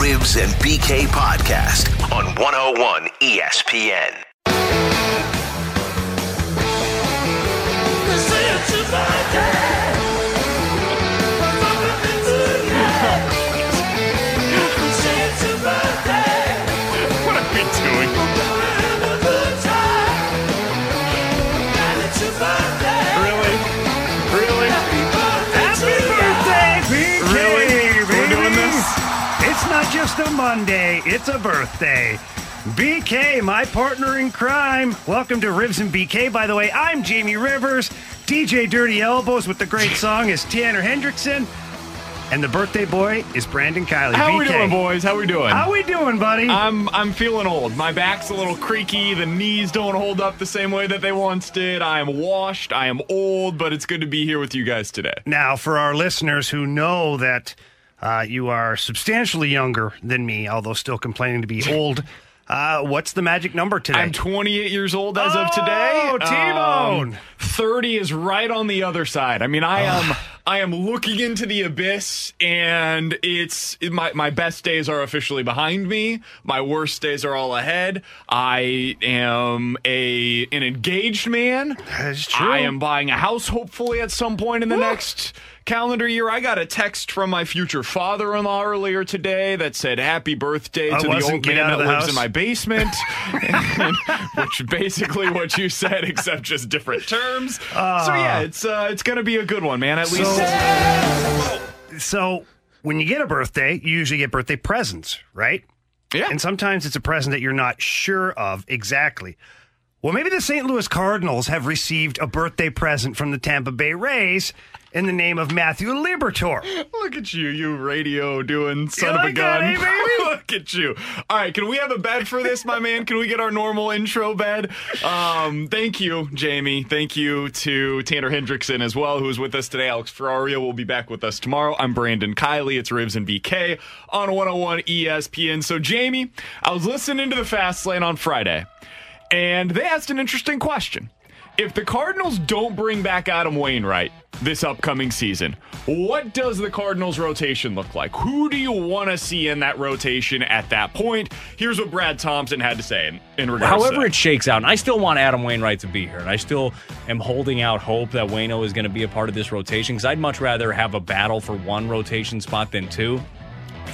Ribs and BK podcast on 101 ESPN. A Monday, it's a birthday. BK, my partner in crime. Welcome to Ribs and BK. By the way, I'm Jamie Rivers. DJ Dirty Elbows with the great song is Tanner Hendrickson. And the birthday boy is Brandon Kiley. How BK. we doing, boys? How we doing? How we doing, buddy? I'm I'm feeling old. My back's a little creaky. The knees don't hold up the same way that they once did. I am washed. I am old, but it's good to be here with you guys today. Now, for our listeners who know that uh, you are substantially younger than me, although still complaining to be old, uh, what's the magic number today? I'm 28 years old as of today. Oh, T-Bone. Um, 30 is right on the other side. I mean, I am I am looking into the abyss, and it's it- my my best days are officially behind me. My worst days are all ahead. I am a an engaged man. That's true. I am buying a house hopefully at some point in the next calendar year. I got a text from my future father-in-law earlier today that said happy birthday I to the old man that lives house. in my basement, And- which basically what you said, except just different terms. so yeah, it's uh, it's gonna be a good one, man. At least So, when you get a birthday, you usually get birthday presents, right? yeah. And sometimes it's a present that you're not sure of exactly. Well, maybe the St. Louis Cardinals have received a birthday present from the Tampa Bay Rays in the name of Matthew Liberatore. Look at you, you radio doing son of a that, gun. eh? Look at you. All right, can we have a bed for this, my man? Can we get our normal intro bed? Um, thank you, Jamie. Thank you to Tanner Hendrickson as well, who is with us today. Alex Ferrario will be back with us tomorrow. I'm Brandon Kiley. It's Ribs and BK on 101 ESPN. So, Jamie, I was listening to the Fast Lane on Friday, and they asked an interesting question. If the Cardinals don't bring back Adam Wainwright this upcoming season, what does the Cardinals rotation look like? Who do you want to see in that rotation at that point? Here's what Brad Thompson had to say in, in regards to However, it shakes out, and I still want Adam Wainwright to be here, and I still am holding out hope that Wayno is going to be a part of this rotation because I'd much rather have a battle for one rotation spot than two.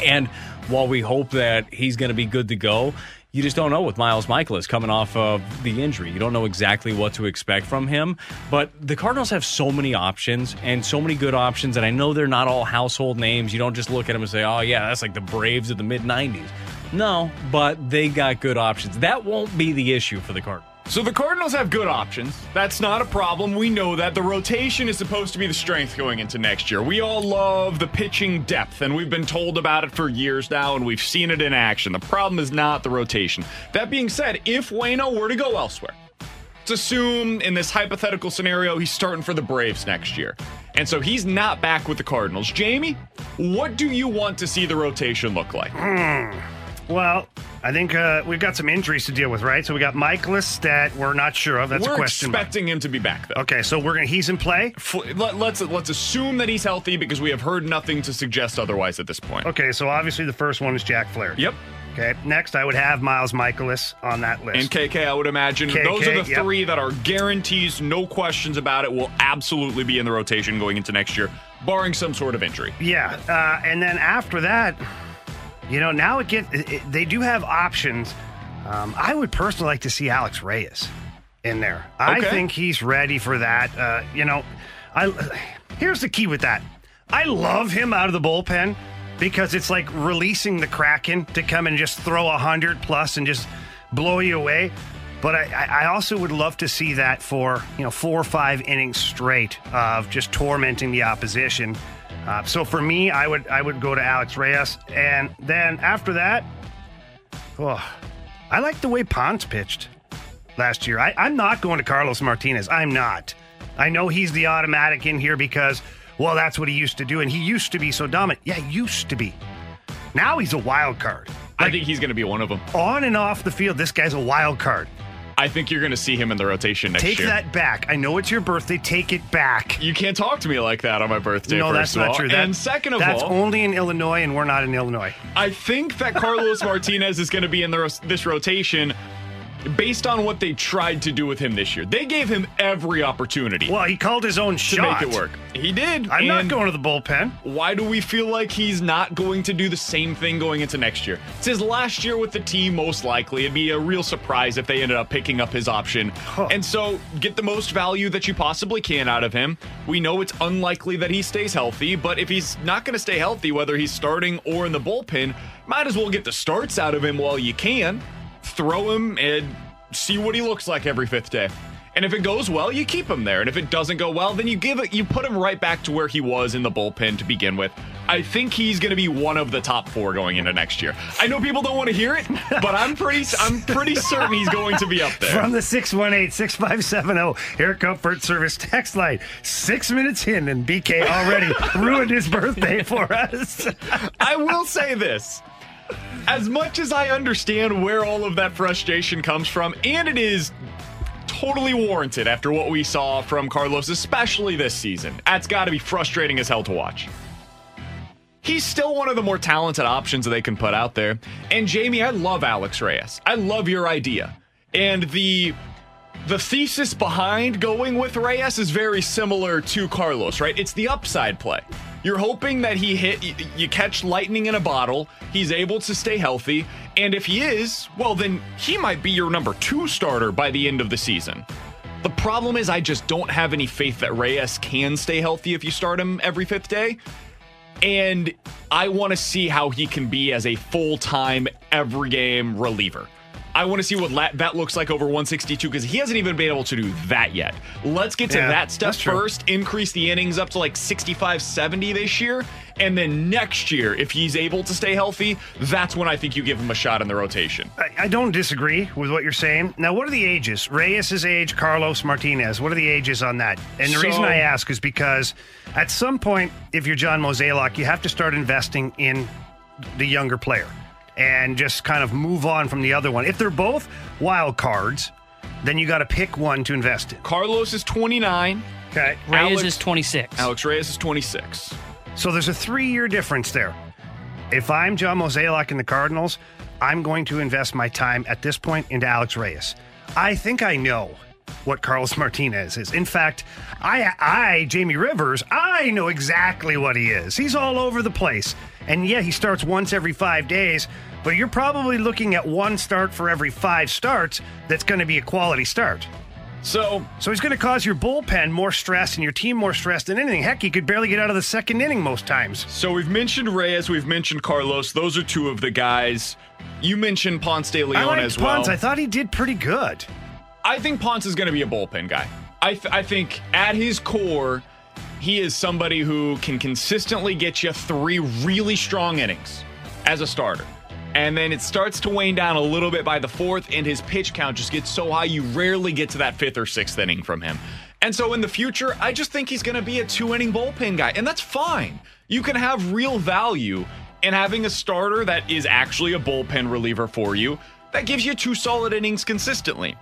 And while we hope that he's going to be good to go, you just don't know with Miles Mikolas coming off of the injury. You don't know exactly what to expect from him. But the Cardinals have so many options and so many good options, and I know they're not all household names. You don't just look at them and say, oh, yeah, that's like the Braves of the mid 90s. No, but they got good options. That won't be the issue for the Cardinals. So the Cardinals have good options. That's not a problem. We know that. The rotation is supposed to be the strength going into next year. We all love the pitching depth, and we've been told about it for years now, and we've seen it in action. The problem is not the rotation. That being said, if Wayno were to go elsewhere, let's assume in this hypothetical scenario he's starting for the Braves next year. And so he's not back with the Cardinals. Jamie, what do you want to see the rotation look like? Hmm. Well, I think uh, we've got some injuries to deal with, right? So we got Mikolas that we're not sure of. That's We're a question. mark. expecting him to be back though. Okay, so we're gonna he's in play. Let, let's let's assume that he's healthy because we have heard nothing to suggest otherwise at this point. Okay, so obviously the first one is Jack Flaherty. Yep. Okay. Next, I would have Miles Mikolas on that list. And KK, I would imagine KK, those are the yep. three that are guarantees, no questions about it, will absolutely be in the rotation going into next year. barring some sort of injury. Yeah, uh, and then after that, you know, now it get it, it- they do have options. Um, I would personally like to see Alex Reyes in there. I Okay. think he's ready for that. Uh, you know, I here's the key with that. I love him out of the bullpen because it's like releasing the Kraken to come and just throw a hundred plus and just blow you away. But I I also would love to see that for you know four or five innings straight of just tormenting the opposition. Uh, so for me, I would I would go to Alex Reyes, and then after that, oh, I like the way Ponce pitched last year. I, I'm not going to Carlos Martinez. I'm not. I know he's the automatic in here because well, that's what he used to do, and he used to be so dominant. Yeah, used to be. Now he's a wild card. I think he's going to be one of them. On and off the field, this guy's a wild card. I think you're going to see him in the rotation next year. Take year. that back. I know it's your birthday. Take it back. You can't talk to me like that on my birthday. no, first that's of not all. true. That- and second of that's all, only in Illinois, and we're not in Illinois. I think that Carlos Martinez is going to be in the, this rotation based on what they tried to do with him this year. They gave him every opportunity Well, he called his own to shot. make it work. He did. I'm not going to the bullpen. Why do we feel like he's not going to do the same thing going into next year? It's his last year with the team, most likely. It'd be a real surprise if they ended up picking up his option. And so get the most value that you possibly can out of him. We know it's unlikely that he stays healthy, but if he's not going to stay healthy, whether he's starting or in the bullpen, might as well get the starts out of him while you can. Throw him and see what he looks like every fifth day. And if it goes well, you keep him there. And if it doesn't go well, then you give it you put him right back to where he was in the bullpen to begin with. I think he's going to be one of the top 4 going into next year. I know people don't want to hear it, but I'm pretty I'm pretty certain he's going to be up there. From the 618-6570 Air Comfort Service text line. Six minutes in, and BK already ruined his birthday for us. I will say this. As much as I understand where all of that frustration comes from, and it is totally warranted after what we saw from Carlos, especially this season, that's got to be frustrating as hell to watch. He's still one of the more talented options they can put out there. And Jamie, I love Alex Reyes. I love your idea. And the the thesis behind going with Reyes is very similar to Carlos, right? It's the upside play. You're hoping that he hit, you, catch lightning in a bottle, he's able to stay healthy, and if he is, well, then he might be your number two starter by the end of the season. The problem is, I just don't have any faith that Reyes can stay healthy if you start him every fifth day. And I want to see how he can be as a full time, every game reliever. I want to see what la- that looks like over 162 because he hasn't even been able to do that yet. Let's get to Yeah, that stuff first, increase the innings up to like 65 70 this year. And then next year, if he's able to stay healthy, that's when I think you give him a shot in the rotation. I, I don't disagree with what you're saying. Now, what are the ages? Reyes' age, Carlos Martinez. What are the ages on that? And the So- reason I ask is because at some point, if you're John Mozeliak, you have to start investing in the younger player and just kind of move on from the other one. If they're both wild cards, then you got to pick one to invest in. Carlos is 29, Okay. Reyes Alex- is 26. Alex Reyes is 26. So there's a three year difference there. If I'm John Mozeliak in the Cardinals, I'm going to invest my time at this point into Alex Reyes. I think I know what Carlos Martinez is. In fact, I, I, Jamie Rivers, I know exactly what he is. He's all over the place. And yeah, he starts once every five days, but you're probably looking at one start for every five starts that's going to be a quality start. So So he's going to cause your bullpen more stress and your team more stress than anything. Heck, he could barely get out of the second inning most times. So we've mentioned Reyes, we've mentioned Carlos. Those are two of the guys. You mentioned Ponce de I Leon liked as well. Ponce. I thought he did pretty good. I think Ponce is going to be a bullpen guy. I, th- I think at his core, he is somebody who can consistently get you three really strong innings as a starter. And then it starts to wane down a little bit by the fourth, and his pitch count just gets so high, you rarely get to that fifth or sixth inning from him. And so in the future, I just think he's going to be a two inning bullpen guy, and that's fine. You can have real value in having a starter that is actually a bullpen reliever for you that gives you two solid innings consistently.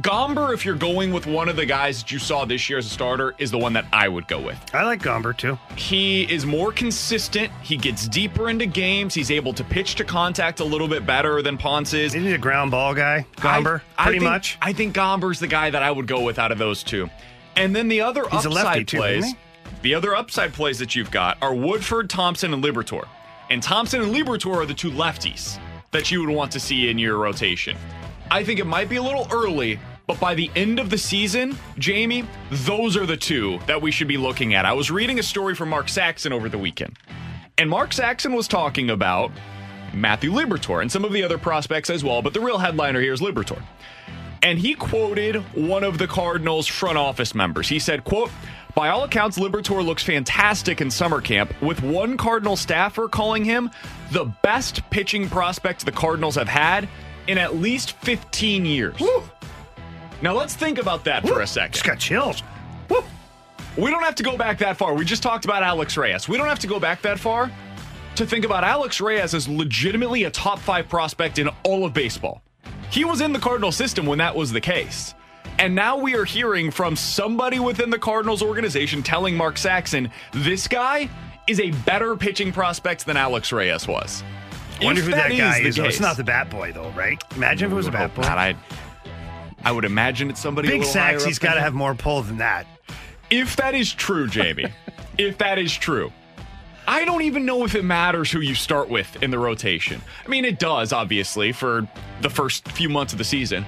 Gomber, if you're going with one of the guys that you saw this year as a starter, is the one that I would go with. I like Gomber too. He is more consistent. He gets deeper into games. He's able to pitch to contact a little bit better than Ponce is. Isn't he a ground ball guy? Gomber, I- I pretty think- much. I think Gomber's the guy that I would go with out of those two. And then the other He's a upside lefty, too, plays. the other upside plays that you've got are Woodford, Thompson, and Liberatore. And Thompson and Liberatore are the two lefties that you would want to see in your rotation. I think it might be a little early, but by the end of the season, Jamie, those are the two that we should be looking at. I was reading a story from Mark Saxon over the weekend, and Mark Saxon was talking about Matthew Liberatore and some of the other prospects as well, but the real headliner here is Liberatore. And he quoted one of the Cardinals front office members. He said, quote, by all accounts, Liberatore looks fantastic in summer camp, with one Cardinal staffer calling him the best pitching prospect the Cardinals have had in at least 15 years. Now let's think about that for a second. Just got chills. We don't have to go back that far. We just talked about Alex Reyes. We don't have to go back that far to think about Alex Reyes as legitimately a top five prospect in all of baseball. He was in the Cardinal system when that was the case. And now we are hearing from somebody within the Cardinals organization telling Mark Saxon this guy is a better pitching prospect than Alex Reyes was. I wonder If who that, that guy is is. though. It's not the Bat Boy, though, right? Imagine if it was a Bat Boy. God, I, I would imagine it's somebody. Big little higher Sax, up he's got to have more pull than that. If that is true, Jamie, if that is true, I don't even know if it matters who you start with in the rotation. I mean, it does, obviously, for the first few months of the season.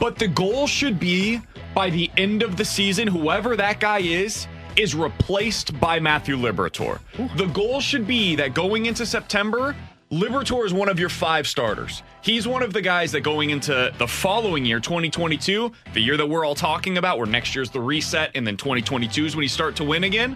But the goal should be by the end of the season, whoever that guy is, is replaced by Matthew Liberatore. The goal should be that going into September, Liberatore is one of your five starters. He's one of the guys that going into the following year, 2022, the year that we're all talking about, where next year's the reset, and then 2022 is when you start to win again.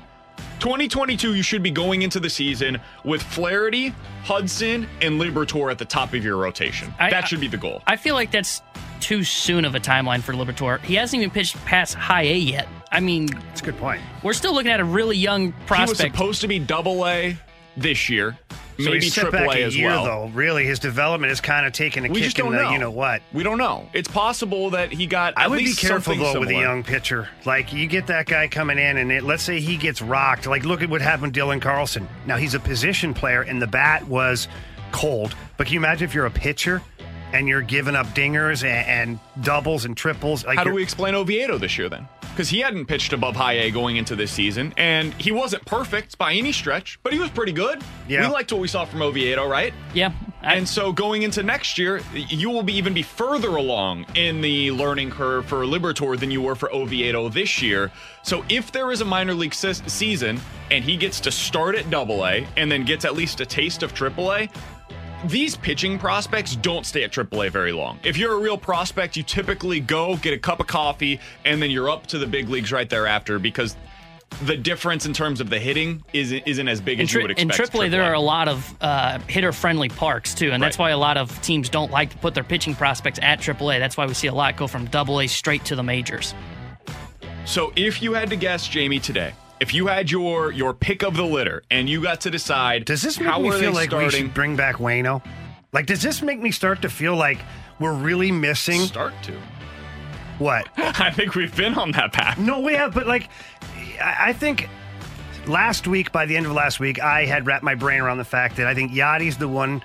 2022, you should be going into the season with Flaherty, Hudson, and Liberatore at the top of your rotation. I- that should be the goal. I feel like that's too soon of a timeline for Liberatore. He hasn't even pitched past high A yet. I mean, That's a good point. we're still looking at a really young prospect. He was supposed to be double A this year, So maybe he's set back A as year, well. though. Really, his development is kind of taking a We kick just in don't the know. you know what. We don't know. It's possible that he got. I would be careful though with a young pitcher. Like you get that guy coming in, and it, let's say he gets rocked. Like look at what happened to Dylan Carlson. Now he's a position player, and the bat was cold. But can you imagine if you're a pitcher and you're giving up dingers and, and doubles and triples? Like How do we explain Oviedo this year then? Because he hadn't pitched above high A going into this season, and he wasn't perfect by any stretch, but he was pretty good. Yeah. We liked what we saw from Oviedo, right? yeah. I- And so going into next year, you will be even be further along in the learning curve for Liberatore than you were for Oviedo this year. So if there is a minor league se- season and he gets to start at Double A and then gets at least a taste of Triple A, these pitching prospects don't stay at AAA very long. If you're a real prospect, you typically go get a cup of coffee and then you're up to the big leagues right thereafter because the difference in terms of the hitting isn't isn't as big in, as you tri- would in expect. AAA, there are a lot of uh, hitter-friendly parks too, and that's Right. why a lot of teams don't like to put their pitching prospects at AAA. That's why we see a lot go from Double A straight to the majors. So if you had to guess, Jamie, today, if you had your your pick of the litter and you got to decide, Does this make me feel like we should bring back Wayno? Like, does this make me start to feel like we're really missing start to? what? I think we've been on that path. No, we have, but like, I I think last week, by the end of last week, I had wrapped my brain around the fact that I think Yadi's the one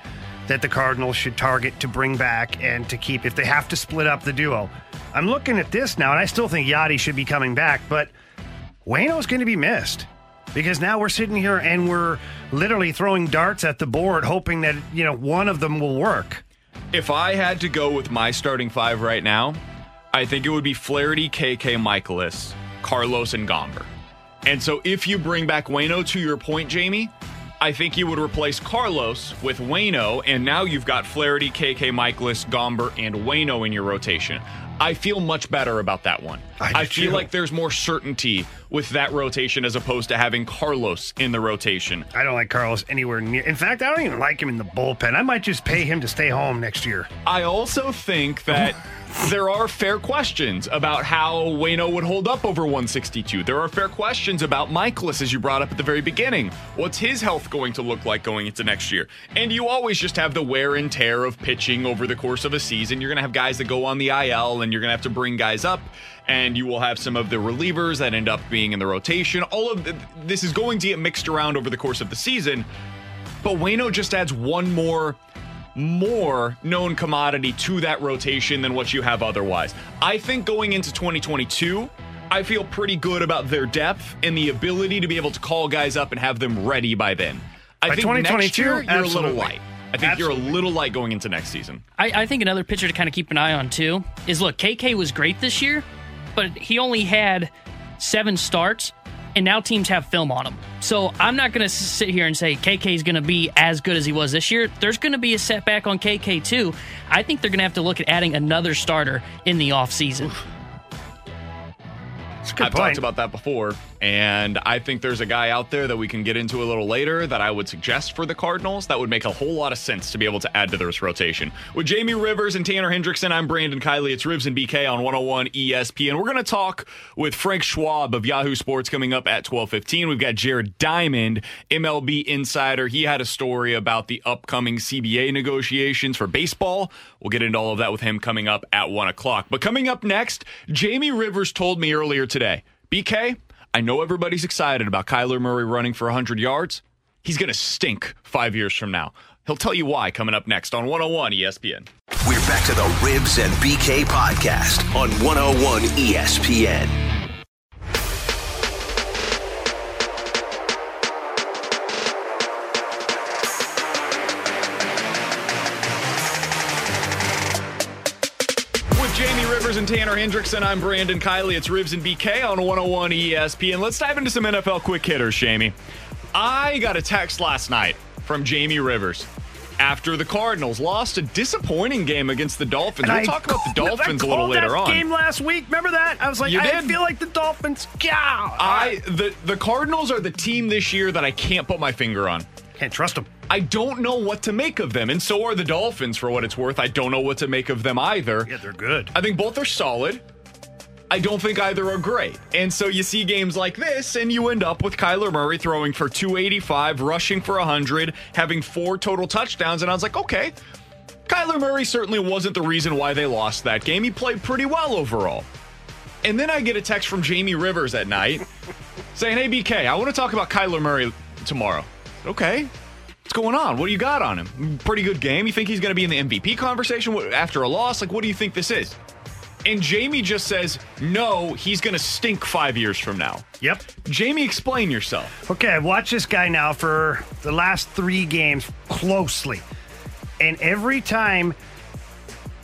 that the Cardinals should target to bring back and to keep if they have to split up the duo. I'm looking at this now, and I still think Yachty should be coming back, but Wayno's going to be missed because now we're sitting here and we're literally throwing darts at the board, hoping that you know one of them will work. If I had to go with my starting five right now, I think it would be Flaherty, KK, Mikolas, Carlos, and Gomber. And so if you bring back Wayno to your point, Jamie, I think you would replace Carlos with Wayno, and now you've got Flaherty, KK, Mikolas, Gomber, and Wayno in your rotation. I feel much better about that one. I do feel too. like there's more certainty with that rotation as opposed to having Carlos in the rotation. I don't like Carlos anywhere near. In fact, I don't even like him in the bullpen. I might just pay him to stay home next year. I also think that there are fair questions about how Wayno would hold up over 162. There are fair questions about Mikolas, as you brought up at the very beginning. What's his health going to look like going into next year? And you always just have the wear and tear of pitching over the course of a season. You're going to have guys that go on the IL, and you're going to have to bring guys up. And you will have some of the relievers that end up being in the rotation. All of th- this is going to get mixed around over the course of the season. But Wayno just adds one more more known commodity to that rotation than what you have otherwise. I think going into 2022, I feel pretty good about their depth and the ability to be able to call guys up and have them ready by then. I By think next 2022, year you're a little light. I think you're a little light going into next season. I, I think another pitcher to kind of keep an eye on too is look, KK was great this year, but he only had seven starts, and now teams have film on him. So I'm not going to sit here and say KK is going to be as good as he was this year. There's going to be a setback on KK too. I think they're going to have to look at adding another starter in the offseason. It's I've point. talked about that before, and I think there's a guy out there that we can get into a little later that I would suggest for the Cardinals that would make a whole lot of sense to be able to add to this rotation. With Jamie Rivers and Tanner Hendrickson, I'm Brandon Kiley. It's Ribs and BK on 101 ESPN. We're going to talk with Frank Schwab of Yahoo Sports coming up at 12:15. We've got Jared Diamond, MLB insider. He had a story about the upcoming CBA negotiations for baseball. We'll get into all of that with him coming up at one o'clock. But coming up next, Jamie Rivers told me earlier today, BK, I know everybody's excited about Kyler Murray running for 100 yards. He's going to stink five years from now. He'll tell you why coming up next on 101 ESPN. We're back to the Ribs and BK podcast on 101 ESPN. And Tanner Hendrickson, I'm Brandon Kiley. It's Ribs and BK on 101 ESPN. Let's dive into some NFL quick hitters, Jamie. I got a text last night from Jamie Rivers after the Cardinals lost a disappointing game against the Dolphins. And we'll I talk about the Dolphins a little later that on. Game last week, remember that? I was like, You I did. feel like the Dolphins. Yeah, I the the Cardinals are the team this year that I can't put my finger on. can't trust them. I don't know what to make of them, and so are the Dolphins. For what it's worth, I don't know what to make of them either. Yeah, they're good. I think both are solid. I don't think either are great. And so you see games like this, and you end up with Kyler Murray throwing for 285, rushing for 100, having four total touchdowns. And I was like, okay, Kyler Murray certainly wasn't the reason why they lost that game. He played pretty well overall. And then I get a text from Jamie Rivers at night saying, hey, BK, I want to talk about Kyler Murray tomorrow. Okay. What's going on? What do you got on him? Pretty good game. You think he's going to be in the MVP conversation after a loss? Like, what do you think this is? And Jamie just says, no, he's going to stink five years from now. Yep. Jamie, explain yourself. Okay, I've watched this guy now for the last three games closely. And every time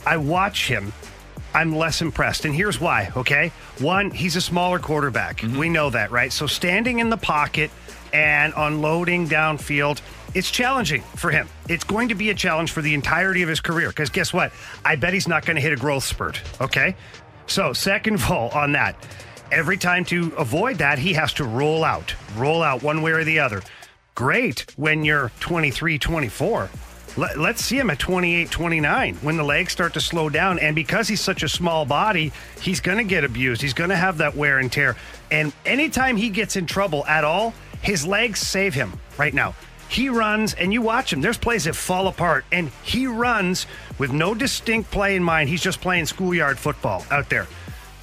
I watch him, I'm less impressed. And here's why, okay? One, he's a smaller quarterback. Mm-hmm. We know that, right? So standing in the pocket and unloading downfield, it's challenging for him. It's going to be a challenge for the entirety of his career. Because guess what? I bet he's not going to hit a growth spurt, okay? So, second of all, on that, every time to avoid that, he has to roll out, roll out one way or the other. Great when you're 23, 24. Let, let's see him at 28, 29 when the legs start to slow down. And because he's such a small body, he's going to get abused. He's going to have that wear and tear. And anytime he gets in trouble at all, his legs save him right now. He runs and you watch him. There's plays that fall apart, and he runs with no distinct play in mind. He's just playing schoolyard football out there,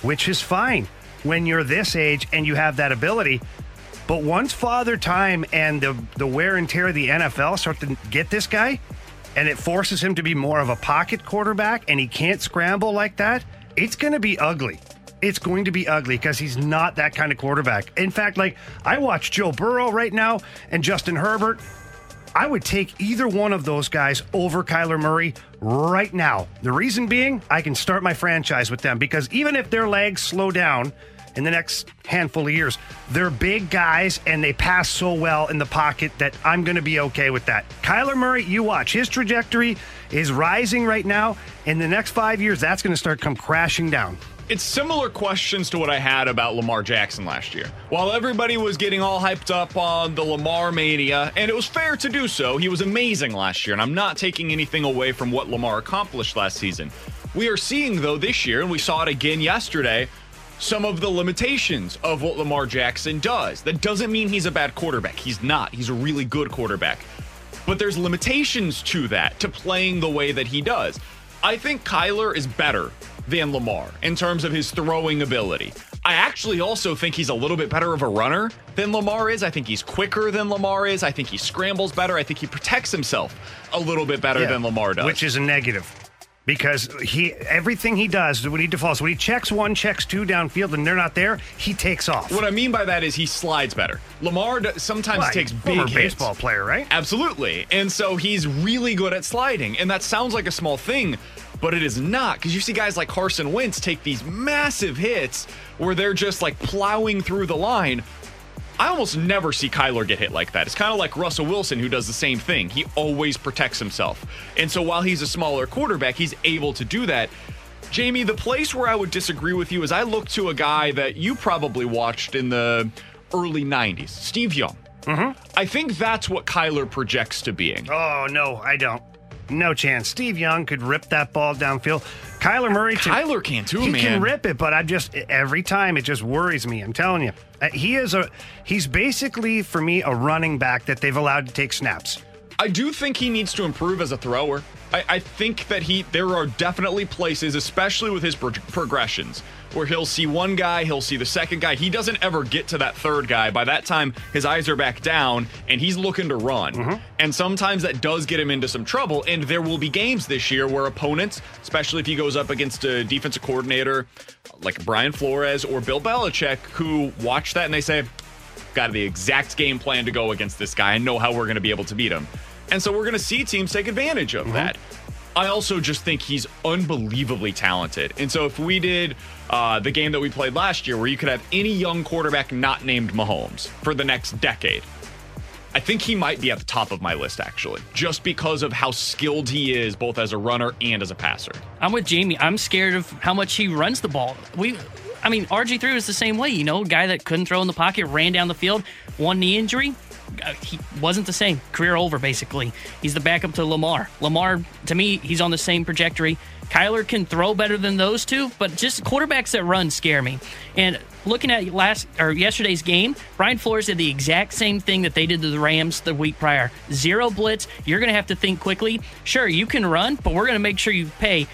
which is fine when you're this age and you have that ability. But once father time and the, the wear and tear of the NFL start to get this guy, and it forces him to be more of a pocket quarterback, and he can't scramble like that, it's going to be ugly. It's going to be ugly because he's not that kind of quarterback. In fact, like I watch Joe Burrow right now and Justin Herbert. I would take either one of those guys over Kyler Murray right now. The reason being, I can start my franchise with them because even if their legs slow down in the next handful of years, they're big guys and they pass so well in the pocket that I'm going to be okay with that. Kyler Murray, you watch. His trajectory is rising right now. In the next five years, that's going to start come crashing down. It's similar questions to what I had about Lamar Jackson last year. While everybody was getting all hyped up on the Lamar mania, and it was fair to do so, he was amazing last year, and I'm not taking anything away from what Lamar accomplished last season. We are seeing, though, this year, and we saw it again yesterday, some of the limitations of what Lamar Jackson does. That doesn't mean he's a bad quarterback. He's not. He's a really good quarterback. But there's limitations to that, to playing the way that he does. I think Kyler is better than Lamar in terms of his throwing ability. I actually also think he's a little bit better of a runner than Lamar is. I think he's quicker than Lamar is. I think he scrambles better. I think he protects himself a little bit better Yeah, than Lamar does. Which is a negative because he everything he does when he defaults when he checks one checks two downfield and they're not there he takes off. What I mean by that is he slides better. Lamar sometimes Well, takes big hits. baseball player, right? Absolutely. And so he's really good at sliding. And that sounds like a small thing, but it is not because you see guys like Carson Wentz take these massive hits where they're just like plowing through the line. I almost never see Kyler get hit like that. It's kind of like Russell Wilson, who does the same thing. He always protects himself. And so while he's a smaller quarterback, he's able to do that. Jamie, the place where I would disagree with you is I look to a guy that you probably watched in the early 90s, Steve Young. Mm-hmm. I think that's what Kyler projects to being. Oh no, I don't. No chance. Steve Young could rip that ball downfield. Kyler Murray, to, Kyler can too, he man. can rip it, but I just every time it just worries me. I'm telling you, Uh, he is a he's basically for me a running back that they've allowed to take snaps. I do think he needs to improve as a thrower. I, I think that he there are definitely places, especially with his pro- progressions, where he'll see one guy, he'll see the second guy. He doesn't ever get to that third guy. By that time, his eyes are back down and he's looking to run. Mm-hmm. And sometimes that does get him into some trouble. And there will be games this year where opponents, especially if he goes up against a defensive coordinator like Brian Flores or Bill Belichick, who watch that and they say, got the exact game plan to go against this guy and know how we're going to be able to beat him. And so we're going to see teams take advantage of that. I also just think he's unbelievably talented. And so if we did uh, the game that we played last year where you could have any young quarterback not named Mahomes for the next decade, I think he might be at the top of my list actually, just because of how skilled he is both as a runner and as a passer. I'm with Jamie. I'm scared of how much he runs the ball. We, I mean, RG3 was the same way. You know, guy that couldn't throw in the pocket, ran down the field, one knee injury. Uh, He wasn't the same. Career over, basically. He's the backup to Lamar. Lamar, to me, he's on the same trajectory. Kyler can throw better than those two, but just quarterbacks that run scare me. And looking at last or yesterday's game, Brian Flores did the exact same thing that they did to the Rams the week prior. Zero blitz. You're going to have to think quickly. Sure, you can run, but we're going to make sure you pay.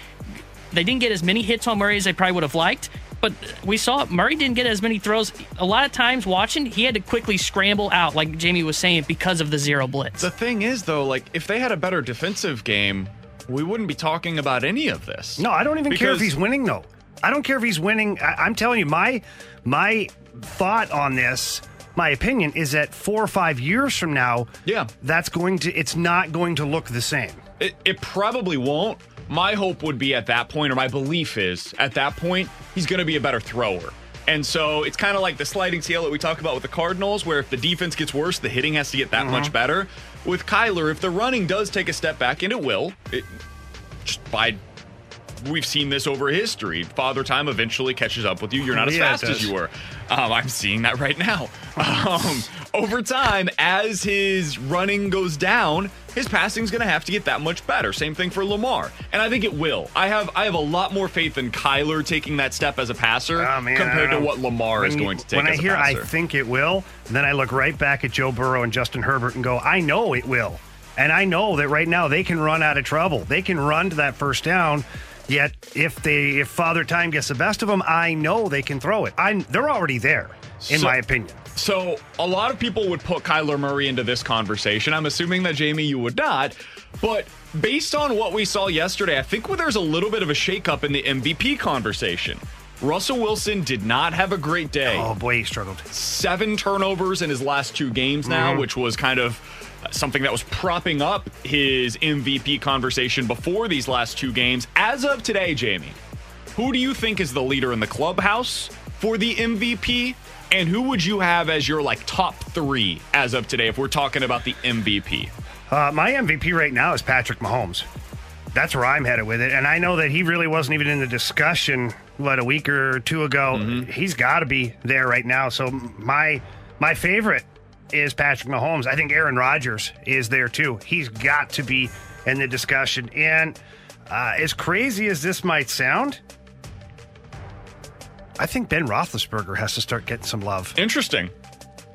They didn't get as many hits on Murray as they probably would have liked, but we saw Murray didn't get as many throws. A lot of times watching, he had to quickly scramble out, like Jamie was saying, because of the zero blitz. The thing is, though, like if they had a better defensive game, we wouldn't be talking about any of this. No, I don't even care if he's winning though. I don't care if he's winning. I, I'm telling you, my my thought on this, my opinion is that four or five years from now, Yeah. that's going to. It's not going to look the same. It, it probably won't. My hope would be at that point, or my belief is at that point, he's going to be a better thrower. And so it's kind of like the sliding scale that we talk about with the Cardinals, where if the defense gets worse, the hitting has to get that mm-hmm. much better. With Kyler, if the running does take a step back, and it will, it, just by we've seen this over history. Father time eventually catches up with you. You're not as Yeah, fast as you were. Um, I'm seeing that right now. Um, over time, as his running goes down, his passing's going to have to get that much better. Same thing for Lamar, and I think it will. I have I have a lot more faith in Kyler taking that step as a passer Oh, man, compared to what Lamar is When you- going to take. When I hear I passer. think it will, then I look right back at Joe Burrow and Justin Herbert and go, I know it will. And I know that right now they can run out of trouble. They can run to that first down. Yet if they if Father Time gets the best of them, I know they can throw it. I they're already there, in So- my opinion. So a lot of people would put Kyler Murray into this conversation. I'm assuming that Jamie, you would not. But based on what we saw yesterday, I think there's a little bit of a shakeup in the MVP conversation. Russell Wilson did not have a great day. Oh boy, he struggled. Seven turnovers in his last two games now, Mm-hmm. which was kind of something that was propping up his MVP conversation before these last two games. As of today, Jamie, who do you think is the leader in the clubhouse for the MVP? And who would you have as your like top three as of today if we're talking about the MVP? Uh, my MVP right now is Patrick Mahomes. That's where I'm headed with it. And I know that he really wasn't even in the discussion, what, a week or two ago. He's got to be there right now. So my my favorite is Patrick Mahomes. I think Aaron Rodgers is there too. He's got to be in the discussion. And uh, as crazy as this might sound, I think Ben Roethlisberger has to start getting some love. Interesting.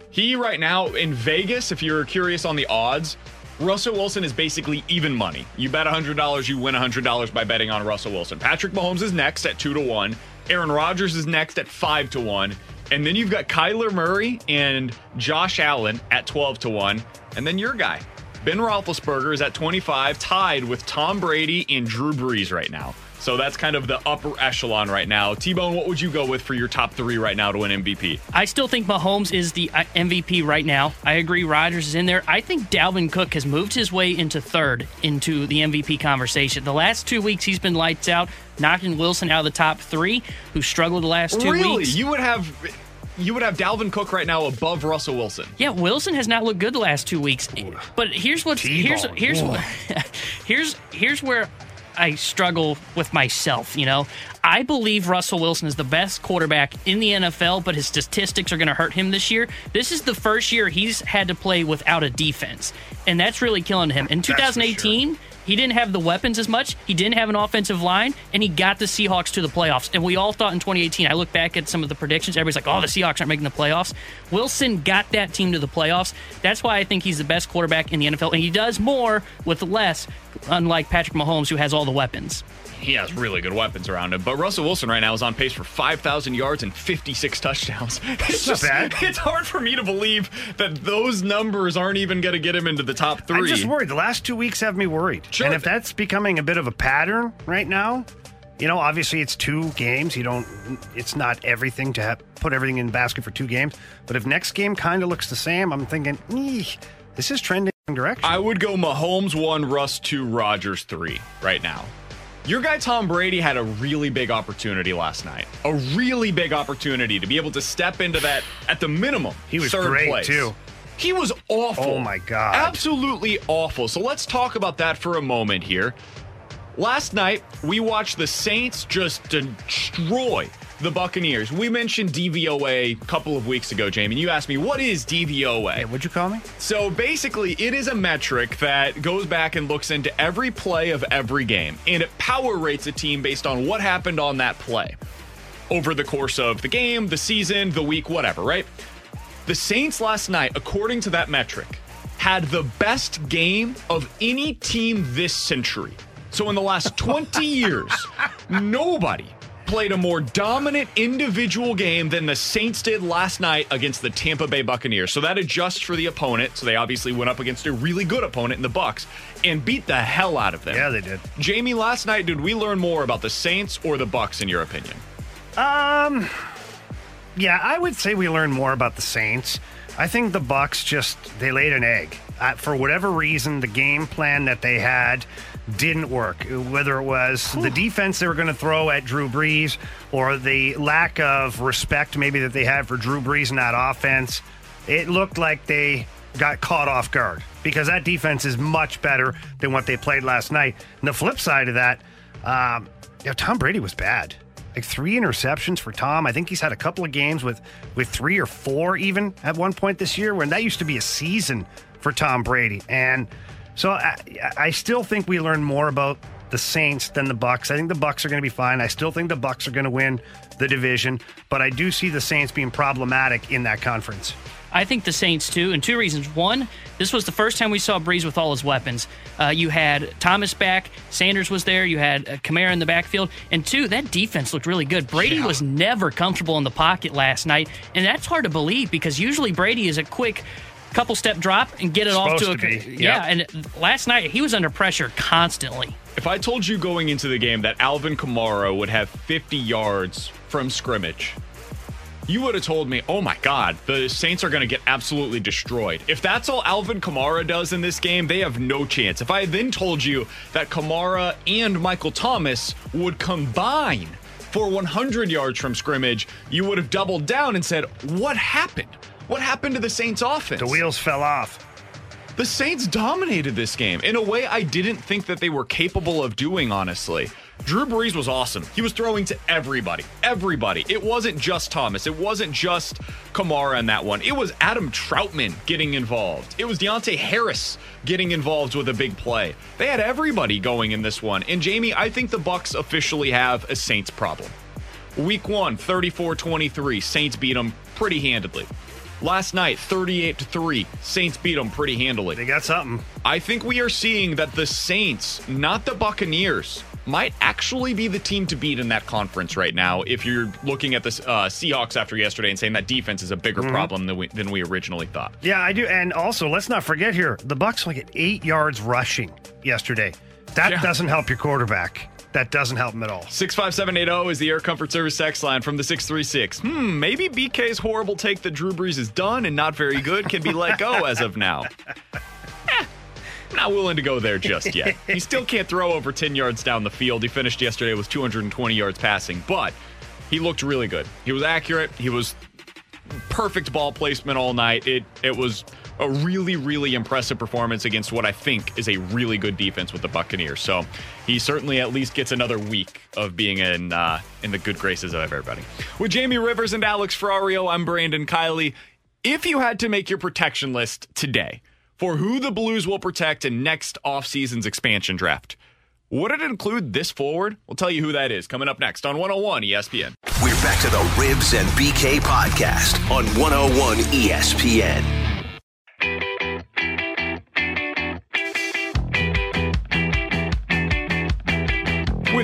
He right now in Vegas, if you're curious on the odds, Russell Wilson is basically even money. You bet $100, you win $100 by betting on Russell Wilson. Patrick Mahomes is next at 2 to 1. Aaron Rodgers is next at 5 to 1. And then you've got Kyler Murray and Josh Allen at 12 to 1. And then your guy, Ben Roethlisberger is at 25, tied with Tom Brady and Drew Brees right now. So that's kind of the upper echelon right now. T Bone, what would you go with for your top three right now to win MVP? I still think Mahomes is the uh, MVP right now. I agree Rodgers is in there. I think Dalvin Cook has moved his way into third into the MVP conversation. The last two weeks he's been lights out, knocking Wilson out of the top three, who struggled the last two really? weeks. You would have you would have Dalvin Cook right now above Russell Wilson. Yeah, Wilson has not looked good the last two weeks. But here's what's here's T-bone. here's Whoa. here's here's where I struggle with myself. You know, I believe Russell Wilson is the best quarterback in the NFL, but his statistics are going to hurt him this year. This is the first year he's had to play without a defense, and that's really killing him. In for 2018. He didn't have the weapons as much. He didn't have an offensive line, and he got the Seahawks to the playoffs. And we all thought in 2018, I look back at some of the predictions, everybody's like, oh, the Seahawks aren't making the playoffs. Wilson got that team to the playoffs. That's why I think he's the best quarterback in the NFL, and he does more with less, unlike Patrick Mahomes, who has all the weapons. He has really good weapons around him. But Russell Wilson right now is on pace for 5,000 yards and 56 touchdowns. It's just, bad. It's hard for me to believe that those numbers aren't even going to get him into the top three. I'm just worried. The last two weeks have me worried. Sure. And if that's becoming a bit of a pattern right now, you know, obviously it's two games. You don't. It's not everything to have, put everything in the basket for two games. But if next game kind of looks the same, I'm thinking, this is trending direction. I would go Mahomes one, Russ two, Rodgers three right now. Your guy Tom Brady had a really big opportunity last night. A really big opportunity to be able to step into that at the minimum. He was third great, place. too. He was awful. Oh, my God. Absolutely awful. So let's talk about that for a moment here. Last night, we watched the Saints just destroy the Buccaneers. We mentioned DVOA a couple of weeks ago, Jamie. You asked me, what is DVOA? Hey, what'd you call me? So basically, it is a metric that goes back and looks into every play of every game, and it power rates a team based on what happened on that play over the course of the game, the season, the week, whatever, right? The Saints last night, according to that metric, had the best game of any team this century. So in the last 20 years, nobody played a more dominant individual game than the Saints did last night against the Tampa Bay Buccaneers. So that adjusts for the opponent. So they obviously went up against a really good opponent in the Bucks and beat the hell out of them. Yeah, they did. Jamie, last night, did we learn more about the Saints or the Bucks in your opinion? Um, yeah, I would say we learned more about the Saints. I think the Bucks just they laid an egg. Uh, for whatever reason, the game plan that they had didn't work. Whether it was the defense they were going to throw at Drew Brees or the lack of respect maybe that they had for Drew Brees in that offense, it looked like they got caught off guard because that defense is much better than what they played last night. And the flip side of that, um, you know, Tom Brady was bad. Like three interceptions for Tom. I think he's had a couple of games with with three or four even at one point this year. When that used to be a season for Tom Brady, and so I, I still think we learned more about the Saints than the Bucks. I think the Bucks are going to be fine. I still think the Bucks are going to win the division, but I do see the Saints being problematic in that conference. I think the Saints too, and two reasons. One, this was the first time we saw Brees with all his weapons. Uh, you had Thomas back, Sanders was there, you had uh, Kamara in the backfield, and two, that defense looked really good. Brady was never comfortable in the pocket last night, and that's hard to believe because usually Brady is a quick couple step drop and get it off to a Supposed to be, yeah. And last night he was under pressure constantly. If I told you going into the game that Alvin Kamara would have 50 yards from scrimmage, you would have told me, oh my God, the Saints are going to get absolutely destroyed. If that's all Alvin Kamara does in this game, they have no chance. If I then told you that Kamara and Michael Thomas would combine for 100 yards from scrimmage, you would have doubled down and said, what happened? What happened to the Saints offense? The wheels fell off. The Saints dominated this game in a way I didn't think that they were capable of doing, honestly. Drew Brees was awesome. He was throwing to everybody. Everybody. It wasn't just Thomas. It wasn't just Kamara in that one. It was Adam Trautman getting involved. It was Deonte Harris getting involved with a big play. They had everybody going in this one. And Jamie, I think the Bucks officially have a Saints problem. Week 1, 34-23. Saints beat them pretty handedly. Last night, 38 to 3. Saints beat them pretty handily. They got something. I think we are seeing that the Saints, not the Buccaneers, might actually be the team to beat in that conference right now. If you're looking at the uh, Seahawks after yesterday and saying that defense is a bigger Mhm. problem than we, than we originally thought. Yeah, I do. And also, let's not forget here, the Bucks only get eight yards rushing yesterday. That Yeah. doesn't help your quarterback. That doesn't help him at all. 65780 is the Air Comfort Service text line from the 636. Hmm, maybe BK's horrible take that Drew Brees is done and not very good can be let go as of now. Eh, not willing to go there just yet. He still can't throw over 10 yards down the field. He finished yesterday with 220 yards passing, but he looked really good. He was accurate. He was perfect ball placement all night. It it was a really really impressive performance against what I think is a really good defense with the Buccaneers. So he certainly at least gets another week of being in uh, in the good graces of everybody. With Jamie Rivers and Alex Ferrario, I'm Brandon Kiley. If you had to make your protection list today for who the Blues will protect in next offseason's expansion draft, would it include this forward? We'll tell you who that is coming up next on 101 ESPN. We're back to the Ribs and BK podcast on 101 ESPN.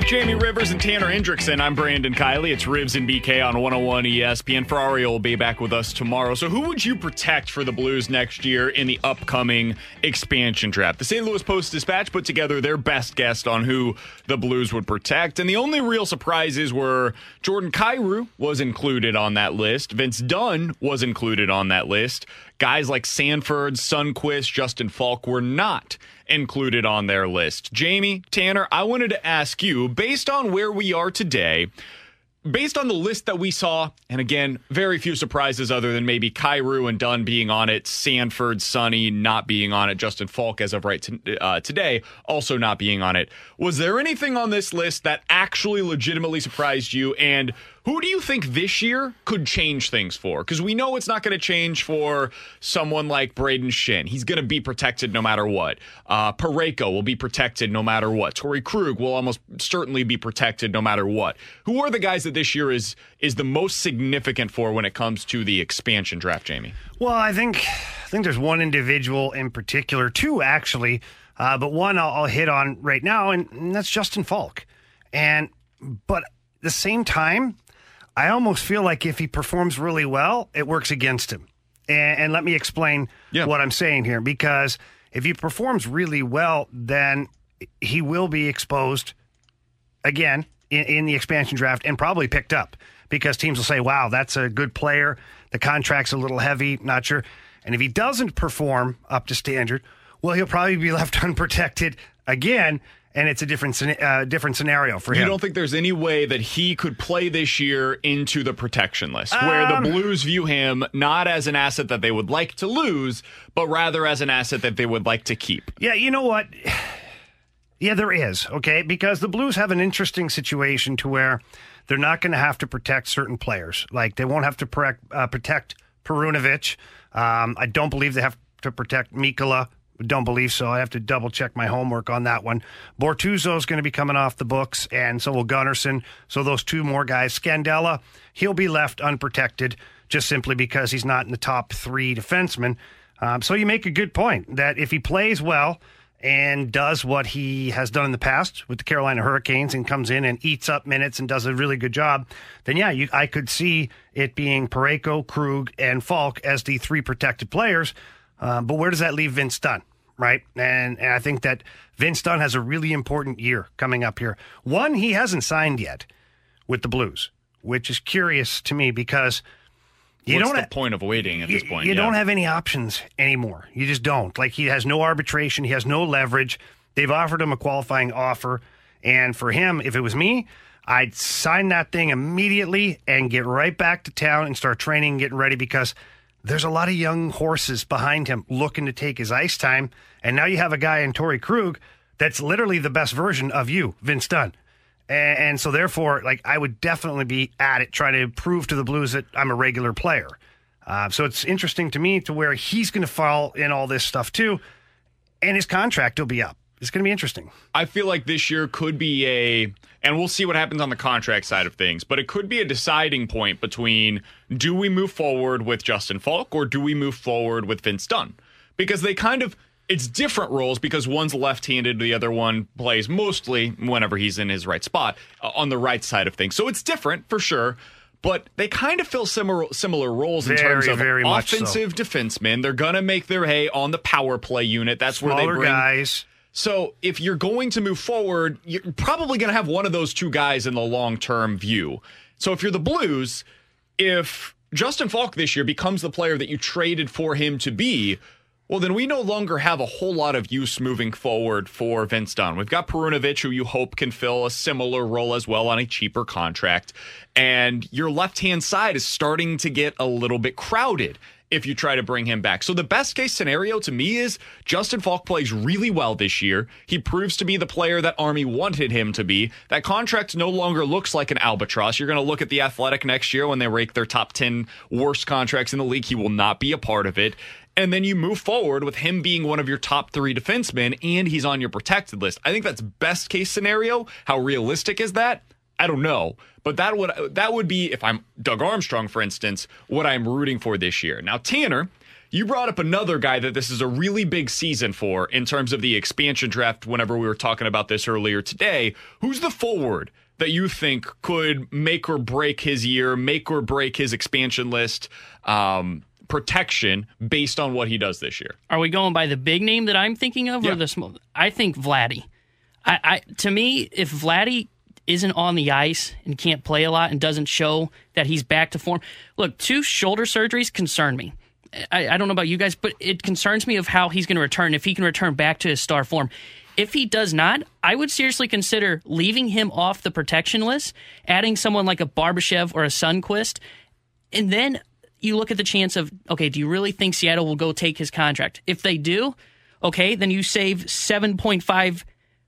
Jamie Rivers and Tanner Hendrickson, I'm Brandon Kiley. It's Ribs and BK on 101 ESPN. Ferrari will be back with us tomorrow. So, who would you protect for the Blues next year in the upcoming expansion draft? The St. Louis Post Dispatch put together their best guess on who the Blues would protect, and the only real surprises were Jordan Kyrou was included on that list, Vince Dunn was included on that list. Guys like Sanford, Sundqvist, Justin Faulk were not included on their list. Jamie, Tanner, I wanted to ask you, based on where we are today, based on the list that we saw, and again, very few surprises other than maybe Kyrou and Dunn being on it, Sanford, Sonny not being on it, Justin Faulk as of right to, uh, today also not being on it. Was there anything on this list that actually legitimately surprised you? And who do you think this year could change things for? Because we know it's not going to change for someone like Brayden Schenn. He's going to be protected no matter what. Uh, Parayko will be protected no matter what. Torey Krug will almost certainly be protected no matter what. Who are the guys that this year is is the most significant for when it comes to the expansion draft, Jamie? Well, I think I think there's one individual in particular, two actually, uh, but one I'll, I'll hit on right now, and, and that's Justin Faulk. And but at the same time, I almost feel like if he performs really well, it works against him. And, and let me explain what I'm saying here, because if he performs really well, then he will be exposed again in, in the expansion draft and probably picked up because teams will say, wow, that's a good player. The contract's a little heavy, not sure. And if he doesn't perform up to standard, well, he'll probably be left unprotected again. And it's a different uh, different scenario for him. You don't think there's any way that he could play this year into the protection list, where Um, the Blues view him not as an asset that they would like to lose, but rather as an asset that they would like to keep? Yeah, you know what? Yeah, there is, okay? Because the Blues have an interesting situation to where they're not going to have to protect certain players. Like, they won't have to protect, uh, protect Perunovich. Um, I don't believe they have to protect Mikkola. Don't believe so. I have to double check my homework on that one. Bortuzzo is going to be coming off the books, and so will Gunnarsson. So those two more guys. Scandella, he'll be left unprotected just simply because he's not in the top three defensemen. Um, so you make a good point that if he plays well and does what he has done in the past with the Carolina Hurricanes and comes in and eats up minutes and does a really good job, then yeah, you, I could see it being Parayko, Krug, and Faulk as the three protected players. Um, but where does that leave Vince Dunn? Right. And, and I think that Vince Dunn has a really important year coming up here. One, he hasn't signed yet with the Blues, which is curious to me because you What's don't the ha- point of waiting at this point? You Yeah. don't have any options anymore. You just don't. Like he has no arbitration. He has no leverage. They've offered him a qualifying offer, and for him, if it was me, I'd sign that thing immediately and get right back to town and start training, and getting ready because there's a lot of young horses behind him looking to take his ice time, and now you have a guy in Torey Krug that's literally the best version of you, Vince Dunn. And, and so, therefore, like I would definitely be at it, trying to prove to the Blues that I'm a regular player. Uh, so it's interesting to me to where he's going to fall in all this stuff too, and his contract will be up. It's going to be interesting. I feel like this year could be a, and we'll see what happens on the contract side of things, but it could be a deciding point between do we move forward with Justin Faulk or do we move forward with Vince Dunn? Because they kind of, it's different roles because one's left-handed, the other one plays mostly whenever he's in his right spot uh, on the right side of things. So it's different for sure. But they kind of fill similar similar roles in Very, terms of very much so. offensive defensemen. They're gonna make their hay on the power play unit. That's where they Smaller bring guys. So if you're going to move forward, you're probably going to have one of those two guys in the long term view. So if you're the Blues, if Justin Faulk this year becomes the player that you traded for him to be, well, then we no longer have a whole lot of use moving forward for Vince Dunn. We've got Perunovich, who you hope can fill a similar role as well on a cheaper contract. And your left hand side is starting to get a little bit crowded if you try to bring him back. So the best case scenario to me is Justin Faulk plays really well this year. He proves to be the player that Army wanted him to be. That contract no longer looks like an albatross. You're going to look at the Athletic next year when they rake their top 10 worst contracts in the league. He will not be a part of it. And then you move forward with him being one of your top three defensemen and he's on your protected list. I think that's best case scenario. How realistic is that? I don't know, but that would that would be if I'm Doug Armstrong, for instance, what I'm rooting for this year. Now, Tanner, you brought up another guy that this is a really big season for in terms of the expansion draft. Whenever we were talking about this earlier today, who's the forward that you think could make or break his year, make or break his expansion list? Um, protection based on what he does this year. Are we going by the big name that I'm thinking of, Yeah. or the small? I think Vladdy. I, I to me, if Vladdy isn't on the ice and can't play a lot and doesn't show that he's back to form, look, two shoulder surgeries concern me. I, I don't know about you guys, but it concerns me of how he's going to return. If he can return back to his star form. If he does not, I would seriously consider leaving him off the protection list, adding someone like a Barbashev or a Sundqvist, and then you look at the chance of okay, do you really think Seattle will go take his contract? If they do, okay, then you save seven point five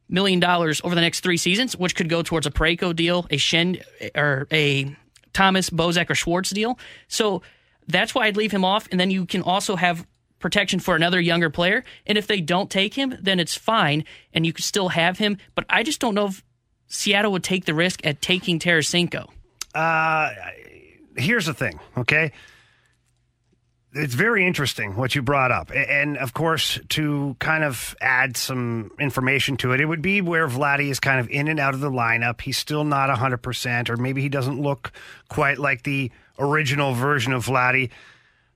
million dollars over the next three seasons, which could go towards a Parayko deal, a Schenn or a Thomas Bozak or Schwartz deal. So that's why I'd leave him off, and then you can also have protection for another younger player. And if they don't take him, then it's fine, and you can still have him. But I just don't know if Seattle would take the risk at taking Tarasenko. Uh, here's the thing, okay? It's very interesting what you brought up. And of course, to kind of add some information to it, it would be where Vladdy is kind of in and out of the lineup. He's still not 100%, or maybe he doesn't look quite like the original version of Vladdy.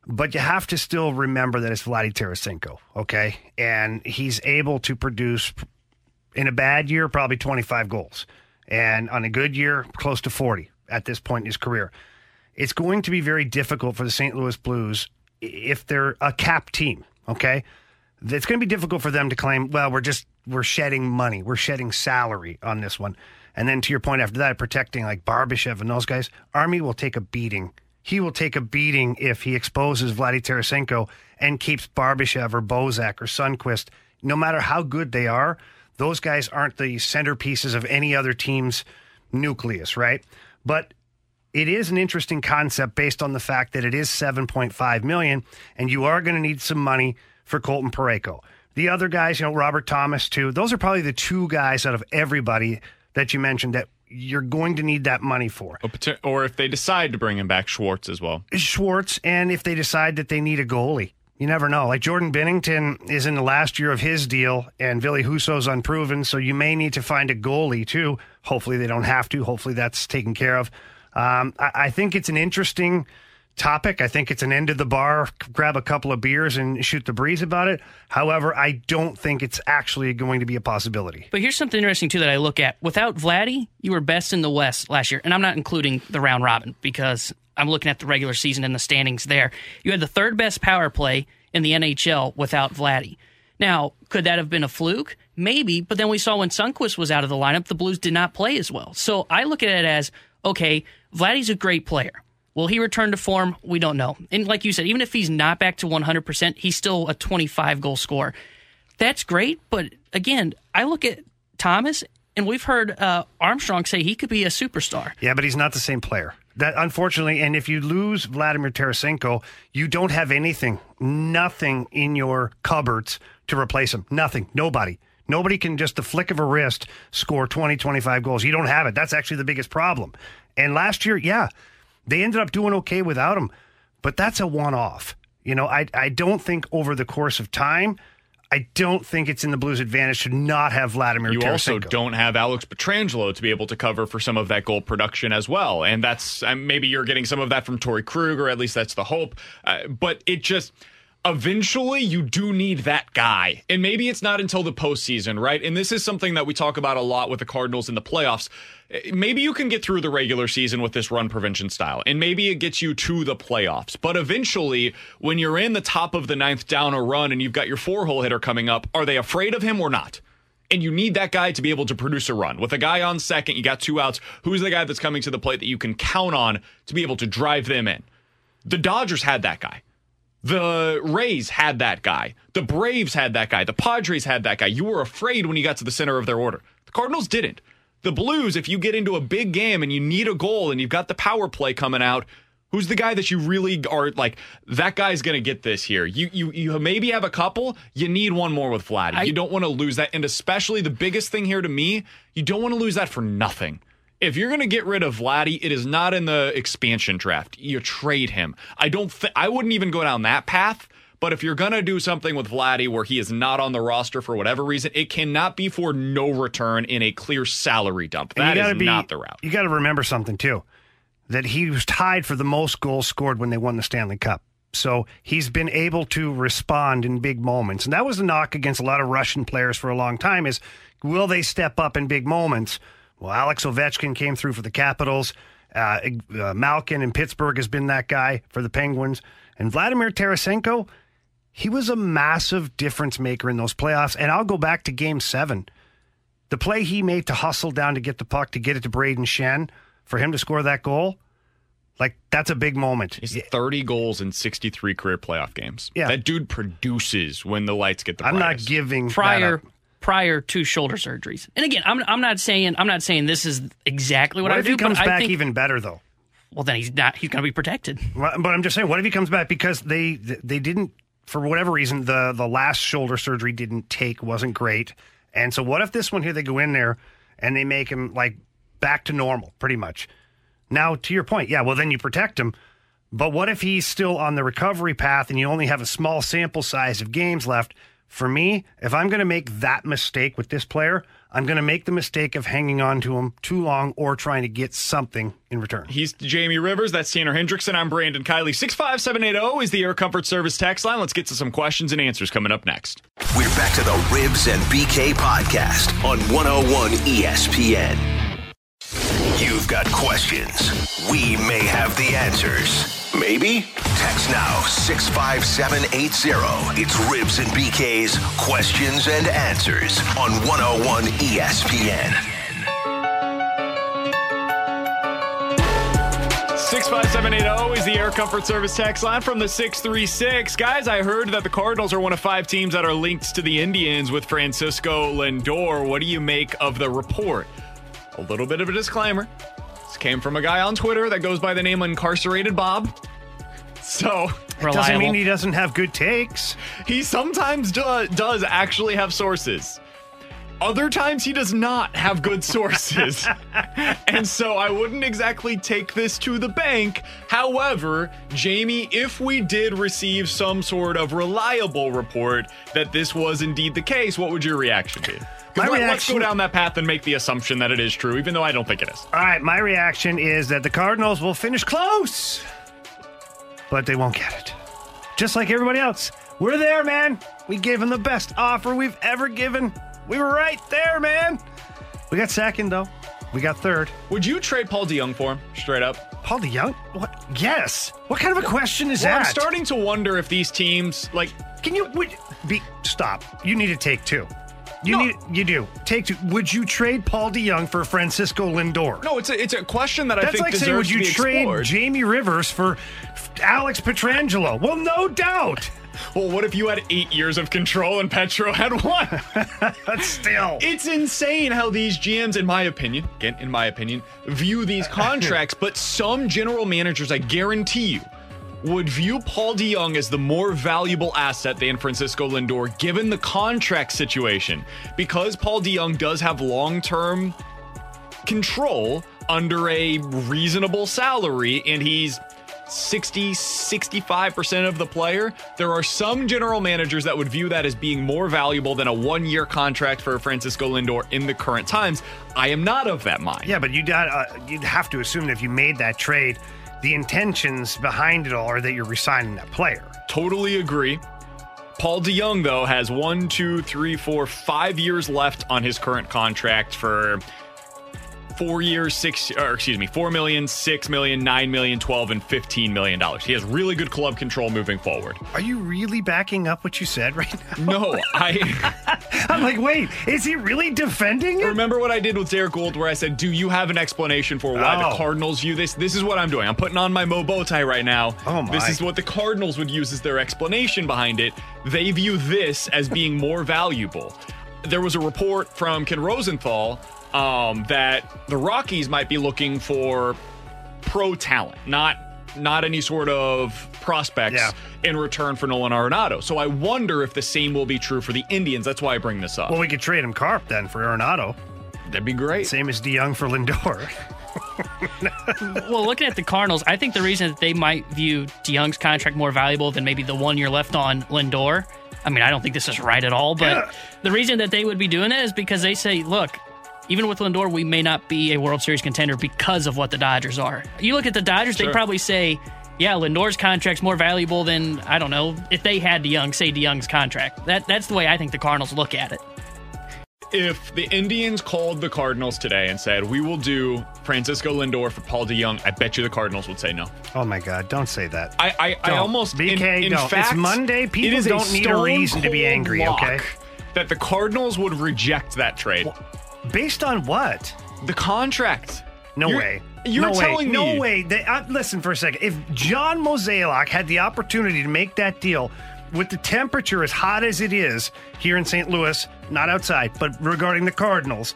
But you have to still remember that it's Vladdy Tarasenko, okay? And he's able to produce in a bad year, probably 25 goals. And on a good year, close to 40 at this point in his career. It's going to be very difficult for the St. Louis Blues if they're a cap team, okay? It's going to be difficult for them to claim, well, we're just, we're shedding money, we're shedding salary on this one. And then to your point after that, protecting like Barbashev and those guys, Army will take a beating. He will take a beating if he exposes Vladdy Tarasenko and keeps Barbashev or Bozak or Sundqvist. No matter how good they are, those guys aren't the centerpieces of any other team's nucleus, right? But it is an interesting concept based on the fact that it is 7.5 million and you are going to need some money for Colton Parayko. The other guys, you know, Robert Thomas too. Those are probably the two guys out of everybody that you mentioned that you're going to need that money for. Or if they decide to bring him back, Schwartz as well. Schwartz, and if they decide that they need a goalie. You never know. Like Jordan Binnington is in the last year of his deal, and Billy Husso's unproven, so you may need to find a goalie too. Hopefully, they don't have to. Hopefully, that's taken care of. Um, I, I think it's an interesting topic. I think it's an end of the bar, grab a couple of beers and shoot the breeze about it. However, I don't think it's actually going to be a possibility. But here's something interesting too that I look at. Without Vladdy, you were best in the West last year, and I'm not including the round robin because I'm looking at the regular season and the standings there. You had the third best power play in the NHL without Vladdy. Now, could that have been a fluke? Maybe, but then we saw when Sundqvist was out of the lineup, the Blues did not play as well. So I look at it as okay, Vladdy's a great player. Will he return to form? We don't know. And like you said, even if he's not back to 100%, he's still a 25 goal scorer. That's great, but again, I look at Thomas, and we've heard uh, Armstrong say he could be a superstar. Yeah, but he's not the same player. That unfortunately, and if you lose Vladimir Tarasenko, you don't have anything, nothing in your cupboards to replace him. Nothing. Nobody. Nobody can just the flick of a wrist score 20, 25 goals. You don't have it. That's actually the biggest problem. And last year, yeah, they ended up doing okay without him, but that's a one off. You know, I I don't think over the course of time, I don't think it's in the Blues' advantage to not have Vladimir. You also don't have Alex Pietrangelo to be able to cover for some of that goal production as well, and that's maybe you're getting some of that from Torey Krug, or at least that's the hope. Uh, but it just eventually you do need that guy, and maybe it's not until the postseason, right? And this is something that we talk about a lot with the Cardinals in the playoffs. Maybe you can get through the regular season with this run prevention style, and maybe it gets you to the playoffs. But eventually, when you're in the top of the ninth down a run and you've got your four hole hitter coming up, are they afraid of him or not? and you need that guy to be able to produce a run. With a guy on second, you got two outs. Who's the guy that's coming to the plate that you can count on to be able to drive them in? The Dodgers had that guy. The Rays had that guy. The Braves had that guy. The Padres had that guy. You were afraid when you got to the center of their order. The Cardinals didn't. The Blues, if you get into a big game and you need a goal and you've got the power play coming out, who's the guy that you really are like that guy's going to get this here? You you you maybe have a couple, you need one more with Vladdy. you don't want to lose that and especially the biggest thing here to me, you don't want to lose that for nothing. If you're going to get rid of Vladdy, it is not in the expansion draft. You trade him. I don't th- I wouldn't even go down that path. But if you're going to do something with Vladdy where he is not on the roster for whatever reason, it cannot be for no return in a clear salary dump. That is be, not the route. You got to remember something too, that he was tied for the most goals scored when they won the Stanley Cup. So he's been able to respond in big moments, and that was a knock against a lot of Russian players for a long time. Is will they step up in big moments? Well, Alex Ovechkin came through for the Capitals. Uh, uh, Malkin in Pittsburgh has been that guy for the Penguins, and Vladimir Tarasenko. He was a massive difference maker in those playoffs. And I'll go back to game seven. The play he made to hustle down to get the puck to get it to Brayden Schenn for him to score that goal, like that's a big moment. He's 30 goals in 63 career playoff games. Yeah. That dude produces when the lights get the I'm not brightest. giving that prior. Prior to shoulder surgeries. And again, I'm I'm not saying I'm not saying this is exactly what, What I if do. he comes back think, even better though? well, then he's not. He's going to be protected. Well, But I'm just saying, what if he comes back because they they didn't for whatever reason the the last shoulder surgery didn't take wasn't great, and so what if this one here they go in there and they make him like back to normal pretty much. Now to your point, yeah, well then you protect him. But what if he's still on the recovery path and you only have a small sample size of games left? For me, if I'm going to make that mistake with this player, I'm going to make the mistake of hanging on to him too long or trying to get something in return. He's Jamie Rivers. That's Tanner Hendrickson. I'm Brandon Kiley. 65780 is the Air Comfort Service text line. Let's get to some questions and answers coming up next. We're back to the Ribs and BK podcast on 101 ESPN. You've got questions. We may have the answers. Maybe? Text now 65780. It's Ribs and BK's questions and answers on 101 ESPN. 65780 is the Air Comfort Service text line from the 636. Guys, I heard that the Cardinals are one of five teams that are linked to the Indians with Francisco Lindor. What do you make of the report? A little bit of a disclaimer. This came from a guy on Twitter that goes by the name Incarcerated Bob. So, Doesn't mean he doesn't have good takes. he sometimes do- uh, does actually have sources. Other times he does not have good sources. and so I wouldn't exactly take this to the bank. However, Jamie, if we did receive some sort of reliable report that this was indeed the case, what would your reaction be? 'Cause My let, us go down that path and make the assumption that it is true, even though I don't think it is. All right, my reaction is that the Cardinals will finish close, but they won't get it. Just like everybody else. We're there, man. We gave them the best offer we've ever given. We were right there, man. We got second, though. We got third. Would you trade Paul DeJong for him, straight up? Paul DeJong? What? Yes. What kind of a question is Well, that? I'm starting to wonder if these teams, like, Can you would, be stop? You need to take two. You No. need you do take two. Would you trade Paul DeJong for Francisco Lindor? no, it's a, it's a question that I think. That's like saying, would you trade explored. Jamie Rivers for Alex Pietrangelo? Well, no doubt. Well, what if you had eight years of control and Petro had one? But still, it's insane how these GMs, in my opinion, again, in my opinion, view these contracts. but some general managers, I guarantee you, would view Paul DeJong as the more valuable asset than Francisco Lindor, given the contract situation. Because Paul DeJong does have long term control under a reasonable salary, and he's 60, 65% of the player, there are some general managers that would view that as being more valuable than a one year contract for Francisco Lindor in the current times. I am not of that mind. Yeah, but you'd, uh, you'd have to assume that if you made that trade, the intentions behind it all are that you're resigning that player. Totally agree. Paul DeJong, though, has one, two, three, four, five years left on his current contract for four years, six, or excuse me, four million, six million, nine million, twelve, and fifteen million dollars. He has really good club control moving forward. Are you really backing up what you said right now? No, I. I'm like, wait, is he really defending it? Remember what I did with Derrick Goold, where I said, "Do you have an explanation for why Oh. the Cardinals view this?" This is what I'm doing. I'm putting on my Mo bow tie right now. Oh, my. This is what the Cardinals would use as their explanation behind it. They view this as being more valuable. There was a report from Ken Rosenthal um, that the Rockies might be looking for pro talent, not not any sort of prospects Yeah. in return for Nolan Arenado. So I wonder if the same will be true for the Indians. That's why I bring this up. Well, we could trade him Carp then for Arenado. That'd be great. Same as DeJong for Lindor. Well, looking at the Cardinals, I think the reason that they might view DeJong's contract more valuable than maybe the one year left on Lindor. I mean, I don't think this is right at all, but the reason that they would be doing it is because they say, look, even with Lindor, we may not be a World Series contender because of what the Dodgers are. You look at the Dodgers, Sure. they probably say, yeah, Lindor's contract's more valuable than I don't know if they had DeJong, say DeJong's contract. That that's the way I think the Cardinals look at it. if the Indians called the Cardinals today and said, "We will do Francisco Lindor for Paul DeJong," I bet you the Cardinals would say no. Oh my God! Don't say that. I, I, I almost BK, in, in don't. It's Monday. People don't need a reason to be angry, okay? That the Cardinals would reject that trade. Based on what? The contract. No You're- way. You're no telling way. me No way. They, uh, listen for a second. If John Mozeliak had the opportunity to make that deal with the temperature as hot as it is here in St. Louis, not outside, but regarding the Cardinals,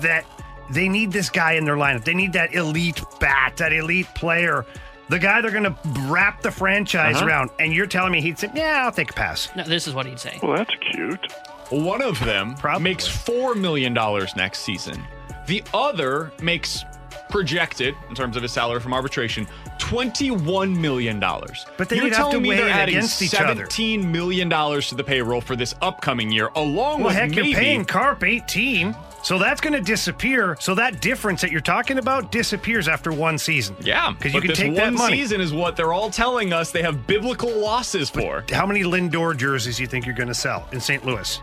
that they need this guy in their lineup. They need that elite bat, that elite player, the guy they're going to wrap the franchise Uh-huh. around. And you're telling me he'd say, "Yeah, I'll take a pass." No, this is what he'd say. Well, that's cute. One of them Probably. makes $4 million next season. The other makes projected, in terms of his salary from arbitration, $21 million. But they You're telling to me they're adding against each other. $17 million to the payroll for this upcoming year, along Well, with heck, maybe you're paying Carp 18, so that's going to disappear. So that difference that you're talking about disappears after one season. Yeah, because you can take one that money. season is what they're all telling us they have biblical losses for. How many Lindor jerseys do you think you're going to sell in St. Louis?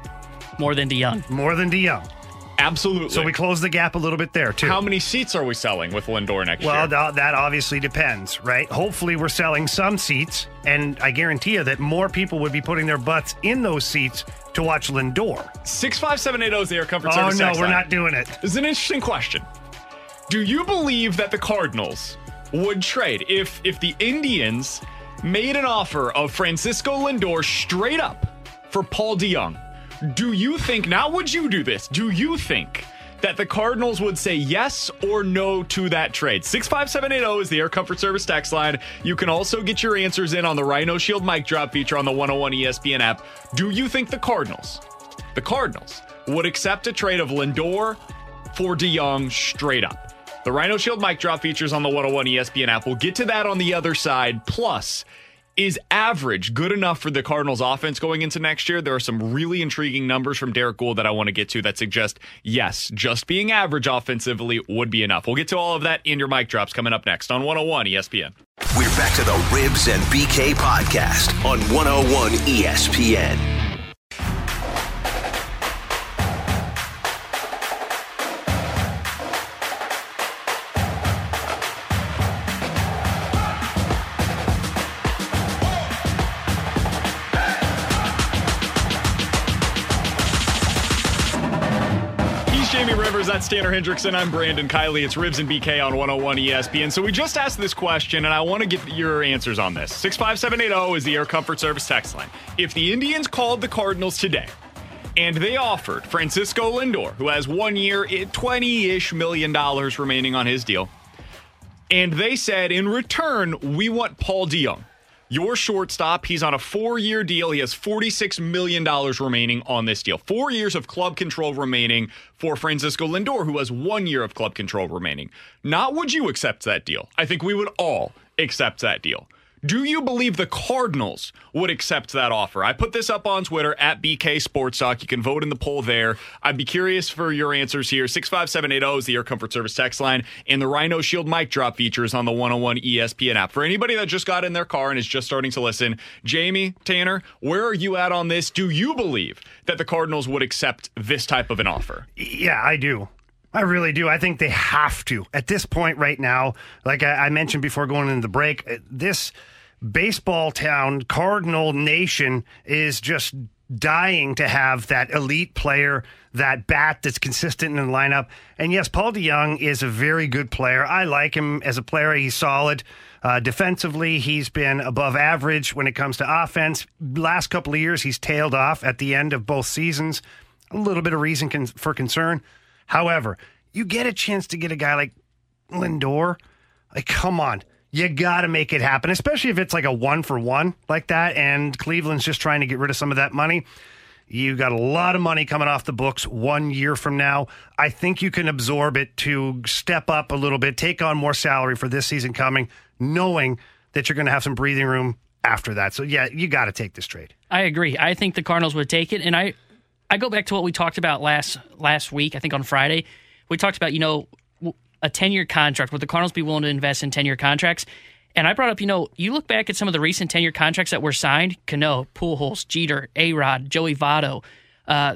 More than DeJong. More than DeJong. Absolutely. So we close the gap a little bit there too. How many seats are we selling with Lindor next well, year? tha- that obviously depends, right? Hopefully, we're selling some seats, and I guarantee you that more people would be putting their butts in those seats to watch Lindor. 65780 is the Air Comfort Oh Service no, we're line. not doing it. This is an interesting question. Do you believe that the Cardinals would trade if if the Indians made an offer of Francisco Lindor straight up for Paul DeJong? Do you think now would you do this? Do you think that the Cardinals would say yes or no to that trade? 65780 is the Air Comfort Service text line. You can also get your answers in on the Rhino Shield mic drop feature on the 101 ESPN app. Do you think the Cardinals, the Cardinals, would accept a trade of Lindor for DeJong straight up? The Rhino Shield mic drop features on the 101 ESPN app. We'll get to that on the other side. Plus, is average good enough for the Cardinals offense going into next year? There are some really intriguing numbers from Derrick Goold that I want to get to that suggest yes, just being average offensively would be enough. We'll get to all of that in your mic drops coming up next on 101 ESPN. We're back to the Ribs and BK podcast on 101 ESPN. That's Tanner Hendrickson. I'm Brandon Kiley. It's Ribs and BK on 101 ESPN. So we just asked this question, and I want to get your answers on this. 65780 is the Air Comfort Service text line. If the Indians called the Cardinals today and they offered Francisco Lindor, who has one year, eh, 20 ish million dollars remaining on his deal, and they said, in return, we want Paul DeJong. Your shortstop, he's on a four year deal. He has $46 million remaining on this deal. Four years of club control remaining for Francisco Lindor, who has one year of club control remaining. Not would you accept that deal? I think we would all accept that deal. Do you believe the Cardinals would accept that offer? I put this up on Twitter at BK Sports Talk. You can vote in the poll there. I'd be curious for your answers here. 65780 is the Air Comfort Service text line, and the Rhino Shield mic drop features on the 101 ESPN app. For anybody that just got in their car and is just starting to listen, Jamie, Tanner, where are you at on this? Do you believe that the Cardinals would accept this type of an offer? Yeah, I do. I really do. I think they have to. At this point right now, like I, I mentioned before going into the break, uh, this baseball town, Cardinal Nation, is just dying to have that elite player, that bat that's consistent in the lineup. And yes, Paul DeJong is a very good player. I like him as a player. He's solid. Uh, defensively, he's been above average when it comes to offense. Last couple of years, he's tailed off at the end of both seasons. A little bit of reason con- for concern. However, you get a chance to get a guy like Lindor. Like, come on. You got to make it happen, especially if it's like a one for one like that. And Cleveland's just trying to get rid of some of that money. You got a lot of money coming off the books one year from now. I think you can absorb it to step up a little bit, take on more salary for this season coming, knowing that you're going to have some breathing room after that. So, yeah, you got to take this trade. I agree. I think the Cardinals would take it, and I, I go back to what we talked about last last week. I think on Friday, we talked about you know a 10 year contract. Would the Cardinals be willing to invest in 10 year contracts? And I brought up, you know, you look back at some of the recent 10 year contracts that were signed Cano, Pujols, Jeter, A Rod, Joey Votto. Uh,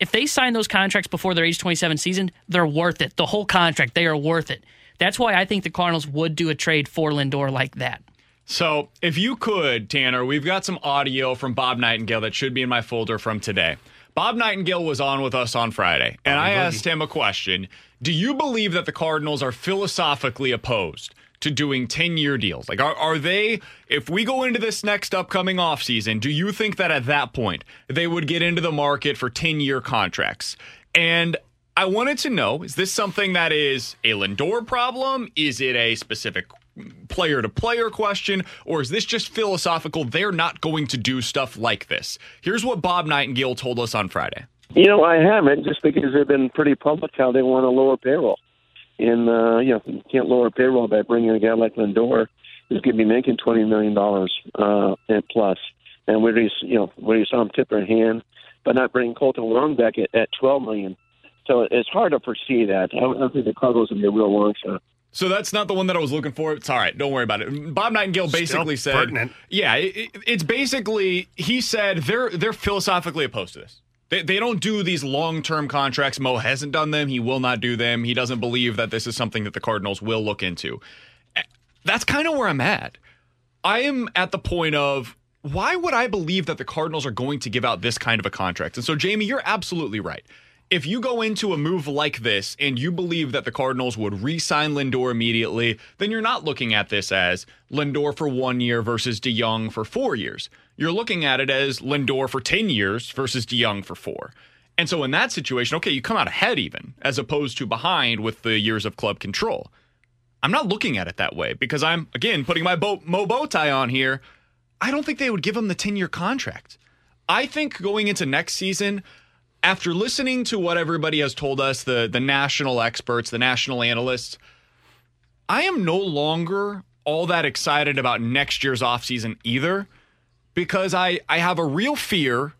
if they sign those contracts before their age 27 season, they're worth it. The whole contract, they are worth it. That's why I think the Cardinals would do a trade for Lindor like that. So, if you could, Tanner, we've got some audio from Bob Nightingale that should be in my folder from today. Bob Nightingale was on with us on Friday, and I asked him a question. Do you believe that the Cardinals are philosophically opposed to doing 10 year deals? Like, are, are they, if we go into this next upcoming offseason, do you think that at that point they would get into the market for 10 year contracts? And I wanted to know is this something that is a Lindor problem? Is it a specific player to player question, or is this just philosophical? They're not going to do stuff like this. Here's what Bob Nightingale told us on Friday. You know, I haven't just because they've been pretty public how they want to lower payroll. And, uh, you know, you can't lower payroll by bringing a guy like Lindor who's going to be making $20 million uh, and plus. And where you, you know, where you saw him tip her hand, but not bringing Kolten Wong back at, at 12 million. So it's hard to foresee that. I don't, think the Cardinals will be a real long shot. So that's not the one that I was looking for. It's all right. Don't worry about it. Bob Nightingale basically Still said, pertinent. "Yeah, it, it's basically he said they're they're philosophically opposed to this. They they don't do these long term contracts. Mo hasn't done them. He will not do them. He doesn't believe that this is something that the Cardinals will look into. That's kind of where I'm at. I am at the point of why would I believe that the Cardinals are going to give out this kind of a contract? And so, Jamie, you're absolutely right. If you go into a move like this and you believe that the Cardinals would re sign Lindor immediately, then you're not looking at this as Lindor for one year versus DeJong for four years. You're looking at it as Lindor for 10 years versus DeJong for four. And so, in that situation, okay, you come out ahead even, as opposed to behind with the years of club control. I'm not looking at it that way because I'm, again, putting my bow, Mo bow tie on here. I don't think they would give him the 10 year contract. I think going into next season, after listening to what everybody has told us, the, the national experts, the national analysts, I am no longer all that excited about next year's offseason either because I, I have a real fear,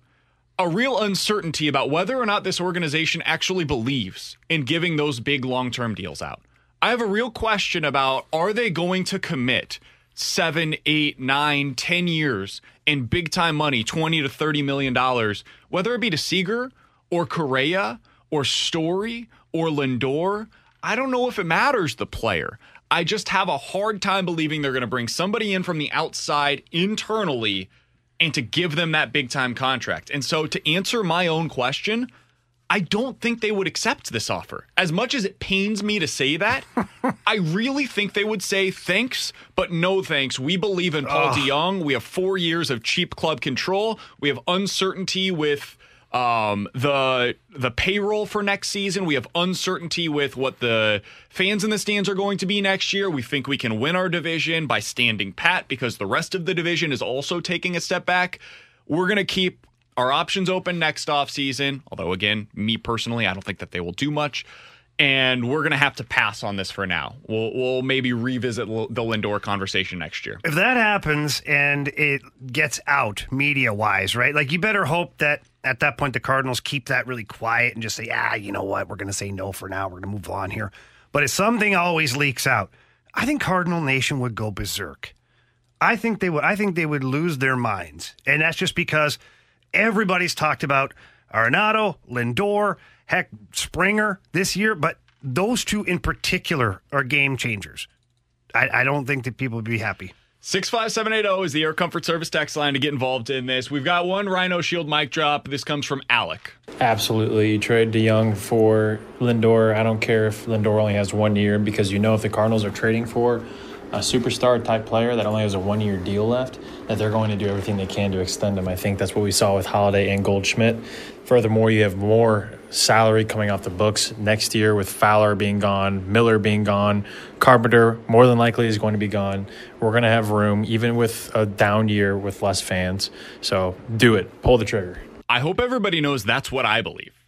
a real uncertainty about whether or not this organization actually believes in giving those big long term deals out. I have a real question about are they going to commit seven, eight, nine, ten years in big time money, 20 to 30 million dollars, whether it be to Seager or Correa or Story or Lindor. I don't know if it matters the player. I just have a hard time believing they're going to bring somebody in from the outside internally and to give them that big time contract. And so to answer my own question, I don't think they would accept this offer. As much as it pains me to say that, I really think they would say thanks, but no thanks. We believe in Paul DeJong. We have four years of cheap club control. We have uncertainty with um, the the payroll for next season. We have uncertainty with what the fans in the stands are going to be next year. We think we can win our division by standing pat because the rest of the division is also taking a step back. We're going to keep our options open next offseason. Although, again, me personally, I don't think that they will do much. and we're going to have to pass on this for now. We'll, we'll maybe revisit l- the Lindor conversation next year. If that happens and it gets out media wise, right? Like you better hope that at that point the Cardinals keep that really quiet and just say, ah, you know what, we're going to say no for now. We're going to move on here. But if something always leaks out, I think Cardinal Nation would go berserk. I think they would. I think they would lose their minds, and that's just because everybody's talked about Arenado, Lindor, heck, Springer this year, but those two in particular are game changers. I, I don't think that people would be happy. 65780 is the Air Comfort Service text line to get involved in this. We've got one Rhino Shield mic drop. This comes from Alec. Absolutely. You trade DeJong for Lindor. I don't care if Lindor only has one year because you know if the Cardinals are trading for a superstar type player that only has a one year deal left, that they're going to do everything they can to extend him. I think that's what we saw with Holliday and Goldschmidt. Furthermore, you have more salary coming off the books next year with Fowler being gone, Miller being gone, Carpenter more than likely is going to be gone. We're going to have room, even with a down year with less fans. So do it. Pull the trigger. I hope everybody knows that's what I believe.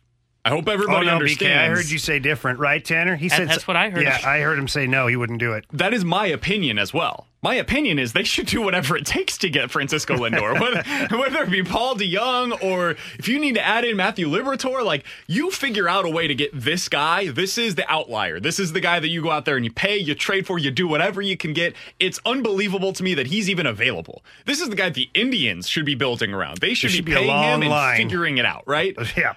I hope Oh, everybody no, BK, understands. I heard you say different, right, Tanner? He said that's what I heard. Yeah, I heard him say no. He wouldn't do it. that is my opinion as well. My opinion is they should do whatever it takes to get Francisco Lindor, whether, whether it be Paul DeJong or if you need to add in Matthew Liberatore, Like you figure out a way to get this guy. This is the outlier. This is the guy that you go out there and you pay, you trade for, you do whatever you can get. It's unbelievable to me that he's even available. This is the guy the Indians should be building around. They should, should be be a paying long him and figuring it out, right? Yeah.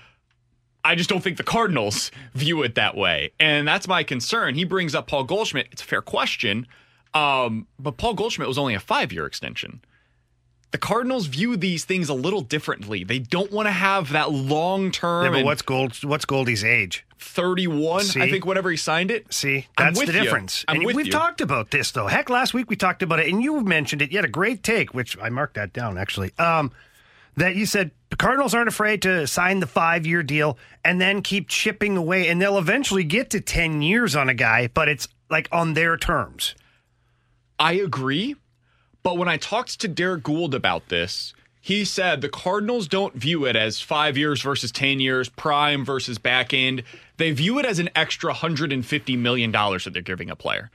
I just don't think the Cardinals view it that way. And that's my concern. He brings up Paul Goldschmidt. It's a fair question. Um, but Paul Goldschmidt was only a five year extension. The Cardinals view these things a little differently. They don't want to have that long term. Yeah, but what's Gold? What's Goldie's age? 31? See? I think whenever he signed it. See, that's the difference. And we've you. talked about this though. Heck, last week we talked about it, and you mentioned it. You had a great take, which I marked that down actually. Um, that you said the Cardinals aren't afraid to sign the five-year deal and then keep chipping away, and they'll eventually get to ten years on a guy, but it's like on their terms. I agree. But when I talked to Derrick Goold about this, he said the Cardinals don't view it as five years versus 10 years, prime versus back end. They view it as an extra $150 million that they're giving a player.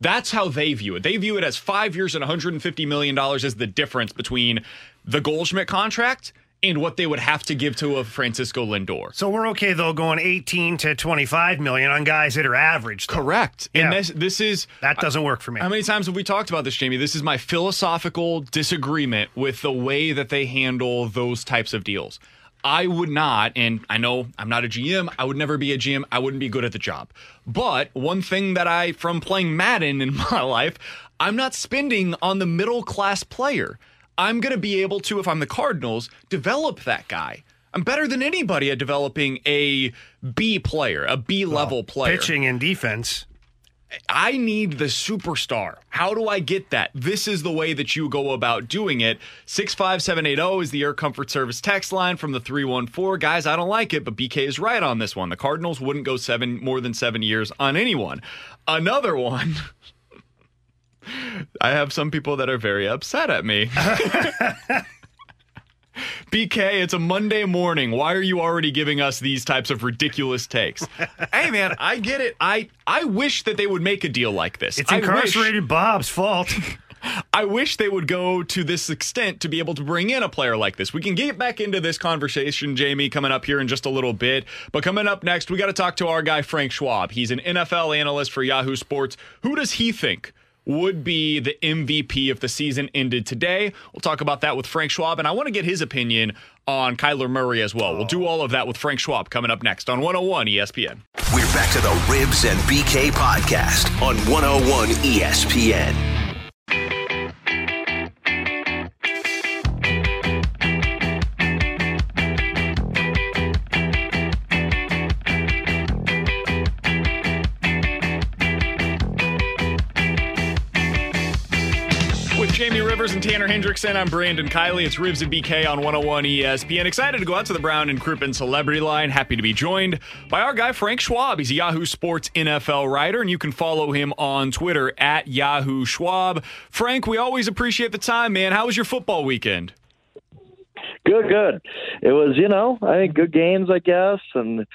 That's how they view it. They view it as five years and $150 million as the difference between the Goldschmidt contract and what they would have to give to a Francisco Lindor. So we're okay though, going eighteen to twenty-five million on guys that are average. though. Correct. And Yeah. this, this is That doesn't work for me. How many times have we talked about this, Jamie? This is my philosophical disagreement with the way that they handle those types of deals. I would not, and I know I'm not a GM, I would never be a GM, I wouldn't be good at the job. But one thing that I, from playing Madden in my life, I'm not spending on the middle class player. I'm going to be able to, if I'm the Cardinals, develop that guy. I'm better than anybody at developing a B player, a B level player. Pitching and defense. I need the superstar. How do I get that? This is the way that you go about doing it. 65780 is the Air Comfort Service text line from the 314. Guys, I don't like it, but BK is right on this one. The Cardinals wouldn't go seven more than seven years on anyone. Another one. I have some people that are very upset at me. BK, it's a Monday morning. Why are you already giving us these types of ridiculous takes? hey man, I get it. I I wish that they would make a deal like this. It's I wish- incarcerated Bob's fault. I wish they would go to this extent to be able to bring in a player like this. We can get back into this conversation, Jamie, coming up here in just a little bit. But coming up next, we got to talk to our guy, Frank Schwab. He's an NFL analyst for Yahoo Sports. Who does he think? Would be the MVP if the season ended today. We'll talk about that with Frank Schwab, and I want to get his opinion on Kyler Murray as well. We'll do all of that with Frank Schwab coming up next on 101 ESPN. We're back to the Ribs and BK podcast on 101 ESPN. Rivers and Tanner Hendrickson, I'm Brandon Kiley. It's Ribs and BK on 101 ESPN. Excited to go out to the Brown and Crouppen Celebrity Line. Happy to be joined by our guy, Frank Schwab. He's a Yahoo Sports NFL writer, and you can follow him on Twitter at Yahoo Schwab. Frank, we always appreciate the time, man. How was your football weekend? Good, good. It was, you know, I think good games, I guess, and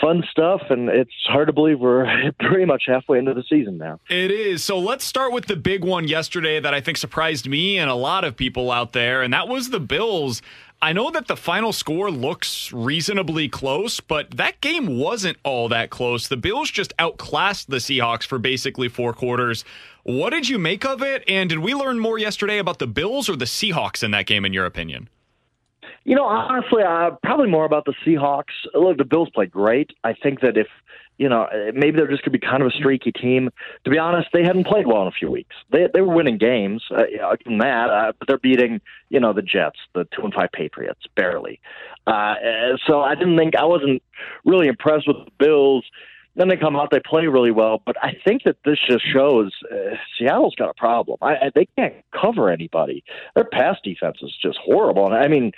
fun stuff, and it's hard to believe we're pretty much halfway into the season now. It is. So let's start with the big one yesterday that I think surprised me and a lot of people out there, and that was the Bills. I know that the final score looks reasonably close, but that game wasn't all that close. The Bills just outclassed the Seahawks for basically four quarters. What did you make of it? And did we learn more yesterday about the Bills or the Seahawks in that game, in your opinion? You know, honestly, uh, probably more about the Seahawks. Look, the Bills played great. I think that if you know, maybe they're just going to be kind of a streaky team. To be honest, they hadn't played well in a few weeks. They they were winning games, uh, in that, uh, but they're beating you know the Jets, the two and five Patriots, barely. Uh, so I didn't think I wasn't really impressed with the Bills. Then they come out, they play really well, but I think that this just shows uh, Seattle's got a problem. I, I, they can't cover anybody. Their pass defense is just horrible. And I mean,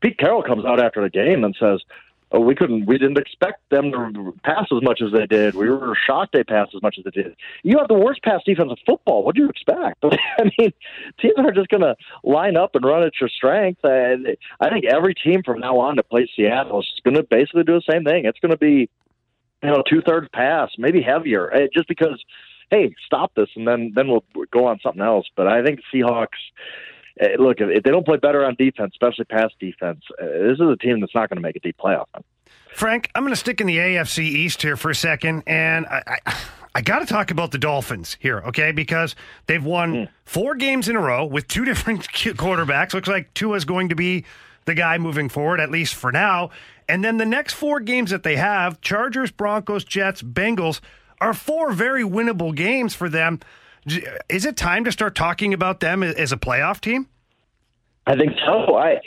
Pete Carroll comes out after the game and says, oh, we couldn't, we didn't expect them to pass as much as they did. We were shocked they passed as much as they did. You have the worst pass defense of football. What do you expect? I mean, teams are just going to line up and run at your strength. And I think every team from now on to play Seattle is going to basically do the same thing. It's going to be, you know, two thirds pass, maybe heavier, eh, just because. Hey, stop this, and then then we'll go on something else. But I think Seahawks Eh, look, if they don't play better on defense, especially pass defense, uh, this is a team that's not going to make a deep playoff. Frank, I'm going to stick in the AFC East here for a second, and I, I, I got to talk about the Dolphins here, okay? Because they've won mm. four games in a row with two different quarterbacks. Looks like Tua is going to be the guy moving forward, at least for now. And then the next four games that they have Chargers, Broncos, Jets, Bengals are four very winnable games for them. Is it time to start talking about them as a playoff team? I think so. I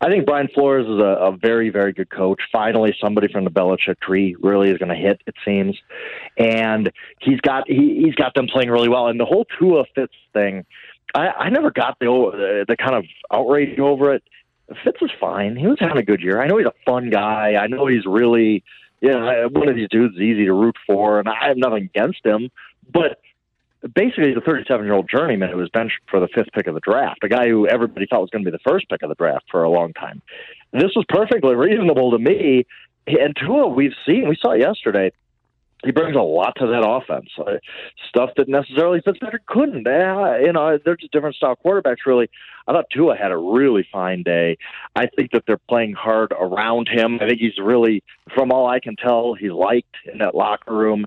I think Brian Flores is a, a very very good coach. Finally, somebody from the Belichick tree really is going to hit. It seems, and he's got he, he's got them playing really well. And the whole Tua Fitz thing, I, I never got the, the the kind of outrage over it. Fitz was fine. He was having a good year. I know he's a fun guy. I know he's really, you know, one of these dudes is easy to root for, and I have nothing against him. But basically the 37 year old journeyman who was benched for the fifth pick of the draft, a guy who everybody thought was going to be the first pick of the draft for a long time. This was perfectly reasonable to me. And Tua, we've seen, we saw yesterday, he brings a lot to that offense. Uh, stuff that necessarily Fitzpatrick couldn't. Uh, you know, they're just different style quarterbacks, really. I thought Tua had a really fine day. I think that they're playing hard around him. I think he's really, from all I can tell, he's liked in that locker room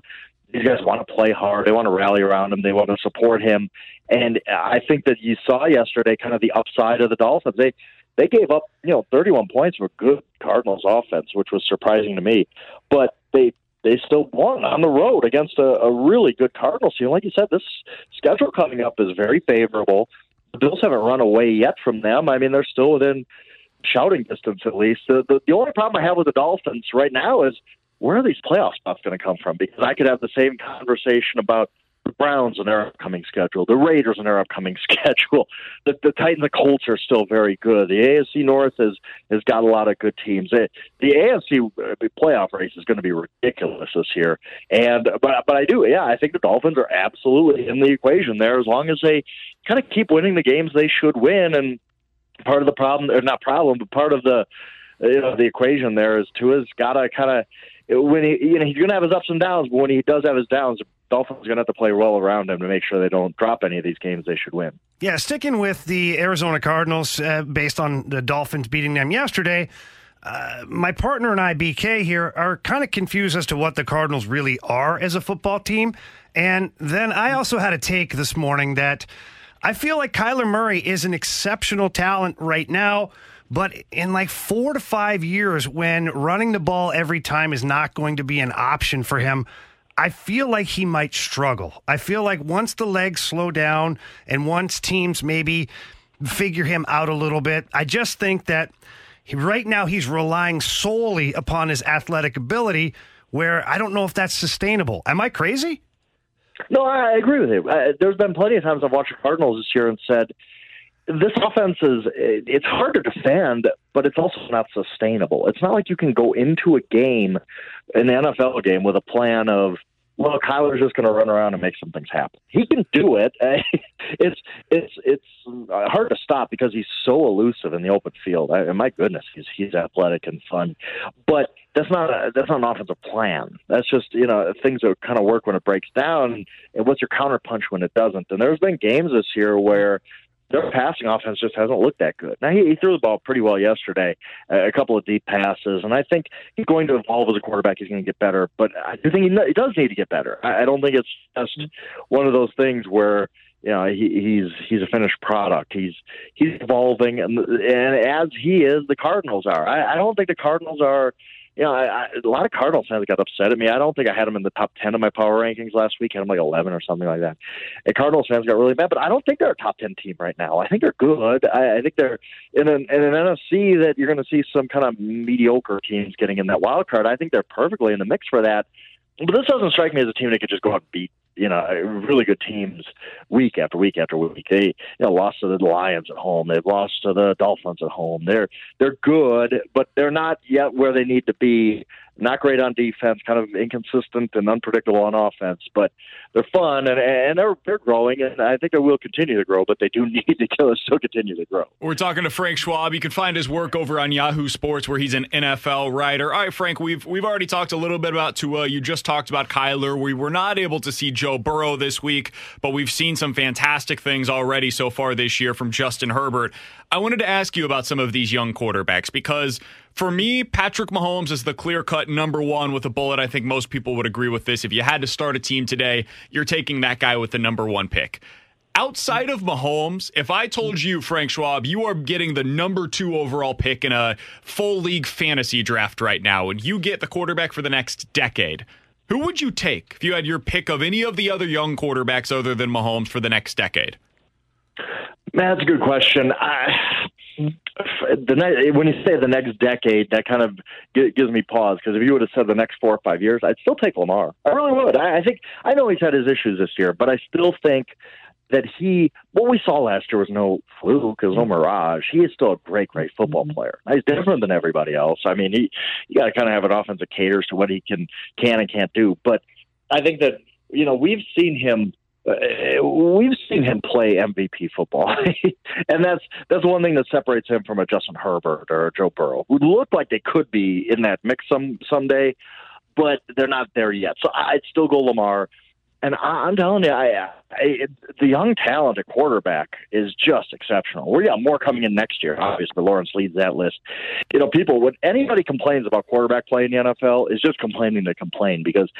these guys want to play hard. They want to rally around him. They want to support him. And I think that you saw yesterday kind of the upside of the Dolphins. They they gave up, you know, 31 points for good Cardinals offense, which was surprising to me. But they they still won on the road against a, a really good Cardinals team. Like you said, this schedule coming up is very favorable. The Bills haven't run away yet from them. I mean, they're still within shouting distance at least. The, the, the only problem I have with the Dolphins right now is where are these playoff spots going to come from? Because I could have the same conversation about the Browns and their upcoming schedule, the Raiders and their upcoming schedule. The, the Titans, the Colts are still very good. The AFC North has has got a lot of good teams. It, the AFC uh, playoff race is going to be ridiculous this year. And but but I do, yeah, I think the Dolphins are absolutely in the equation there as long as they kind of keep winning the games they should win. And part of the problem, or not problem, but part of the you know the equation there is Tua's got to kind of when he you know he's going to have his ups and downs, but when he does have his downs, Dolphins are going to have to play well around him to make sure they don't drop any of these games they should win. Yeah, sticking with the Arizona Cardinals, uh, based on the Dolphins beating them yesterday. Uh, my partner and I, BK, here are kind of confused as to what the Cardinals really are as a football team. And then I also had a take this morning that I feel like Kyler Murray is an exceptional talent right now but in like four to five years, when running the ball every time is not going to be an option for him, I feel like he might struggle. I feel like once the legs slow down and once teams maybe figure him out a little bit, I just think that he, right now he's relying solely upon his athletic ability, where I don't know if that's sustainable. Am I crazy? No, I agree with you. There's been plenty of times I've watched the Cardinals this year and said, this offense is it's hard to defend, but it's also not sustainable. It's not like you can go into a game, an NFL game, with a plan of well, Kyler's just going to run around and make some things happen. He can do it. it's it's it's hard to stop because he's so elusive in the open field. I, my goodness, he's he's athletic and fun, but that's not a, that's not an offensive plan. That's just you know things that kind of work when it breaks down, and what's your counterpunch when it doesn't. And there's been games this year where their passing offense just hasn't looked that good. Now he, he threw the ball pretty well yesterday, uh, a couple of deep passes, and I think he's going to evolve as a quarterback. He's going to get better, but I do think he, he does need to get better. I, I don't think it's just one of those things where you know he, he's he's a finished product. He's he's evolving, and, and as he is, the Cardinals are. I, I don't think the Cardinals are you know, I, I, a lot of Cardinals fans got upset at me. I don't think I had them in the top ten of my power rankings last week. I had them like eleven or something like that. And Cardinals fans got really mad, but I don't think they're a top ten team right now. I think they're good. I, I think they're in an, in an NFC that you're going to see some kind of mediocre teams getting in that wild card. I think they're perfectly in the mix for that. But this doesn't strike me as a team that could just go out and beat you know, really good teams week after week after week. They, you know, lost to the Lions at home. They've lost to the Dolphins at home. They're they're good, but they're not yet where they need to be not great on defense, kind of inconsistent and unpredictable on offense, but they're fun and and they're they're growing, and I think they will continue to grow. But they do need to still continue to grow. We're talking to Frank Schwab. You can find his work over on Yahoo Sports, where he's an NFL writer. All right, Frank, we've we've already talked a little bit about Tua. You just talked about Kyler. We were not able to see Joe Burrow this week, but we've seen some fantastic things already so far this year from Justin Herbert. I wanted to ask you about some of these young quarterbacks because for me, Patrick Mahomes is the clear cut number one with a bullet. I think most people would agree with this. If you had to start a team today, you're taking that guy with the number one pick. Outside of Mahomes, if I told you, Frank Schwab, you are getting the number two overall pick in a full league fantasy draft right now, and you get the quarterback for the next decade, who would you take if you had your pick of any of the other young quarterbacks other than Mahomes for the next decade? Man, that's a good question. I, the ne- when you say the next decade, that kind of gives me pause because if you would have said the next four or five years, I'd still take Lamar. I really would. I, I think I know he's had his issues this year, but I still think that he what we saw last year was no fluke, it was no mm-hmm. mirage. He is still a great, great football mm-hmm. player. He's different than everybody else. I mean, he you got to kind of have an offense that caters to what he can can and can't do. But I think that you know we've seen him Uh, we've seen him play MVP football, and that's that's one thing that separates him from a Justin Herbert or a Joe Burrow, who look like they could be in that mix some someday, but they're not there yet. So I'd still go Lamar. And I, I'm telling you, I, I, the young talent at quarterback is just exceptional. We got more coming in next year. Obviously, Lawrence leads that list. You know, people when anybody complains about quarterback play in the NFL is just complaining to complain because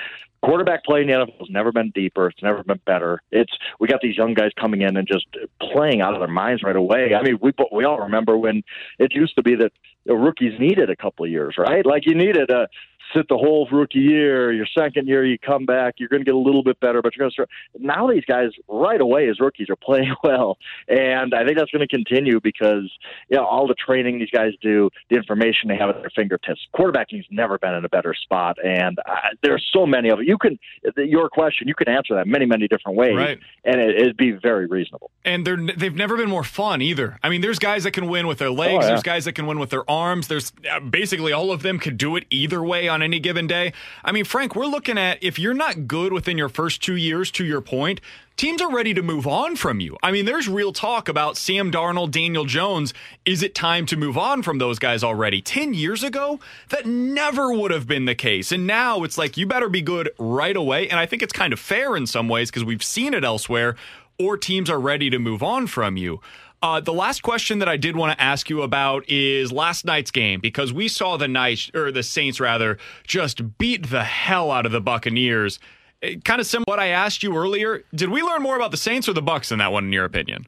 quarterback play in the NFL has never been deeper. It's never been better. It's we got these young guys coming in and just playing out of their minds right away. I mean, we we all remember when it used to be that rookies needed a couple of years, right? Like you needed a sit the whole rookie year. Your second year, you come back, you're going to get a little bit better, but you're going to start. Now these guys right away as rookies are playing well, and I think that's going to continue because you know all the training these guys do, the information they have at their fingertips. Quarterbacking's never been in a better spot, and uh, there's so many of it. You can your question, you can answer that many many different ways, right. and it, it'd be very reasonable. And they're they've never been more fun either. I mean, there's guys that can win with their legs. Oh, yeah. There's guys that can win with their arms. There's uh, basically all of them could do it either way on any given day. I mean, Frank, we're looking at if you're not good within your first two years, to your point, teams are ready to move on from you. I mean, there's real talk about Sam Darnold, Daniel Jones. Is it time to move on from those guys already? 10 years ago, that never would have been the case. And now it's like you better be good right away. And I think it's kind of fair in some ways because we've seen it elsewhere, or teams are ready to move on from you. Uh, the last question that I did want to ask you about is last night's game because we saw the Knights or the Saints rather just beat the hell out of the Buccaneers. Eh, kind of similar to what I asked you earlier. Did we learn more about the Saints or the Bucks in that one, in your opinion?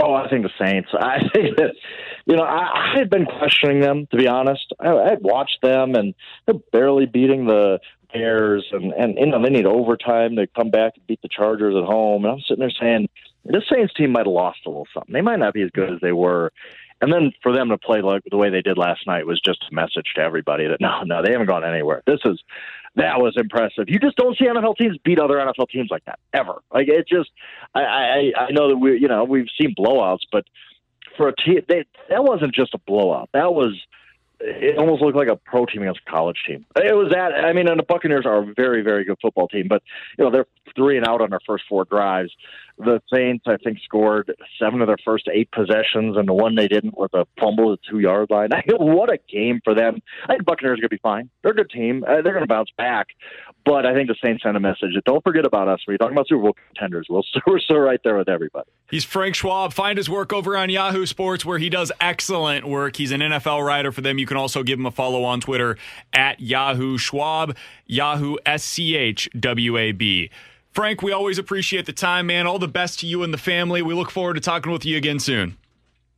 Oh, I think the Saints. I think that you know I, I had been questioning them to be honest. I, I had watched them and they're barely beating the Bears, and and you know they need overtime to come back and beat the Chargers at home. And I'm sitting there saying this Saints team might have lost a little something. They might not be as good as they were. And then for them to play like the way they did last night was just a message to everybody that no, no, they haven't gone anywhere. This is that was impressive. You just don't see NFL teams beat other NFL teams like that ever. Like it just, I, I, I know that we, you know, we've seen blowouts, but for a team, they, that wasn't just a blowout. That was it almost looked like a pro team against a college team. It was that. I mean, and the Buccaneers are a very, very good football team, but you know they're three and out on their first four drives. The Saints, I think, scored seven of their first eight possessions, and the one they didn't was a fumble at the two yard line. what a game for them! I think Buccaneers are going to be fine. They're a good team. Uh, they're going to bounce back, but I think the Saints sent a message that don't forget about us. When you're talking about Super Bowl contenders, we'll, we're still right there with everybody. He's Frank Schwab. Find his work over on Yahoo Sports, where he does excellent work. He's an NFL writer for them. You can also give him a follow on Twitter at Yahoo Schwab, Yahoo S C H W A B. Frank, we always appreciate the time, man. All the best to you and the family. We look forward to talking with you again soon.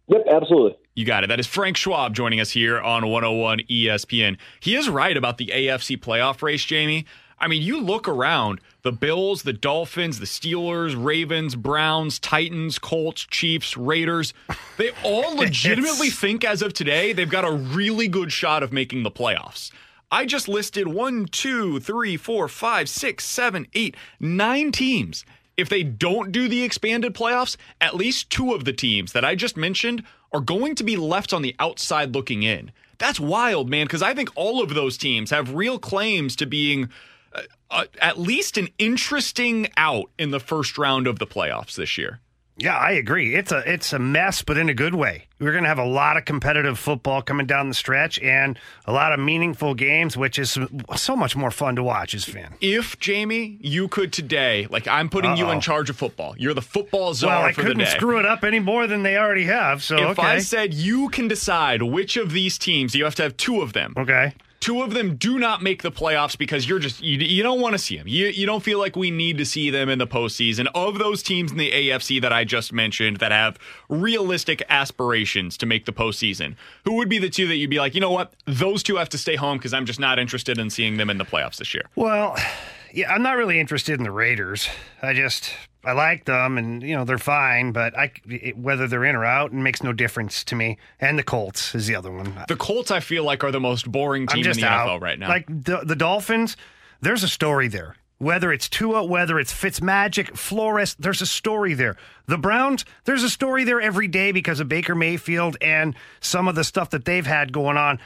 Yep, absolutely. You got it. That is Frank Schwab joining us here on 101 ESPN. He is right about the AFC playoff race, Jamie. I mean, you look around the Bills, the Dolphins, the Steelers, Ravens, Browns, Titans, Colts, Chiefs, Raiders. They all legitimately think as of today they've got a really good shot of making the playoffs. I just listed one, two, three, four, five, six, seven, eight, nine teams. If they don't do the expanded playoffs, at least two of the teams that I just mentioned are going to be left on the outside looking in. That's wild, man, because I think all of those teams have real claims to being uh, uh, at least an interesting out in the first round of the playoffs this year. Yeah, I agree. It's a it's a mess, but in a good way. We're going to have a lot of competitive football coming down the stretch, and a lot of meaningful games, which is so much more fun to watch as a fan. If Jamie, you could today, like I'm putting Uh-oh. you in charge of football. You're the football czar well, I for couldn't the day. screw it up any more than they already have. So if okay. I said you can decide which of these teams, you have to have two of them. Okay. Two of them do not make the playoffs because you're just you, you don't want to see them. You you don't feel like we need to see them in the postseason. Of those teams in the AFC that I just mentioned that have realistic aspirations to make the postseason, who would be the two that you'd be like, you know what, those two have to stay home because I'm just not interested in seeing them in the playoffs this year. Well, yeah, I'm not really interested in the Raiders. I just I like them, and you know they're fine. But I, it, whether they're in or out, it makes no difference to me. And the Colts is the other one. The Colts, I feel like, are the most boring team in the out. NFL right now. Like the the Dolphins, there's a story there. Whether it's Tua, whether it's Fitzmagic, Flores, there's a story there. The Browns, there's a story there every day because of Baker Mayfield and some of the stuff that they've had going on.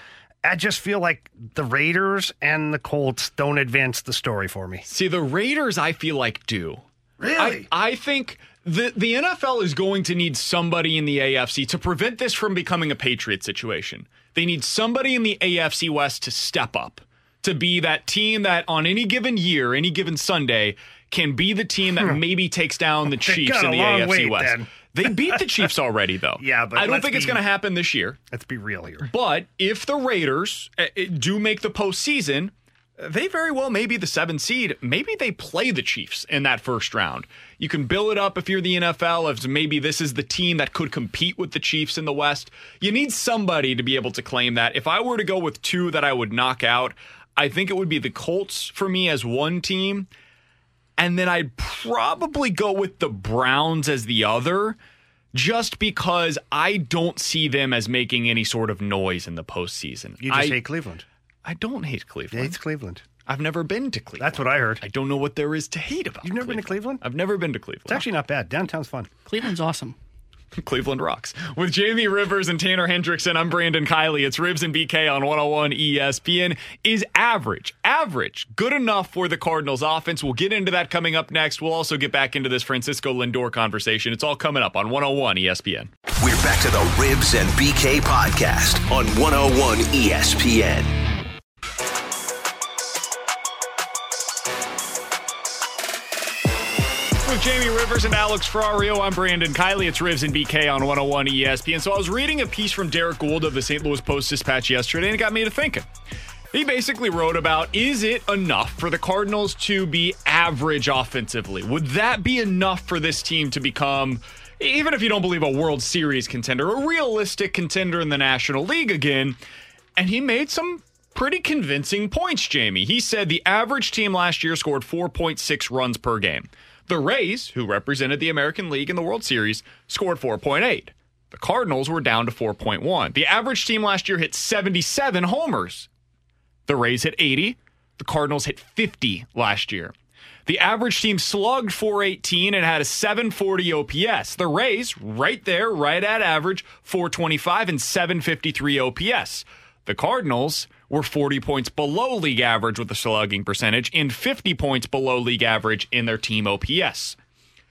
I just feel like the Raiders and the Colts don't advance the story for me. See, the Raiders, I feel like do. Really? I, I think the the NFL is going to need somebody in the AFC to prevent this from becoming a Patriot situation. They need somebody in the AFC West to step up to be that team that on any given year, any given Sunday, can be the team that maybe takes down the Chiefs in the AFC wait, West. They beat the Chiefs already, though. Yeah, but I don't think it's going to happen this year. Let's be real here. But if the Raiders uh, uh, do make the postseason, they very well may be the seventh seed. Maybe they play the Chiefs in that first round. You can build it up if you're the NFL, if maybe this is the team that could compete with the Chiefs in the West. You need somebody to be able to claim that. If I were to go with two that I would knock out, I think it would be the Colts for me as one team. And then I'd probably go with the Browns as the other, just because I don't see them as making any sort of noise in the postseason. You just I, hate Cleveland. I don't hate Cleveland. Hates Cleveland. I've never been to Cleveland. That's what I heard. I don't know what there is to hate about. You've never been to Cleveland? I've never been to Cleveland. It's actually not bad. Downtown's fun. Cleveland's awesome. Cleveland rocks. With Jamie Rivers and Tanner Hendrickson, I'm Brandon Kiley. It's Ribs and BK on 101 ESPN. Is average, average, good enough for the Cardinals offense? We'll get into that coming up next. We'll also get back into this Francisco Lindor conversation. It's all coming up on 101 ESPN. We're back to the Ribs and BK podcast on 101 ESPN. Rivers and Alex Ferrario, I'm Brandon Kiley. It's Ribs and BK on 101 ESPN. So I was reading a piece from Derrick Goold of the St. Louis Post Dispatch yesterday, and it got me to thinking. He basically wrote about is it enough for the Cardinals to be average offensively? Would that be enough for this team to become, even if you don't believe a World Series contender, a realistic contender in the National League again? And he made some pretty convincing points, Jamie. He said the average team last year scored 4.6 runs per game. The Rays, who represented the American League in the World Series, scored 4.8. The Cardinals were down to 4.1. The average team last year hit 77 homers. The Rays hit 80. The Cardinals hit 50 last year. The average team slugged 418 and had a 740 OPS. The Rays, right there, right at average, 425 and 753 OPS. The Cardinals were 40 points below league average with the slugging percentage and 50 points below league average in their team OPS.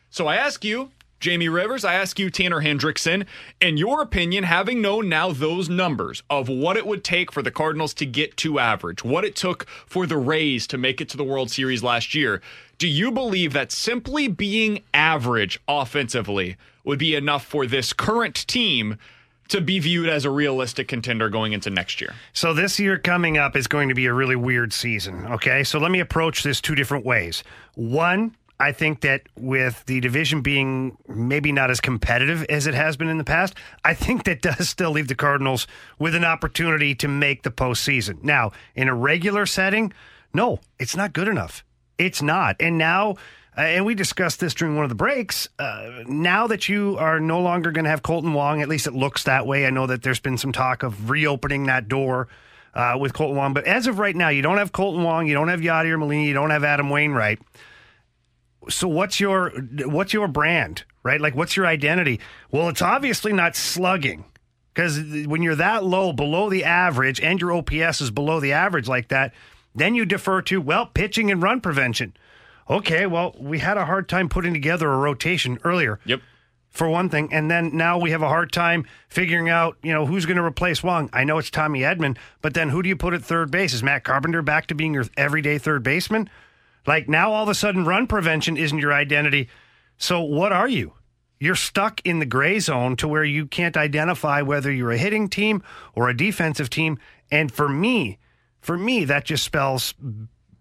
So I ask you, Jamie Rivers, I ask you, Tanner Hendrickson, in your opinion, having known now those numbers of what it would take for the Cardinals to get to average, what it took for the Rays to make it to the World Series last year, do you believe that simply being average offensively would be enough for this current team to be viewed as a realistic contender going into next year? So this year coming up is going to be a really weird season. Okay, so let me approach this two different ways. One, I think that with the division being maybe not as competitive as it has been in the past, I think that does still leave the Cardinals with an opportunity to make the postseason. Now, in a regular setting, no, it's not good enough. It's not. And now, uh, and we discussed this during one of the breaks. Uh, now that you are no longer going to have Kolten Wong, at least it looks that way. I know that there's been some talk of reopening that door uh, with Kolten Wong, but as of right now, you don't have Kolten Wong, you don't have Yadier Molina, you don't have Adam Wainwright. So what's your what's your brand, right? Like what's your identity? Well, it's obviously not slugging. Because when you're that low, below the average, and your OPS is below the average like that, then you defer to, well, pitching and run prevention. Okay, well, we had a hard time putting together a rotation earlier. Yep. For one thing, and then now we have a hard time figuring out, you know, who's going to replace Wong. I know it's Tommy Edman, but then who do you put at third base? Is Matt Carpenter back to being your everyday third baseman? Like now, all of a sudden, run prevention isn't your identity. So what are you? You're stuck in the gray zone to where you can't identify whether you're a hitting team or a defensive team. And for me, for me, that just spells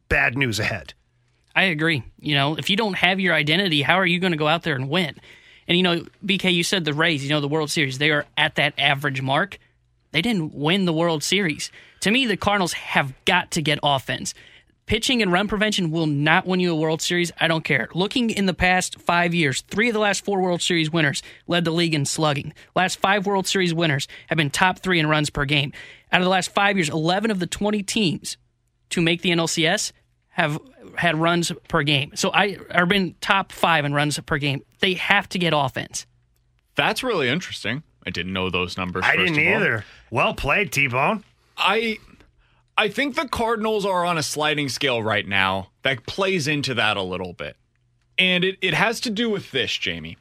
bad news ahead. I agree. You know, if you don't have your identity, how are you going to go out there and win? And you know, BK, you said the Rays, you know, the World Series, they are at that average mark. They didn't win the World Series. To me, the Cardinals have got to get offense. Pitching and run prevention will not win you a World Series. I don't care. Looking in the past five years, three of the last four World Series winners led the league in slugging. Last five World Series winners have been top three in runs per game. Out of the last five years, 11 of the 20 teams to make the NLCS have had runs per game. So I have been top five in runs per game. They have to get offense. That's really interesting. I didn't know those numbers. I first didn't of all. either. Well played, T Bone. I I think the Cardinals are on a sliding scale right now that plays into that a little bit. And it, it has to do with this, Jamie.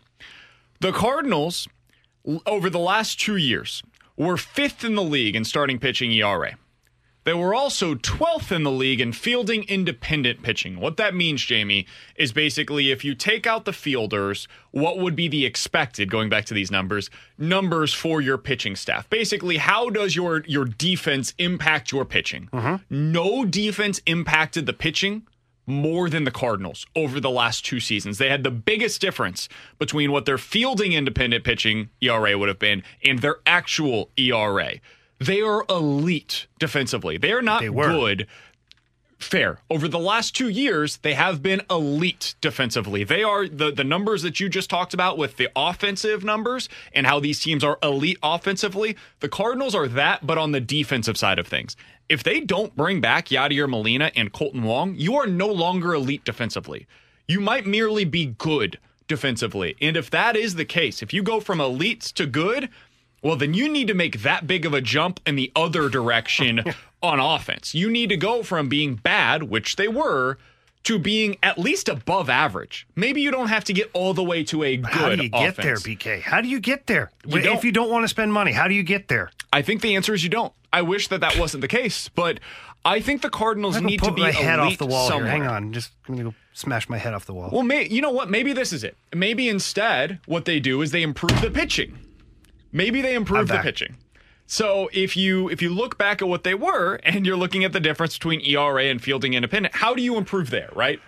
The Cardinals, over the last two years, were fifth in the league in starting pitching ERA. They were also 12th in the league in fielding independent pitching. What that means, Jamie, is basically if you take out the fielders, what would be the expected, going back to these numbers, numbers for your pitching staff? Basically, how does your, your defense impact your pitching? Mm-hmm. No defense impacted the pitching more than the Cardinals over the last two seasons. They had the biggest difference between what their fielding independent pitching ERA would have been and their actual ERA. They are elite defensively. They are not They good. Fair. Over the last two years, they have been elite defensively. They are the, the numbers that you just talked about with the offensive numbers and how these teams are elite offensively. The Cardinals are that, but on the defensive side of things. If they don't bring back Yadier Molina and Kolten Wong, you are no longer elite defensively. You might merely be good defensively. And if that is the case, if you go from elites to good, well, then you need to make that big of a jump in the other direction on offense. You need to go from being bad, which they were, to being at least above average. Maybe you don't have to get all the way to a good How do you get there. BK? How do you get there? You if you don't want to spend money, how do you get there? I think the answer is you don't. I wish that that wasn't the case, but I think the Cardinals need to be my head off the wall somewhere. here. Hang on, just gonna go smash my head off the wall. Well, may, you know what? Maybe this is it. Maybe instead, what they do is they improve the pitching. Maybe they improve the pitching. So if you if you look back at what they were and you're looking at the difference between ERA and fielding independent, how do you improve there, right?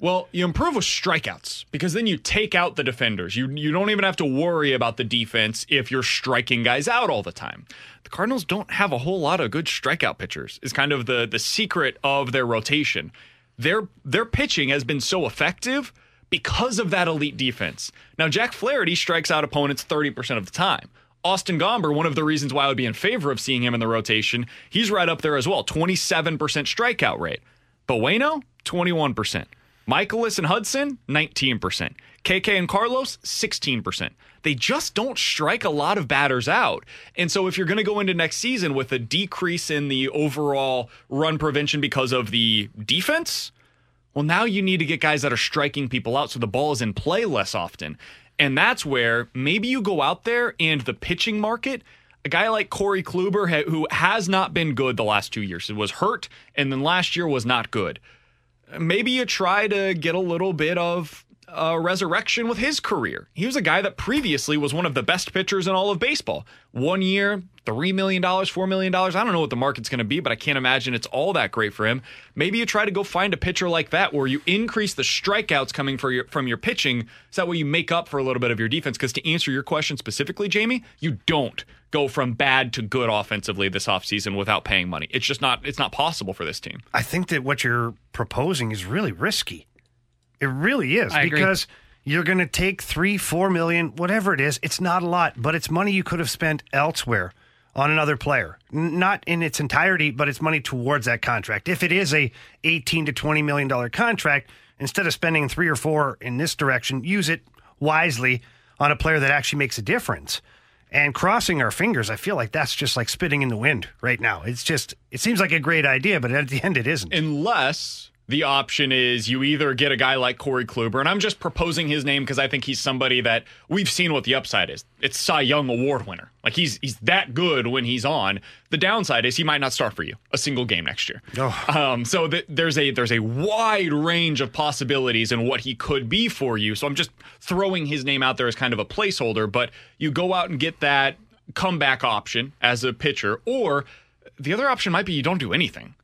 Well, you improve with strikeouts because then you take out the defenders. You you don't even have to worry about the defense if you're striking guys out all the time. The Cardinals don't have a whole lot of good strikeout pitchers. Is kind of the the secret of their rotation. Their their pitching has been so effective because of that elite defense. Now Jack Flaherty strikes out opponents 30% of the time. Austin Gomber, one of the reasons why I would be in favor of seeing him in the rotation, he's right up there as well, 27% strikeout rate. But Wayno, 21%. Mikolas and Hudson, 19%. KK and Carlos, 16%. They just don't strike a lot of batters out. And so if you're going to go into next season with a decrease in the overall run prevention because of the defense, well, now you need to get guys that are striking people out so the ball is in play less often. And that's where maybe you go out there and the pitching market, a guy like Corey Kluber, who has not been good the last two years, was hurt, and then last year was not good. Maybe you try to get a little bit of a resurrection with his career. He was a guy that previously was one of the best pitchers in all of baseball. One year, $3 million, $4 million. I don't know what the market's going to be, but I can't imagine it's all that great for him. Maybe you try to go find a pitcher like that where you increase the strikeouts coming your, from your pitching. So that way you make up for a little bit of your defense. Because to answer your question specifically, Jamie, you don't go from bad to good offensively this offseason without paying money. It's just not it's not possible for this team. I think that what you're proposing is really risky. It really is I agree. because you're going to take three, four million, whatever it is. It's not a lot, but it's money you could have spent elsewhere on another player. N- Not in its entirety, but it's money towards that contract. If it is a 18 to 20 million dollar contract, instead of spending three or four in this direction, use it wisely on a player that actually makes a difference. And crossing our fingers, I feel like that's just like spitting in the wind right now. It's just, it seems like a great idea, but at the end, it isn't. Unless the option is you either get a guy like Corey Kluber, and I'm just proposing his name because I think he's somebody that we've seen what the upside is. It's Cy Young Award winner. Like he's he's that good when he's on. The downside is he might not start for you a single game next year. Um, so th- there's a there's a wide range of possibilities in what he could be for you. So I'm just throwing his name out there as kind of a placeholder. But you go out and get that comeback option as a pitcher, or the other option might be you don't do anything.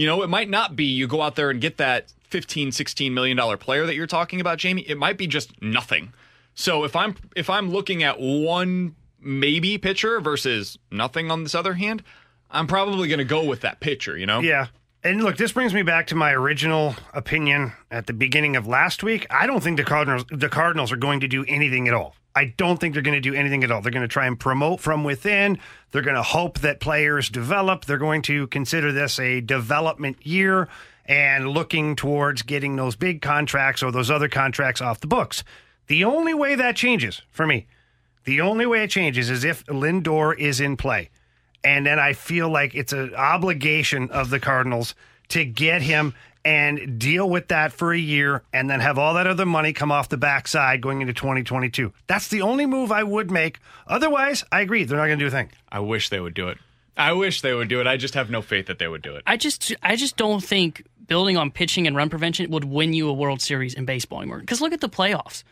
You know, it might not be you go out there and get that 15, 16 million dollar player that you're talking about, Jamie. It might be just nothing. So if I'm if I'm looking at one maybe pitcher versus nothing on this other hand, I'm probably going to go with that pitcher, you know? Yeah. And look, this brings me back to my original opinion at the beginning of last week. I don't think the Cardinals the Cardinals are going to do anything at all. I don't think they're going to do anything at all. They're going to try and promote from within. They're going to hope that players develop. They're going to consider this a development year and looking towards getting those big contracts or those other contracts off the books. The only way that changes for me, the only way it changes is if Lindor is in play. And then I feel like it's an obligation of the Cardinals to get him and deal with that for a year and then have all that other money come off the backside going into 2022. That's the only move I would make. Otherwise, I agree. They're not going to do a thing. I wish they would do it. I wish they would do it. I just have no faith that they would do it. I just I just don't think building on pitching and run prevention would win you a World Series in baseball anymore. Because look at the playoffs.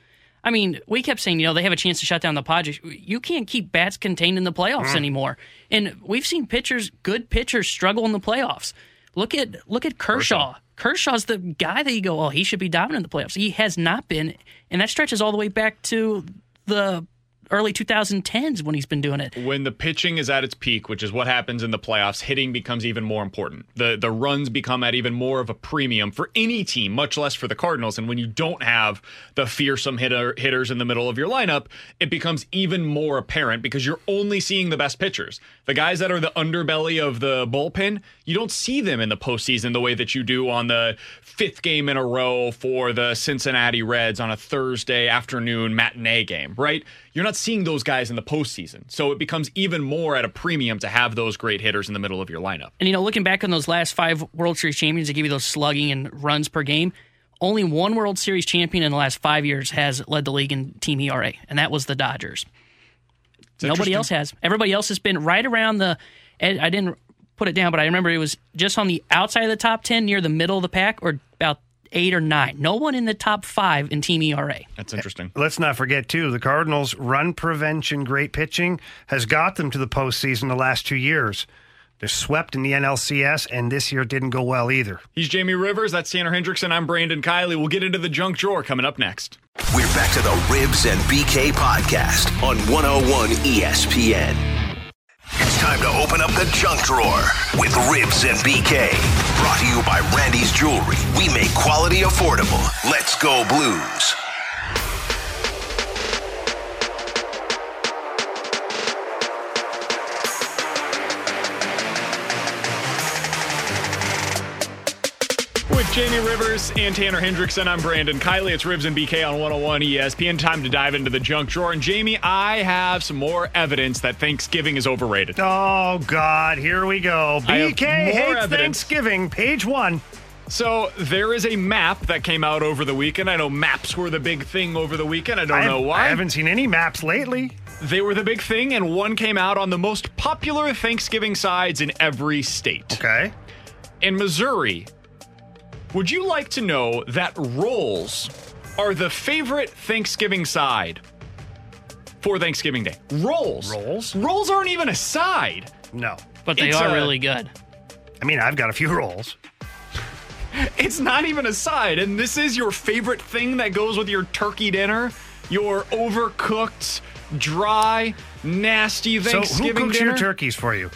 I mean, we kept saying, you know, they have a chance to shut down the Padres. You can't keep bats contained in the playoffs Mm. anymore. And we've seen pitchers, good pitchers, struggle in the playoffs. Look at look at Kershaw. Kershaw's the guy that you go, oh, he should be dominant in the playoffs. He has not been, and that stretches all the way back to the early 2010s when he's been doing it. when the pitching is at its peak, which is what happens in the playoffs, hitting becomes even more important. The the runs become at even more of a premium for any team, much less for the Cardinals. And when you don't have the fearsome hitter hitters in the middle of your lineup, it becomes even more apparent because you're only seeing the best pitchers. The guys that are the underbelly of the bullpen, you don't see them in the postseason the way that you do on the fifth game in a row for the Cincinnati Reds on a Thursday afternoon matinee game, right? You're not seeing those guys in the postseason. So it becomes even more at a premium to have those great hitters in the middle of your lineup. And you know, looking back on those last five World Series champions that give you those slugging and runs per game, only one World Series champion in the last five years has led the league in team ERA, and that was the Dodgers. Nobody else has. Everybody else has been right around the. I I didn't put it down, but I remember it was just on the outside of the top ten, near the middle of the pack, or about eight or nine. No one in the top five in team ERA. That's interesting. Let's not forget, too, the Cardinals' run prevention, great pitching has got them to the postseason the last two years. They're swept in the NLCS, and this year didn't go well either. He's Jamie Rivers. That's Tanner Hendrickson. I'm Brandon Kiley. We'll get into the junk drawer coming up next. We're back to the Ribs and BK podcast on 101 ESPN. It's time to open up the junk drawer with Ribs and BK. Brought to you by Randy's Jewelry. We make quality affordable. Let's go Blues. With Jamie Rivers and Tanner Hendrickson. I'm Brandon Kiley. It's Ribs and BK on 101 ESPN. Time to dive into the junk drawer. And Jamie, I have some more evidence that Thanksgiving is overrated. Oh, God. Here we go. BK hates evidence. Thanksgiving. Page one. So there is a map that came out over the weekend. I know maps were the big thing over the weekend. I don't I know why. I haven't seen any maps lately. They were the big thing, and one came out on the most popular Thanksgiving sides in every state. Okay. In Missouri, would you like to know that rolls are the favorite Thanksgiving side for Thanksgiving Day? Rolls. Rolls? Rolls aren't even a side. No. But they It's are a- really good. I mean, I've got a few rolls. It's not even a side, and this is your favorite thing that goes with your turkey dinner, your overcooked, dry, nasty So Thanksgiving who cooks dinner. your turkeys for you?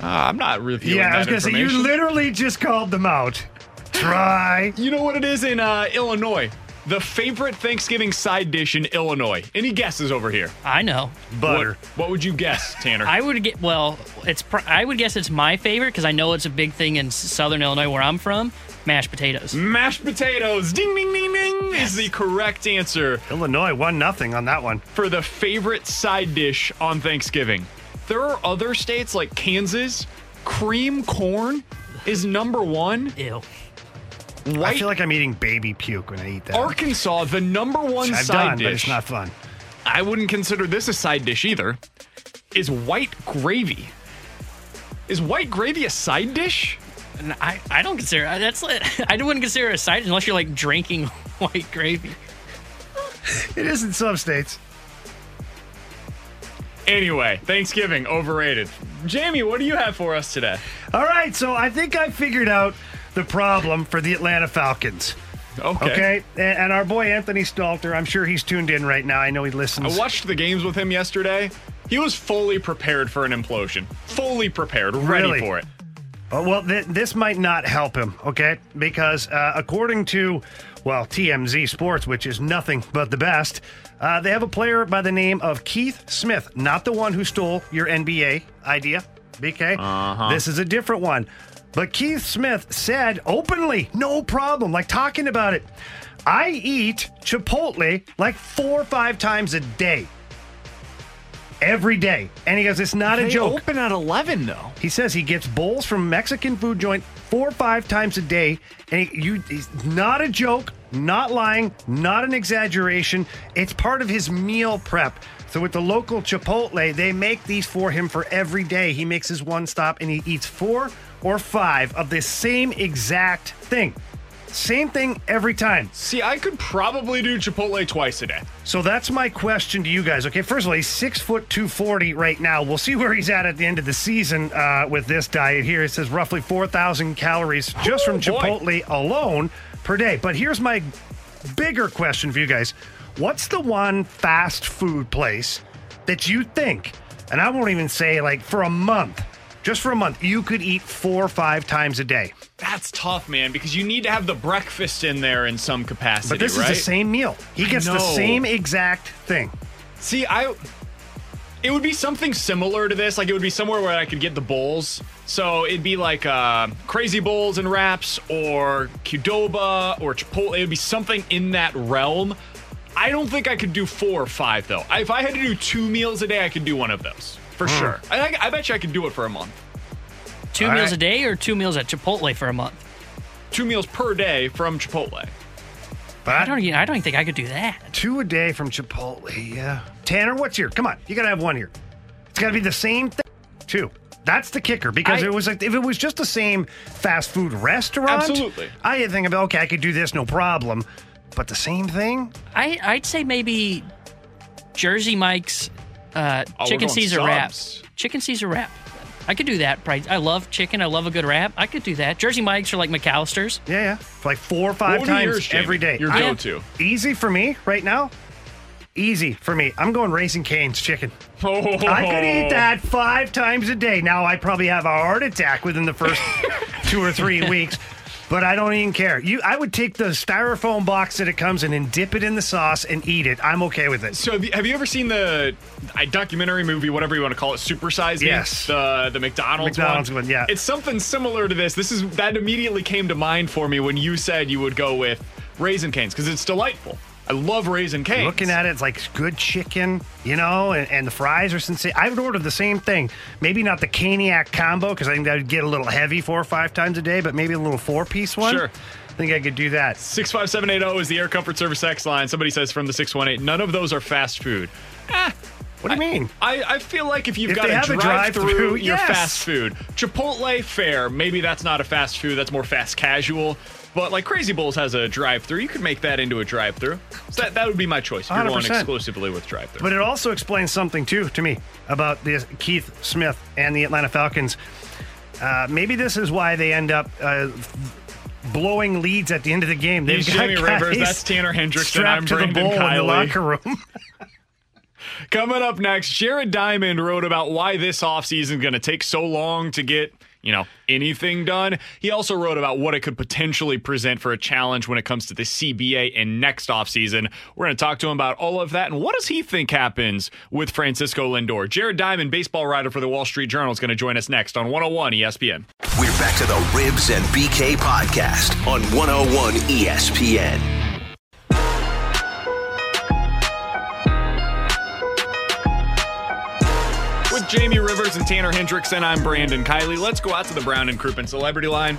Uh, I'm not revealing yeah, I was that gonna say you information. literally just called them out. Try. You know what it is in uh, Illinois? The favorite Thanksgiving side dish in Illinois. Any guesses over here? I know. Butter. What, what would you guess, Tanner? I would get well. It's pr- I would guess it's my favorite because I know it's a big thing in Southern Illinois where I'm from. Mashed potatoes. Mashed potatoes, ding ding ding ding, is the correct answer Illinois won nothing on that one. for the favorite side dish on Thanksgiving. There are other states like Kansas. Cream corn is number one. Ew. I feel like I'm eating baby puke when I eat that. Arkansas, the number one I've side done, dish. but it's not fun. I wouldn't consider this a side dish either. Is white gravy. Is white gravy a side dish? And I, I don't consider uh, that's I wouldn't consider it a side unless you're like drinking white gravy. It is in some states. Anyway, Thanksgiving overrated. Jamie, what do you have for us today? All right, so I think I figured out the problem for the Atlanta Falcons. Okay. Okay, and, our boy Anthony Stalter, I'm sure he's tuned in right now. I know he listens. I watched the games with him yesterday. He was fully prepared for an implosion. Fully prepared, ready Really? for it. Oh, well, th- this might not help him, okay? Because uh, according to, well, TMZ Sports, which is nothing but the best, uh, they have a player by the name of Keith Smith, not the one who stole your NBA idea, BK. Uh-huh. This is a different one. But Keith Smith said openly, no problem, like talking about it. I eat Chipotle like four or five times a day. Every day. And he goes, it's not a joke. open at 11, though. He says he gets bowls from Mexican food joint four or five times a day, and he, you, he's not a joke, not lying, not an exaggeration. It's part of his meal prep. So with the local Chipotle, they make these for him for every day. He makes his one stop, and he eats four or five of the same exact thing. Same thing every time. See, I could probably do Chipotle twice a day. So that's my question to you guys. Okay, first of all, he's six foot two forty right now. We'll see where he's at at the end of the season uh, with this diet here. It says roughly four thousand calories just from Oh, boy. Chipotle alone per day. But here's my bigger question for you guys: What's the one fast food place that you think, and I won't even say like for a month, just for a month, you could eat four or five times a day? That's tough, man, because you need to have the breakfast in there in some capacity, But this right? is the same meal. He gets the same exact thing. See, I it would be something similar to this. Like it would be somewhere where I could get the bowls. So it'd be like uh, crazy bowls and wraps, or Qdoba, or Chipotle. It'd be something in that realm. I don't think I could do four or five though. If I had to do two meals a day, I could do one of those for Hmm. sure. I, I bet you I could do it for a month. Two All meals right. a day or two meals at Chipotle for a month. Two meals per day from Chipotle. But I don't. even- I don't even think I could do that. Two a day from Chipotle, yeah. Tanner, what's your? Come on, you gotta have one here. It's gotta be the same thing. Two. That's the kicker because I- it was like if it was just the same fast food restaurant. Absolutely. I think about okay, I could do this, no problem. But the same thing? I I'd say maybe Jersey Mike's uh, Oh, chicken going Caesar wrap. subs. Chicken Caesar wrap. I could do that. Probably. I love chicken. I love a good wrap. I could do that. Jersey Mike's are like McAllister's. Yeah, yeah. Like four or five What times yours, Jamie? every day. Your go-to. Easy for me right now. Easy for me. I'm going Raising Cane's chicken. Oh, I could eat that five times a day. Now I probably have a heart attack within the first two or three weeks. But I don't even care. You, I would take the styrofoam box that it comes in and dip it in the sauce and eat it. I'm okay with it. So have you, have you ever seen the uh, documentary movie, whatever you want to call it, Super Size Me? Yes. The the McDonald's, McDonald's one, yeah. It's something similar to this. This is that immediately came to mind for me when you said you would go with Raising Cane's because it's delightful. I love Raising Cane's. Looking at it, it's like good chicken, you know, and, and the fries are sincere. I would order the same thing. Maybe not the Caniac combo because I think that would get a little heavy four or five times a day, but maybe a little four piece one. Sure. I think I could do that. 65780 is the Air Comfort Service X line. Somebody says from the 618, none of those are fast food. Eh, What do you mean? I, I feel like if you've If got a drive through, yes. fast food. Chipotle, fair. Maybe that's not a fast food. That's more fast casual. But like Crazy Bowls has a drive through. You could make that into a drive through. So that, that would be my choice if you're going 100%. exclusively with drive through. But it also explains something too to me about this Keith Smith and the Atlanta Falcons. Uh, maybe this is why they end up uh, blowing leads at the end of the game. They've He's got Jamie Rivers. That's Tanner Hendrickson. strapped I'm to Brandon the bowl in the locker room. Coming up next, Jared Diamond wrote about why this offseason is going to take so long to get, you know, anything done. He also wrote about what it could potentially present for a challenge when it comes to the CBA in next offseason. We're going to talk to him about all of that and what does he think happens with Francisco Lindor. Jared Diamond, baseball writer for the Wall Street Journal, is going to join us next on 101 ESPN. We're back to the Ribs and BK podcast on 101 ESPN. Jamie Rivers and Tanner Hendrickson, I'm Brandon Kiley. Let's go out to the Brown and Crouppen Celebrity Line.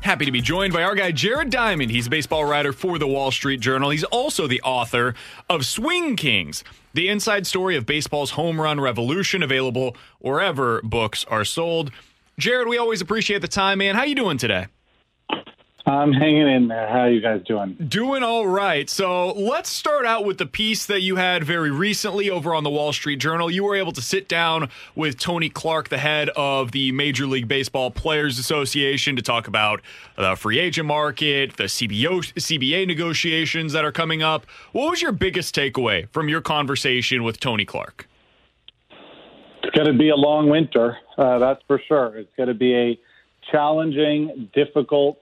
Happy to be joined by our guy Jared Diamond. He's a baseball writer for the Wall Street Journal. He's also the author of Swing Kings, the inside story of baseball's home run revolution, available wherever books are sold. Jared, we always appreciate the time, man. How you doing today? I'm hanging in there. How are you guys doing? Doing all right. So let's start out with the piece that you had very recently over on the Wall Street Journal. You were able to sit down with Tony Clark, the head of the Major League Baseball Players Association, to talk about the free agent market, the CBO, CBA negotiations that are coming up. What was your biggest takeaway from your conversation with Tony Clark? It's going to be a long winter, uh, that's for sure. It's going to be a challenging, difficult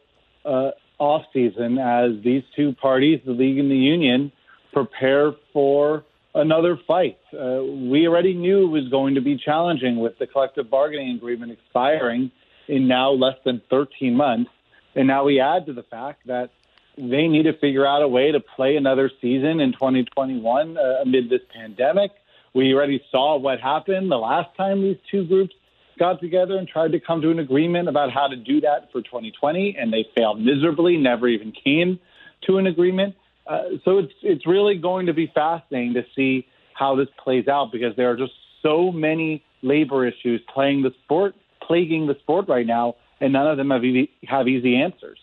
uh, off season as these two parties, the league and the union, prepare for another fight. Uh, we already knew it was going to be challenging with the collective bargaining agreement expiring in now less than 13 months, and now we add to the fact that they need to figure out a way to play another season in 2021 uh, amid this pandemic. We already saw what happened the last time these two groups got together and tried to come to an agreement about how to do that for 2020, and they failed miserably, never even came to an agreement. Uh, so it's it's really going to be fascinating to see how this plays out because there are just so many labor issues playing the sport, plaguing the sport right now, and none of them have easy, have easy answers.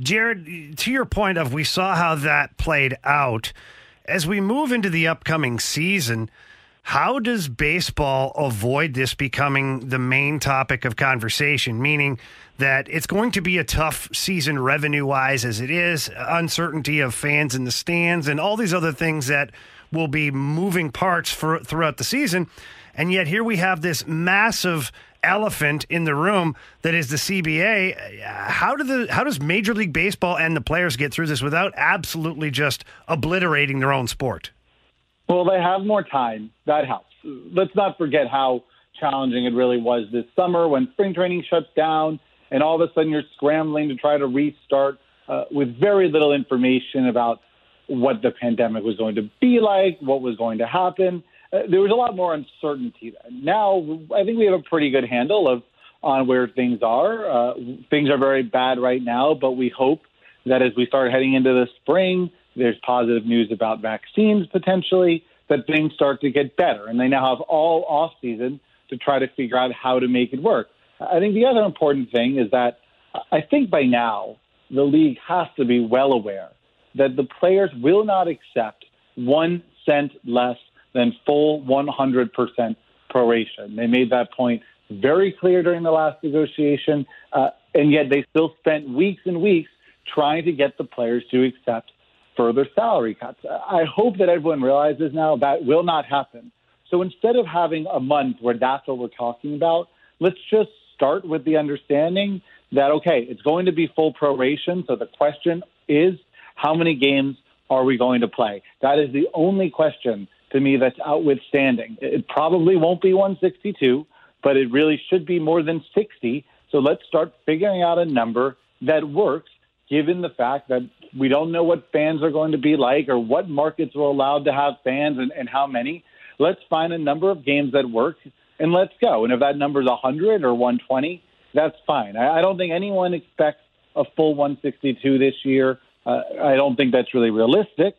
Jared, to your point of we saw how that played out, as we move into the upcoming season, how does baseball avoid this becoming the main topic of conversation? Meaning that it's going to be a tough season revenue wise as it is, uncertainty of fans in the stands, and all these other things that will be moving parts for throughout the season. And yet here we have this massive elephant in the room that is the CBA. How do the how does Major League Baseball and the players get through this without absolutely just obliterating their own sport? Well, they have more time. That helps. Let's not forget how challenging it really was this summer when spring training shuts down and all of a sudden you're scrambling to try to restart uh, with very little information about what the pandemic was going to be like, what was going to happen. Uh, there was a lot more uncertainty then. Now, I think we have a pretty good handle of on where things are. Uh, things are very bad right now, but we hope that as we start heading into the spring, there's positive news about vaccines potentially, that things start to get better. And they now have all off season to try to figure out how to make it work. I think the other important thing is that I think by now the league has to be well aware that the players will not accept one cent less than full 100% proration. They made that point very clear during the last negotiation, uh, and yet they still spent weeks and weeks trying to get the players to accept further salary cuts. I hope that everyone realizes now that will not happen. So instead of having a month where that's what we're talking about, let's just start with the understanding that, okay, it's going to be full proration. So the question is, how many games are we going to play? That is the only question to me that's outwithstanding. It probably won't be 162, but it really should be more than 60. So let's start figuring out a number that works, given the fact that we don't know what fans are going to be like or what markets are allowed to have fans and, and how many. Let's find a number of games that work and let's go. And if that number is 100 or 120, that's fine. I, I don't think anyone expects a full 162 this year. Uh, I don't think that's really realistic.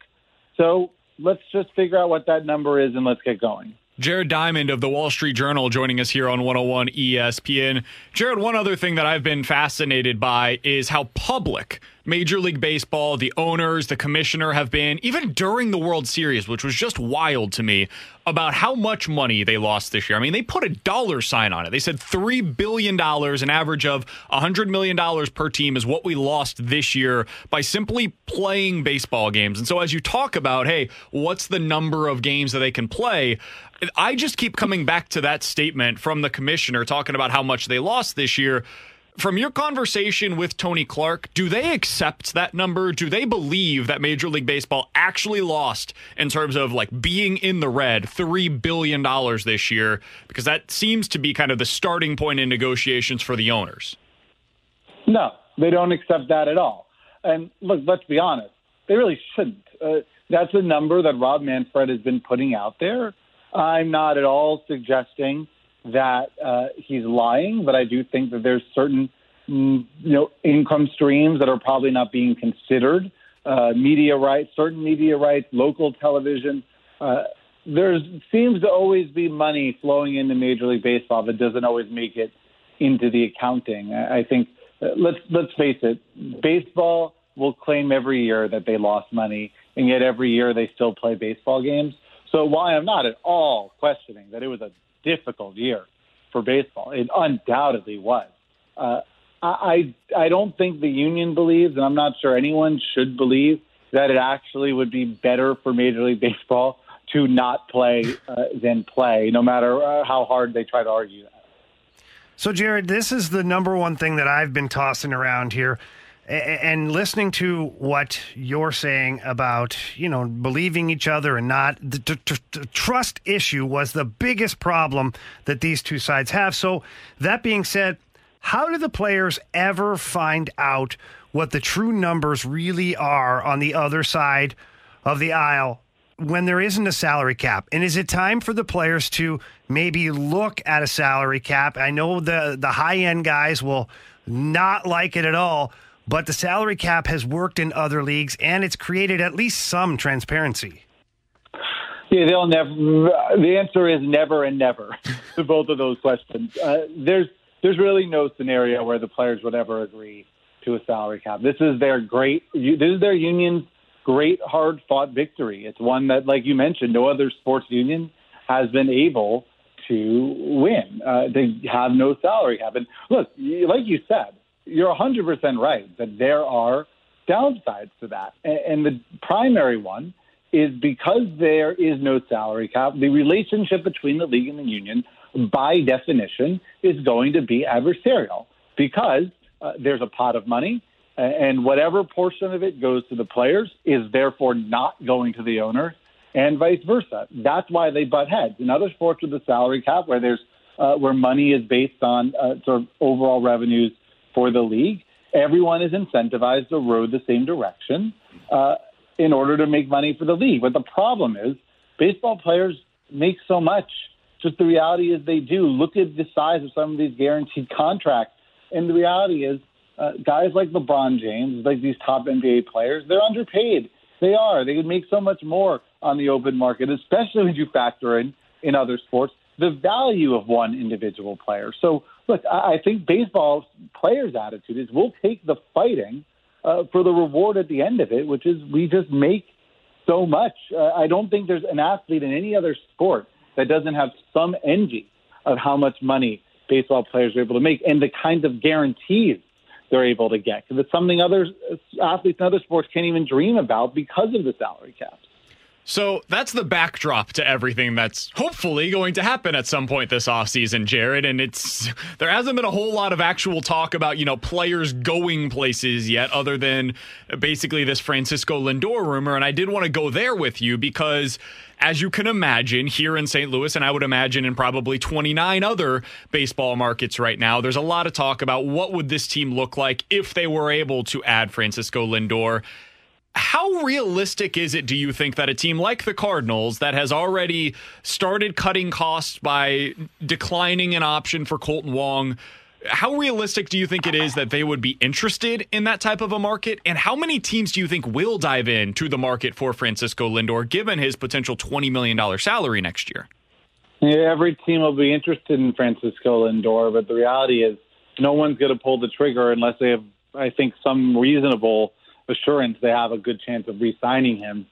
So let's just figure out what that number is and let's get going. Jared Diamond of the Wall Street Journal joining us here on 101 ESPN. Jared, one other thing that I've been fascinated by is how public Major League Baseball, the owners, the commissioner have been, even during the World Series, which was just wild to me, about how much money they lost this year. I mean, they put a dollar sign on it. They said $3 billion, an average of $100 million per team, is what we lost this year by simply playing baseball games. And so, as you talk about, hey, what's the number of games that they can play? I just keep coming back to that statement from the commissioner talking about how much they lost this year. From your conversation with Tony Clark, do they accept that number? Do they believe that Major League Baseball actually lost in terms of like being in the red $3 billion this year? Because that seems to be kind of the starting point in negotiations for the owners. No, they don't accept that at all. And look, let's be honest, they really shouldn't. Uh, that's a number that Rob Manfred has been putting out there. I'm not at all suggesting that uh, he's lying, but I do think that there's certain mm, you know income streams that are probably not being considered. Uh, media rights, certain media rights, local television. Uh, there seems to always be money flowing into Major League Baseball that doesn't always make it into the accounting. I think uh, let's let's face it, baseball will claim every year that they lost money, and yet every year they still play baseball games. So while I'm not at all questioning that it was a difficult year for baseball, it undoubtedly was. Uh, I I don't think the union believes, and I'm not sure anyone should believe that it actually would be better for Major League Baseball to not play uh, than play, no matter uh, how hard they try to argue that. So, Jared, this is the number one thing that I've been tossing around here and listening to what you're saying about you know believing each other and not the, the, the, trust issue was the biggest problem that these two sides have. So that being said how do the players ever find out what the true numbers really are on the other side of the aisle when there isn't a salary cap? And is it time for the players to maybe look at a salary cap? I know the the high end guys will not like it at all but the salary cap has worked in other leagues and it's created at least some transparency. Yeah, they'll never. The answer is never and never to both of those questions. Uh, there's there's really no scenario where the players would ever agree to a salary cap. This is their great. This is their union's great hard fought victory. It's one that, like you mentioned, no other sports union has been able to win. Uh, they have no salary cap. And look, like you said, you're 100% right that there are downsides to that. And the primary one is because there is no salary cap, the relationship between the league and the union, by definition, is going to be adversarial because uh, there's a pot of money. And whatever portion of it goes to the players is therefore not going to the owner, and vice versa. That's why they butt heads. In other sports with the salary cap, where there's uh, where money is based on uh, sort of overall revenues for the league. Everyone is incentivized to row the same direction uh, in order to make money for the league. But the problem is, baseball players make so much. Just the reality is they do. Look at the size of some of these guaranteed contracts. And the reality is, uh, guys like LeBron James, like these top NBA players, they're underpaid. They are. They could make so much more on the open market, especially when you factor in in other sports the value of one individual player. So, look, I think baseball players' attitude is we'll take the fighting uh, for the reward at the end of it, which is we just make so much. Uh, I don't think there's an athlete in any other sport that doesn't have some envy of how much money baseball players are able to make and the kinds of guarantees they're able to get because it's something other athletes in other sports can't even dream about because of the salary caps. So that's the backdrop to everything that's hopefully going to happen at some point this offseason, Jared. And it's there hasn't been a whole lot of actual talk about, you know, players going places yet, other than basically this Francisco Lindor rumor. And I did want to go there with you because as you can imagine, here in St. Louis, and I would imagine in probably 29 other baseball markets right now, there's a lot of talk about what would this team look like if they were able to add Francisco Lindor. How realistic is it, do you think, that a team like the Cardinals that has already started cutting costs by declining an option for Kolten Wong? How realistic do you think it is that they would be interested in that type of a market? And how many teams do you think will dive in to the market for Francisco Lindor, given his potential $20 million salary next year? Yeah, every team will be interested in Francisco Lindor, but the reality is no one's going to pull the trigger unless they have, I think, some reasonable assurance they have a good chance of re-signing him.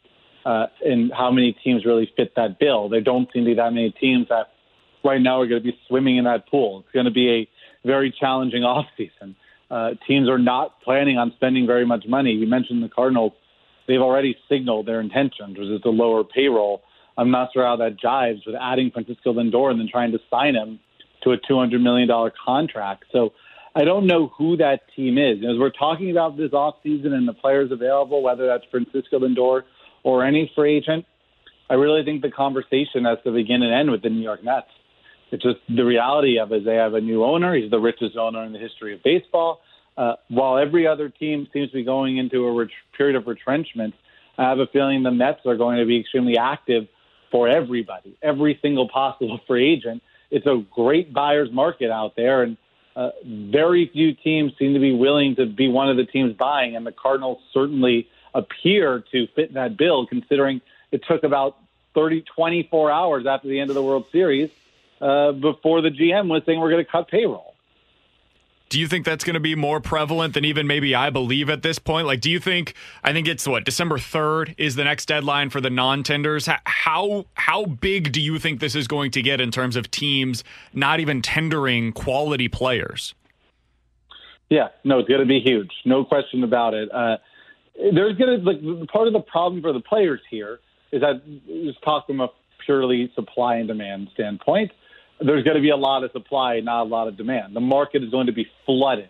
Uh, and how many teams really fit that bill? There don't seem to be that many teams that right now are going to be swimming in that pool. It's going to be a very challenging offseason. Uh, teams are not planning on spending very much money. You mentioned the Cardinals; they've already signaled their intentions, which is to lower payroll. I'm not sure how that jives with adding Francisco Lindor and then trying to sign him to a $200 million contract. So I don't know who that team is. As we're talking about this offseason and the players available, whether that's Francisco Lindor or any free agent, I really think the conversation has to begin and end with the New York Mets. It's just the reality of it is they have a new owner. He's the richest owner in the history of baseball. Uh, while every other team seems to be going into a ret- period of retrenchment, I have a feeling the Mets are going to be extremely active for everybody, every single possible free agent. It's a great buyer's market out there, and uh, very few teams seem to be willing to be one of the teams buying, and the Cardinals certainly appear to fit that bill, considering it took about 30, 24 hours after the end of the World Series uh, before the GM was saying we're going to cut payroll. Do you think that's going to be more prevalent than even maybe I believe at this point? Like, do you think I think it's what December third is the next deadline for the non-tenders? How how big do you think this is going to get in terms of teams not even tendering quality players? Yeah, no, it's going to be huge, no question about it. Uh, there's going to like part of the problem for the players here is that talk from a purely supply and demand standpoint there's going to be a lot of supply, not a lot of demand. The market is going to be flooded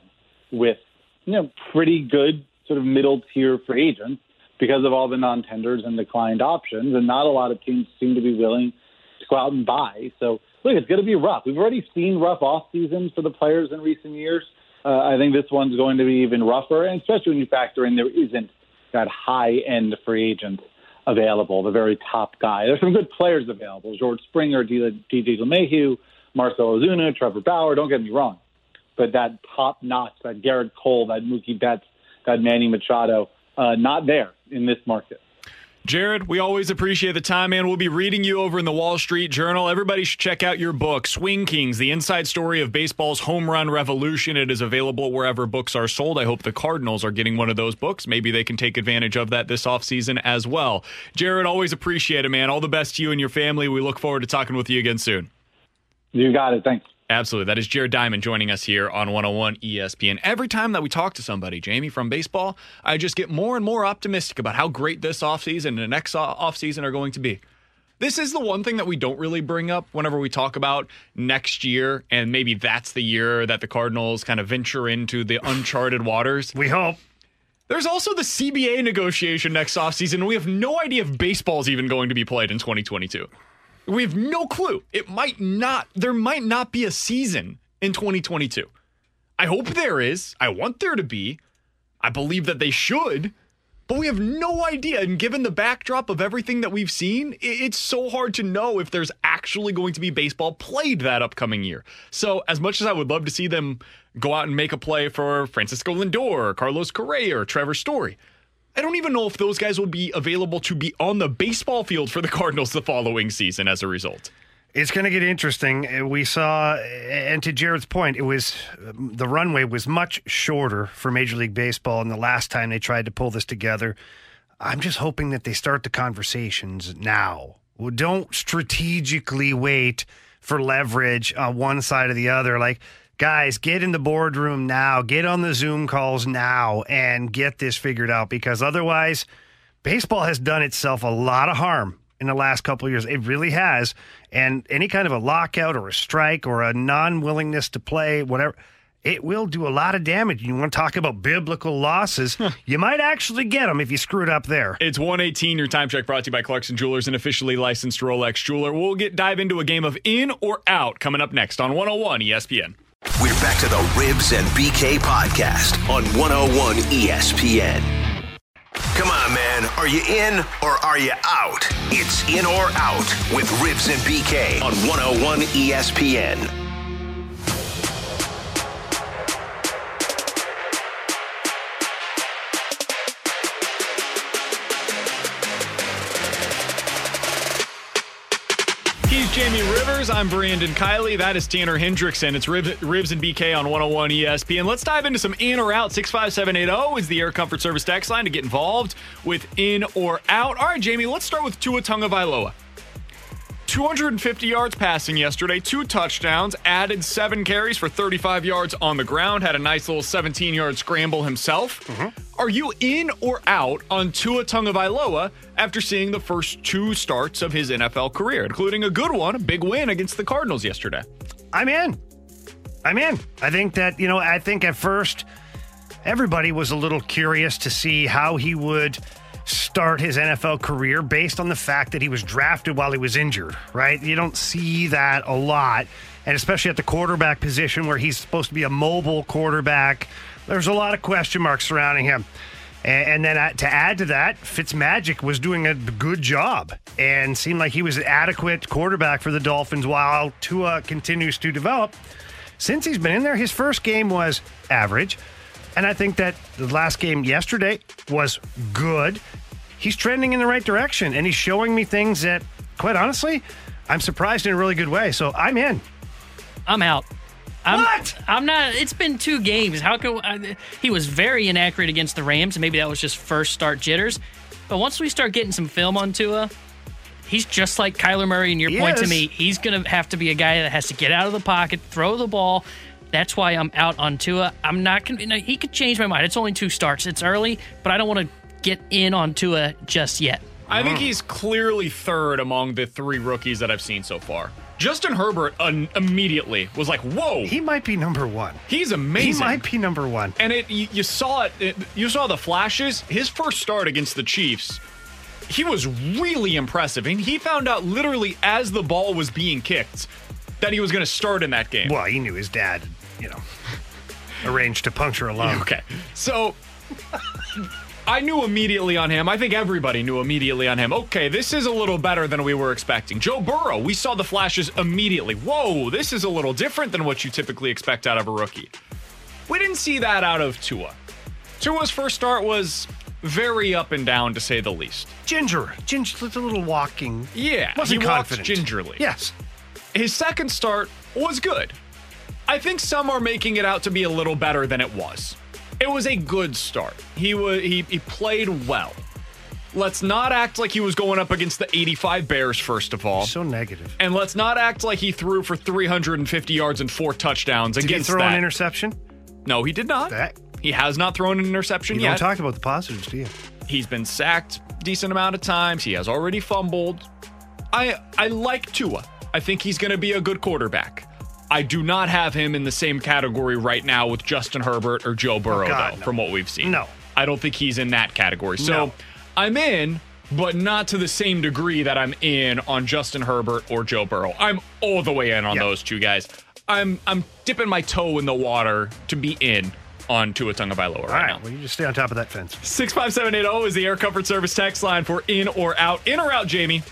with, you know, pretty good sort of middle tier free agents because of all the non tenders and declined options, and not a lot of teams seem to be willing to go out and buy. So look, it's going to be rough. We've already seen rough off seasons for the players in recent years. Uh, I think this one's going to be even rougher, and especially when you factor in there isn't that high end free agent available, the very top guy. There's some good players available: George Springer, DJ LeMahieu, Marcell Ozuna, Trevor Bauer. Don't get me wrong, but that top notch, that Gerrit Cole, that Mookie Betts, that Manny Machado, uh, not there in this market. Jared, we always appreciate the time, man. We'll be reading you over in the Wall Street Journal. Everybody should check out your book, Swing Kings, the inside story of baseball's home run revolution. It is available wherever books are sold. I hope the Cardinals are getting one of those books. Maybe they can take advantage of that this offseason as well. Jared, always appreciate it, man. All the best to you and your family. We look forward to talking with you again soon. You got it. Thanks. Absolutely. That is Jared Diamond joining us here on 101 ESPN. Every time that we talk to somebody, Jamie, from baseball, I just get more and more optimistic about how great this offseason and the next offseason are going to be. This is the one thing that we don't really bring up whenever we talk about next year, and maybe that's the year that the Cardinals kind of venture into the uncharted waters. We hope. There's also the CBA negotiation next offseason, we have no idea if baseball's even going to be played in 2022. We have no clue. It might not, there might not be a season in 2022. I hope there is. I want there to be. I believe that they should, but we have no idea. And given the backdrop of everything that we've seen, it's so hard to know if there's actually going to be baseball played that upcoming year. So, as much as I would love to see them go out and make a play for Francisco Lindor, Carlos Correa, or Trevor Story, I don't even know if those guys will be available to be on the baseball field for the Cardinals the following season as a result. It's going to get interesting. Uh, we saw, uh, and to Jared's point, it was um, the runway was much shorter for Major League Baseball, and the last time they tried to pull this together, I'm just hoping that they start the conversations now. Don't strategically wait for leverage on one side or the other. Like guys, get in the boardroom now, get on the Zoom calls now, and get this figured out because otherwise, baseball has done itself a lot of harm in the last couple of years. It really has. And any kind of a lockout or a strike or a non willingness to play, whatever, it will do a lot of damage. You want to talk about biblical losses, you might actually get them if you screw it up there. It's 118, your time check brought to you by Clarkson Jewelers, an officially licensed Rolex jeweler. We'll get dive into a game of in or out coming up next on 101 ESPN. We're back to the Ribs and BK podcast on 101 ESPN. Come on, man. Are you in or are you out? It's in or out with Ribs and BK on 101 ESPN. He's Jamie Rivers. I'm Brandon Kiley. That is Tanner Hendrickson. It's Ribs, Ribs and BK on 101 ESPN. Let's dive into some in or out. 65780 is the Air Comfort Service text line to get involved with in or out. All right, Jamie, let's start with Tua Tagovailoa. 250 yards passing yesterday, two touchdowns, added seven carries for 35 yards on the ground, had a nice little 17 yard scramble himself. Mm-hmm. Are you in or out on Tua Tagovailoa after seeing the first two starts of his NFL career, including a good one, a big win against the Cardinals yesterday? I'm in. I'm in. I think that, you know, I think at first everybody was a little curious to see how he would start his NFL career based on the fact that he was drafted while he was injured, right? You don't see that a lot. And especially at the quarterback position where he's supposed to be a mobile quarterback, there's a lot of question marks surrounding him. And, then uh, to add to that, Fitzmagic was doing a good job and seemed like he was an adequate quarterback for the Dolphins while Tua continues to develop. Since he's been in there, his first game was average. And I think that the last game yesterday was good. He's trending in the right direction and he's showing me things that, quite honestly, I'm surprised in a really good way. So I'm in. I'm out. I'm, What? I'm not. It's been two games. How can I, he was very inaccurate against the Rams? and Maybe that was just first start jitters. But once we start getting some film on Tua, he's just like Kyler Murray. And your He point to me, he's going to have to be a guy that has to get out of the pocket, throw the ball. That's why I'm out on Tua. I'm not. No, he could change my mind. It's only two starts. It's early, but I don't want to get in on Tua just yet. I think he's clearly third among the three rookies that I've seen so far. Justin Herbert uh, immediately was like, "Whoa, He might be number one. he's amazing." He might be number one. And it you, you saw it, it. You saw the flashes. His first start against the Chiefs, he was really impressive, and he found out literally as the ball was being kicked that he was going to start in that game. Well, he knew his dad, you know, arranged to puncture a lung. Okay, so I knew immediately on him. I think everybody knew immediately on him. Okay, this is a little better than we were expecting. Joe Burrow, we saw the flashes immediately. Whoa, this is a little different than what you typically expect out of a rookie. We didn't see that out of Tua. Tua's first start was very up and down, to say the least. Ginger, ginger, a little walking. Yeah, Wasn't he confident. gingerly. Yes. His second start was good. I think some are making it out to be a little better than it was. It was a good start. He was he, he played well. Let's not act like he was going up against the 85 Bears first of all. So negative. And let's not act like he threw for 350 yards and four touchdowns Did he throw that. an interception? no, he did not. That He has not thrown an interception you yet. don't talk about the positives, do you? He's been sacked decent amount of times. He has already fumbled. I I like Tua. I think he's going to be a good quarterback. I do not have him in the same category right now with Justin Herbert or Joe Burrow, Oh, God, though, no. from what we've seen. No. I don't think he's in that category. So No. I'm in, but not to the same degree that I'm in on Justin Herbert or Joe Burrow. I'm all the way in on Yeah. those two guys. I'm I'm dipping my toe in the water to be in on Tua Tagovailoa right, All right. now. Well, you just stay on top of that fence. 65780 is the Air Comfort Service text line for in or out. In or out, Jamie.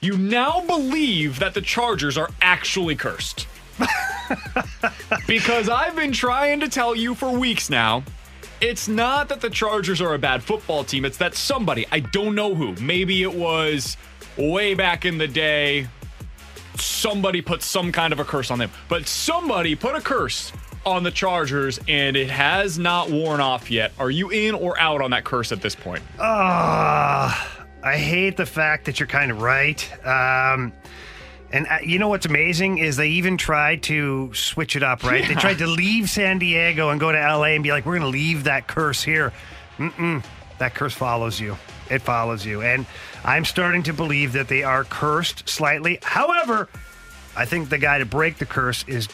You now believe that the Chargers are actually cursed. because I've been trying to tell you for weeks now. It's not that the Chargers are a bad football team, it's that somebody, I don't know who, maybe it was way back in the day, somebody put some kind of a curse on them. But somebody put a curse on the Chargers and it has not worn off yet. Are you in or out on that curse at this point? Ah, I hate the fact that you're kind of right. Um, and uh, you know what's amazing is they even tried to switch it up, right? They tried to leave San Diego and go to LA and be like, we're going to leave that curse here. Mm-mm. That curse follows you. It follows you. And I'm starting to believe that they are cursed slightly. However, I think the guy to break the curse is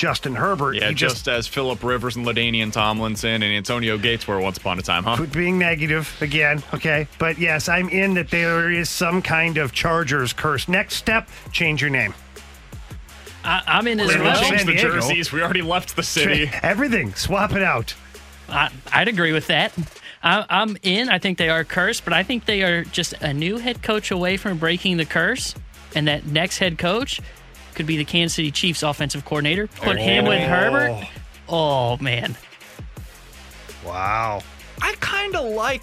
Justin Herbert. Yeah, He just, as Philip Rivers and LaDainian Tomlinson and Antonio Gates were once upon a time, huh? Being negative again, okay? But yes, I'm in that there is some kind of Chargers curse. Next step, change your name. I, I'm in as Live in well. Change the jerseys. We already left the city. Everything, swap it out. I, I'd agree with that. I, I'm in. I think they are cursed, but I think they are just a new head coach away from breaking the curse. And that next head coach could be the Kansas City Chiefs offensive coordinator. Put him with Herbert. Oh, man. Wow. I kind of like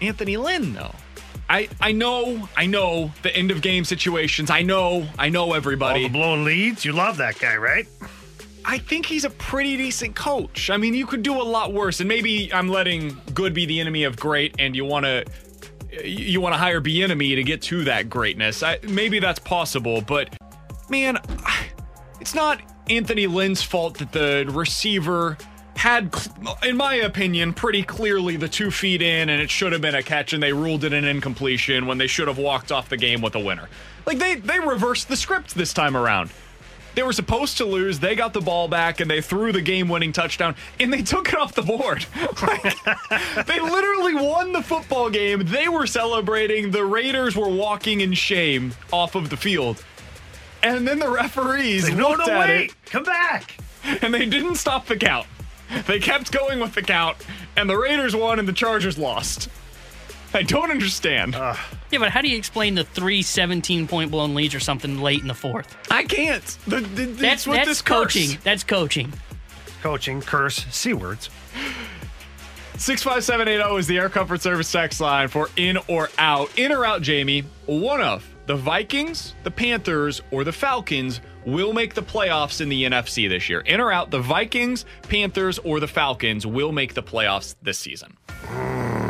Anthony Lynn though. I I know I know the end of game situations. I know I know All everybody. the blown leads. You love that guy, right? I think he's a pretty decent coach. I mean, you could do a lot worse, and maybe I'm letting good be the enemy of great, and you want to you want to hire Bieniemy to get to that greatness. I, maybe that's possible, but man, it's not Anthony Lynn's fault that the receiver had, in my opinion, pretty clearly the two feet in, and it should have been a catch, and they ruled it an incompletion when they should have walked off the game with a winner. Like they they reversed the script this time around. They were supposed to lose. They got the ball back and they threw the game winning touchdown and they took it off the board. Like, they literally won the football game. They were celebrating. The Raiders were walking in shame off of the field. And then the referees Say, no, looked no, at wait. it Come back. and they didn't stop the count. They kept going with the count and the Raiders won and the Chargers lost. I don't understand. Yeah, but how do you explain the three 17 point blown leads or something late in the fourth? I can't. The, the, That's, that's what that's this curse. coaching. That's coaching. Coaching, curse, C words. 65780 is the Air Comfort Service text line for in or out. In or out, Jamie, one of the Vikings, the Panthers, or the Falcons will make the playoffs in the NFC this year. In or out, the Vikings, Panthers, or the Falcons will make the playoffs this season.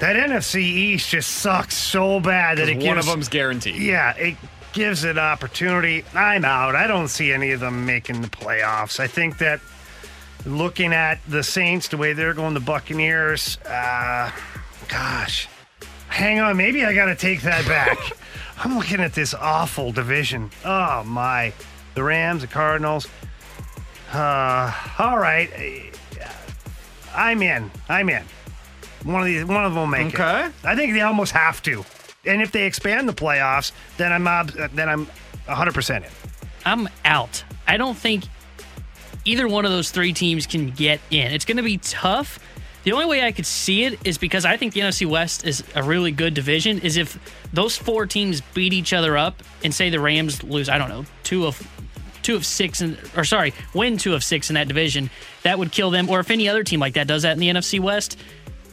That NFC East just sucks so bad that it gives, One of them's guaranteed. Yeah, it gives it opportunity. I'm out. I don't see any of them making the playoffs. I think that looking at the Saints, the way they're going, the Buccaneers, uh, gosh, hang on. Maybe I got to take that back. I'm looking at this awful division. Oh, my. The Rams, the Cardinals. Uh, all right. I'm in. I'm in. One of these, one of them will make it. Okay. I think they almost have to. And if they expand the playoffs, then I'm ob- then I'm 100 percent in. I'm out. I don't think either one of those three teams can get in. It's going to be tough. The only way I could see it is because I think the NFC West is a really good division. Is if those four teams beat each other up and say the Rams lose, I don't know, two of two of six, or sorry, win two of six in that division, that would kill them. Or if any other team like that does that in the NFC West,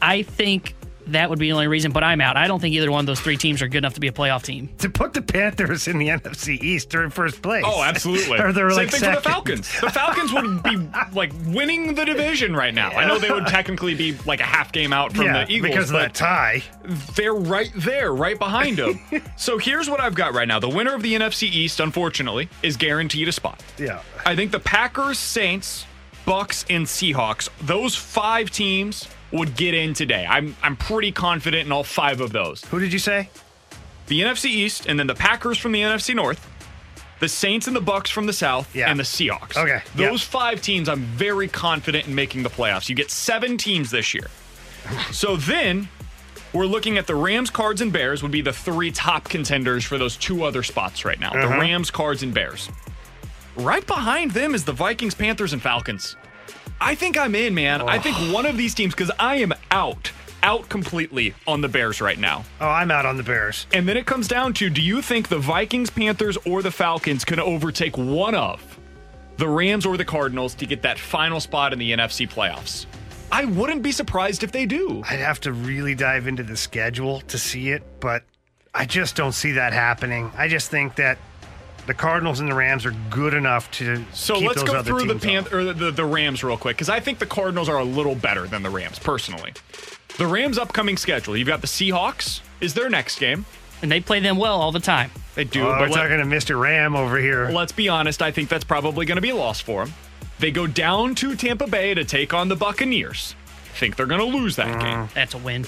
I think that would be the only reason. But I'm out. I don't think either one of those three teams are good enough to be a playoff team. To put the Panthers in the NFC East, they're in first place. Oh, absolutely. or they're Same like thing second. for the Falcons. The Falcons would be like winning the division right now. I know they would technically be like a half game out from yeah, the Eagles, because of but that tie. they're right there, right behind them. so here's what I've got right now. The winner of the NFC East, unfortunately, is guaranteed a spot. Yeah. I think the Packers, Saints, Bucks, and Seahawks, those five teams would get in today. I'm I'm pretty confident in all five of those. Who did you say? The NFC East, and then the Packers from the NFC North, the Saints and the Bucks from the South, Yeah. and the Seahawks. Okay, Those yeah. five teams I'm very confident in making the playoffs. You get seven teams this year. so then we're looking at the Rams, Cards, and Bears would be the three top contenders for those two other spots right now. The Uh-huh. Rams, Cards, and Bears. Right behind them is the Vikings, Panthers, and Falcons. I think I'm in, man. I think one of these teams, because I am out, out completely on the Bears right now. Oh, I'm out on the Bears. And then it comes down to do you think the Vikings, Panthers, or the Falcons can overtake one of the Rams or the Cardinals to get that final spot in the NFC playoffs? I wouldn't be surprised if they do. I'd have to really dive into the schedule to see it, but I just don't see that happening. I just think that the Cardinals and the Rams are good enough to So keep let's those go other through the teams Pan- off. or the, the, the Rams real quick because I think the Cardinals are a little better than the Rams personally. The Rams' upcoming schedule: you've got the Seahawks is their next game. And they play them well all the time. They do, Oh, we're talking to Mr. Ram over here. Let's be honest, I think that's probably going to be a loss for them. They go down to Tampa Bay to take on the Buccaneers. Think they're going to lose that mm. game. That's a win.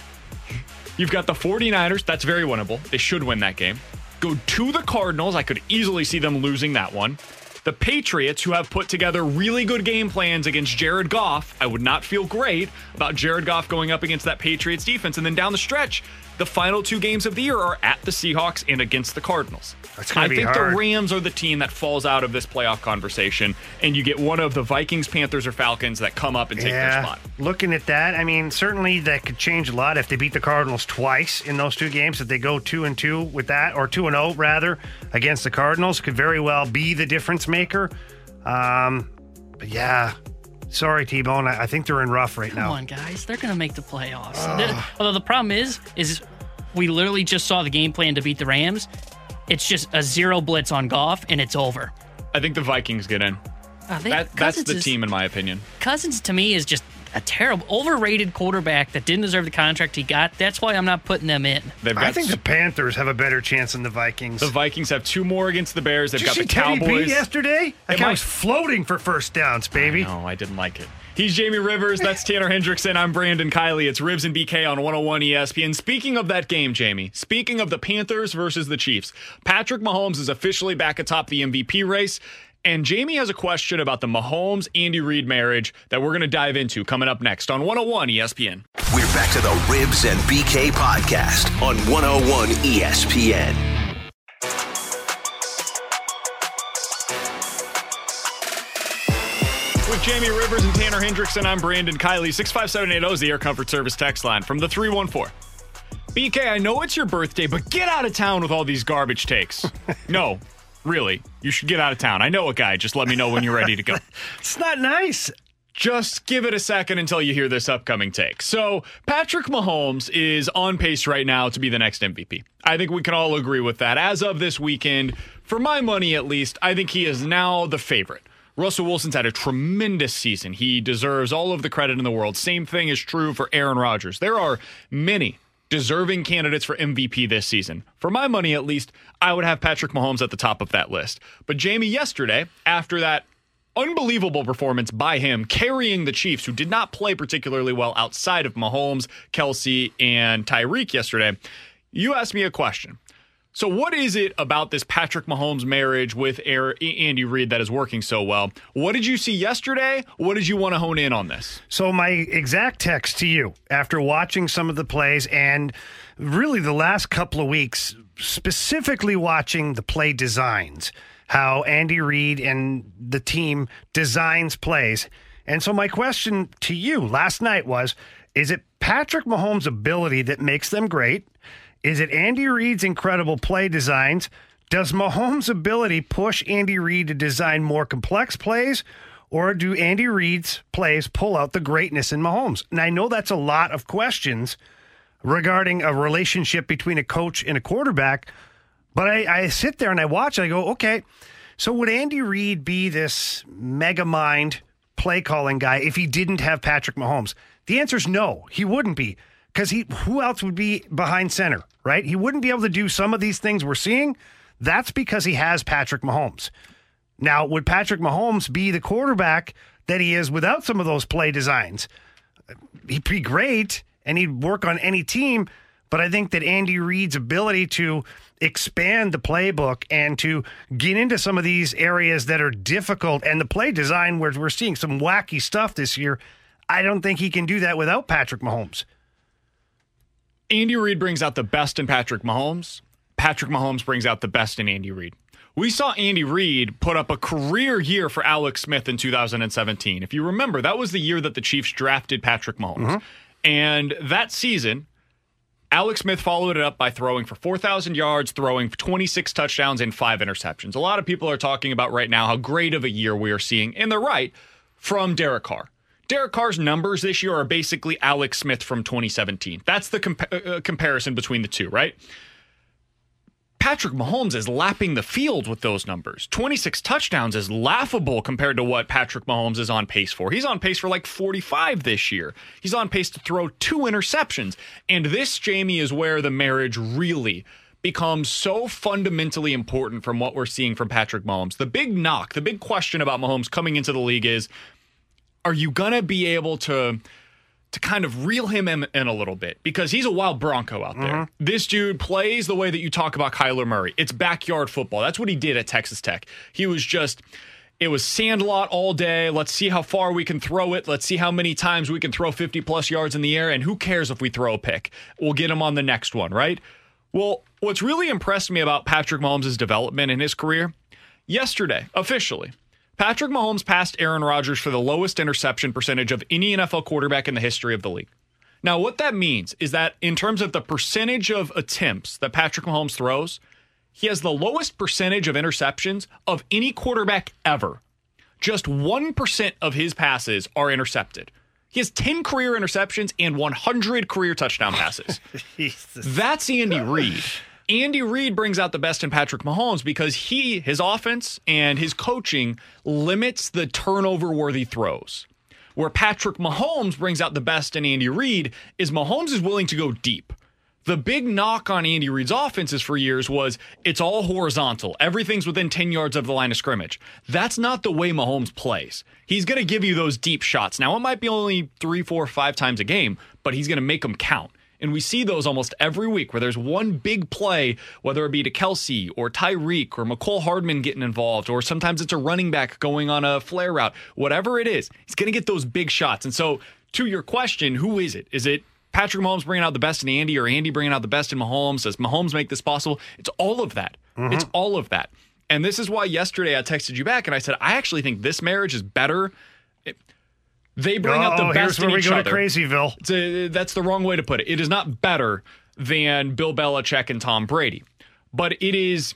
You've got the 49ers. That's very winnable. They should win that game. Go to the Cardinals. I could easily see them losing that one. The Patriots, who have put together really good game plans against Jared Goff, I would not feel great about Jared Goff going up against that Patriots defense. And then down the stretch, the final two games of the year are at the Seahawks and against the Cardinals. I think hard. the Rams are the team that falls out of this playoff conversation, and you get one of the Vikings, Panthers, or Falcons that come up and take their spot. Looking at that, I mean, certainly that could change a lot if they beat the Cardinals twice in those two games. If they go two and two with that, or two and zero rather, against the Cardinals, could very well be the difference maker. Um, but yeah, sorry, T Bone. I, I think they're in rough right Come now. Come on, guys. They're going to make the playoffs. The- although the problem is, is we literally just saw the game plan to beat the Rams. It's just a zero blitz on Goff, and it's over. I think the Vikings get in. Uh, they- That, that's Cousins the is- team, in my opinion. Cousins to me is just a terrible, overrated quarterback that didn't deserve the contract he got. That's why I'm not putting them in. They've I got think the Panthers have a better chance than the Vikings. The Vikings have two more against the Bears. They've Did you got see the Teddy B Cowboys. yesterday? That Am guy I- was floating for first downs, baby. No, I didn't like it. He's Jamie Rivers. That's Tanner Hendrickson. I'm Brandon Kiley. It's Ribs and BK on 101 ESPN. Speaking of that game, Jamie, speaking of the Panthers versus the Chiefs, Patrick Mahomes is officially back atop the MVP race. And Jamie has a question about the Mahomes Andy Reid marriage that we're going to dive into coming up next on 101 ESPN. We're back to the Ribs and BK podcast on 101 ESPN. With Jamie Rivers and Tanner Hendrickson, I'm Brandon Kiley. 65780 is the Air Comfort Service text line from the 314. BK, I know it's your birthday, but get out of town with all these garbage takes. no, really. You should get out of town. I know a guy. Just let me know when you're ready to go. It's not nice. Just give it a second until you hear this upcoming take. So, Patrick Mahomes is on pace right now to be the next MVP. I think we can all agree with that. As of this weekend, for my money at least, I think he is now the favorite. Russell Wilson's had a tremendous season. He deserves all of the credit in the world. Same thing is true for Aaron Rodgers. There are many deserving candidates for MVP this season. For my money, at least, I would have Patrick Mahomes at the top of that list. But Jamie, yesterday, after that unbelievable performance by him carrying the Chiefs, who did not play particularly well outside of Mahomes, Kelce, and Tyreek yesterday, you asked me a question. So, what is it about this Patrick Mahomes marriage with Andy Reid that is working so well? What did you see yesterday? What did you want to hone in on this? So my exact text to you after watching some of the plays and really the last couple of weeks, specifically watching the play designs, how Andy Reid and the team designs plays. And so my question to you last night was is it Patrick Mahomes' ability that makes them great? Is it Andy Reid's incredible play designs? Does Mahomes' ability push Andy Reid to design more complex plays? Or do Andy Reid's plays pull out the greatness in Mahomes? And I know that's a lot of questions regarding a relationship between a coach and a quarterback, but I, I sit there and I watch and I go, okay, so would Andy Reid be this mega mind play calling guy if he didn't have Patrick Mahomes? The answer is no, he wouldn't be. Because he who else would be behind center, right? He wouldn't be able to do some of these things we're seeing. That's because he has Patrick Mahomes. Now, would Patrick Mahomes be the quarterback that he is without some of those play designs? He'd be great and he'd work on any team. But I think that Andy Reid's ability to expand the playbook and to get into some of these areas that are difficult and the play design where we're seeing some wacky stuff this year, I don't think he can do that without Patrick Mahomes. Andy Reid brings out the best in Patrick Mahomes. Patrick Mahomes brings out the best in Andy Reid. We saw Andy Reid put up a career year for Alex Smith in 2017. If you remember, that was the year that the Chiefs drafted Patrick Mahomes. Mm-hmm. And that season, Alex Smith followed it up by throwing for 4,000 yards, throwing 26 touchdowns, and five interceptions. A lot of people are talking about right now how great of a year we are seeing, and they're right, from Derek Carr. Derek Carr's numbers this year are basically Alex Smith from 2017. That's the compa- uh, comparison between the two, right? Patrick Mahomes is lapping the field with those numbers. 26 touchdowns is laughable compared to what Patrick Mahomes is on pace for. He's on pace for like 45 this year. He's on pace to throw two interceptions. And this, Jamie, is where the marriage really becomes so fundamentally important from what we're seeing from Patrick Mahomes. The big knock, the big question about Mahomes coming into the league is are you going to be able to to kind of reel him in, in a little bit because he's a wild Bronco out there. Mm-hmm. This dude plays the way that you talk about Kyler Murray. It's backyard football. That's what he did at Texas Tech. He was just. It was sandlot all day. Let's see how far we can throw it. Let's see how many times we can throw 50 plus yards in the air. And who cares if we throw a pick? We'll get him on the next one, right? Well, what's really impressed me about Patrick Mahomes' development in his career, yesterday, officially, Patrick Mahomes passed Aaron Rodgers for the lowest interception percentage of any NFL quarterback in the history of the league. Now, what that means is that in terms of the percentage of attempts that Patrick Mahomes throws, he has the lowest percentage of interceptions of any quarterback ever. Just 1% of his passes are intercepted. He has 10 career interceptions and 100 career touchdown passes. That's Andy Reid. Andy Reid brings out the best in Patrick Mahomes because he, his offense and his coaching limits the turnover worthy throws. Where Patrick Mahomes brings out the best in Andy Reid is Mahomes is willing to go deep. The big knock on Andy Reid's offenses for years was it's all horizontal. Everything's within 10 yards of the line of scrimmage. That's not the way Mahomes plays. He's going to give you those deep shots. Now, it might be only three, four, five times a game, but he's going to make them count. And we see those almost every week where there's one big play, whether it be to Kelce or Tyreek or Mecole Hardman getting involved, or sometimes it's a running back going on a flare route. Whatever it is, he's going to get those big shots. And so, to your question, who is it? Is it Patrick Mahomes bringing out the best in Andy or Andy bringing out the best in Mahomes? Does Mahomes make this possible? It's all of that. Mm-hmm. It's all of that. And this is why yesterday I texted you back and I said, I actually think this marriage is better. They bring out the Oh, best here's where in we each go to other. Crazyville. A- that's the wrong way to put it. It is not better than Bill Belichick and Tom Brady, but it is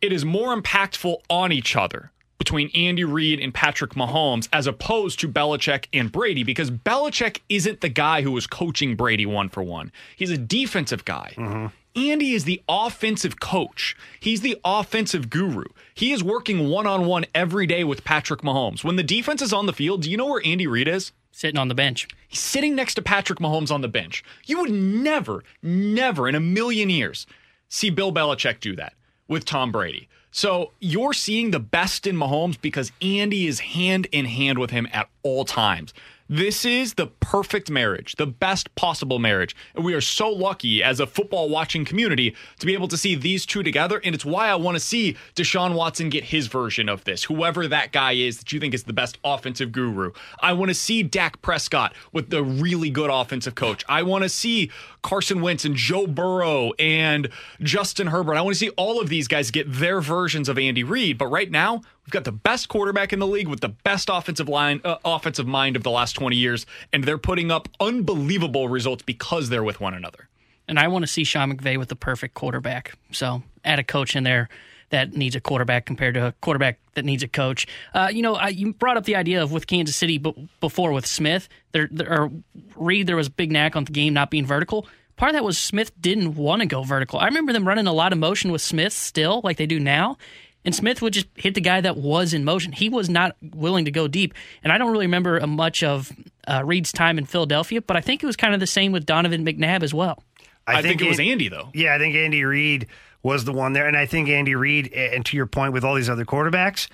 it is more impactful on each other between Andy Reid and Patrick Mahomes as opposed to Belichick and Brady because Belichick isn't the guy who was coaching Brady one for one. He's a defensive guy. Mm-hmm. Andy is the offensive coach. He's the offensive guru. He is working one on one every day with Patrick Mahomes. When the defense is on the field, do you know where Andy Reid is? Sitting on the bench. He's sitting next to Patrick Mahomes on the bench. You would never, never in a million years see Bill Belichick do that with Tom Brady. So you're seeing the best in Mahomes because Andy is hand in hand with him at all times. This is the perfect marriage, the best possible marriage. And we are so lucky as a football watching community to be able to see these two together. And it's why I want to see Deshaun Watson get his version of this, whoever that guy is that you think is the best offensive guru. I want to see Dak Prescott with the really good offensive coach. I want to see Carson Wentz and Joe Burrow and Justin Herbert. I want to see all of these guys get their versions of Andy Reid. But right now, we've got the best quarterback in the league with the best offensive line, uh, offensive mind of the last 20 years, and they're putting up unbelievable results because they're with one another. And I want to see Sean McVay with the perfect quarterback. So add a coach in there that needs a quarterback compared to a quarterback that needs a coach. Uh, you know, I, you brought up the idea of with Kansas City, but before with Smith, there, there or Reid, there was big knack on the game not being vertical. Part of that was Smith didn't want to go vertical. I remember them running a lot of motion with Smith still, like they do now. And Smith would just hit the guy that was in motion. He was not willing to go deep. And I don't really remember uh, much of uh, Reid's time in Philadelphia, but I think it was kind of the same with Donovan McNabb as well. I think it was Andy, though. Yeah, I think Andy Reid was the one there, and I think Andy Reid, and to your point with all these other quarterbacks,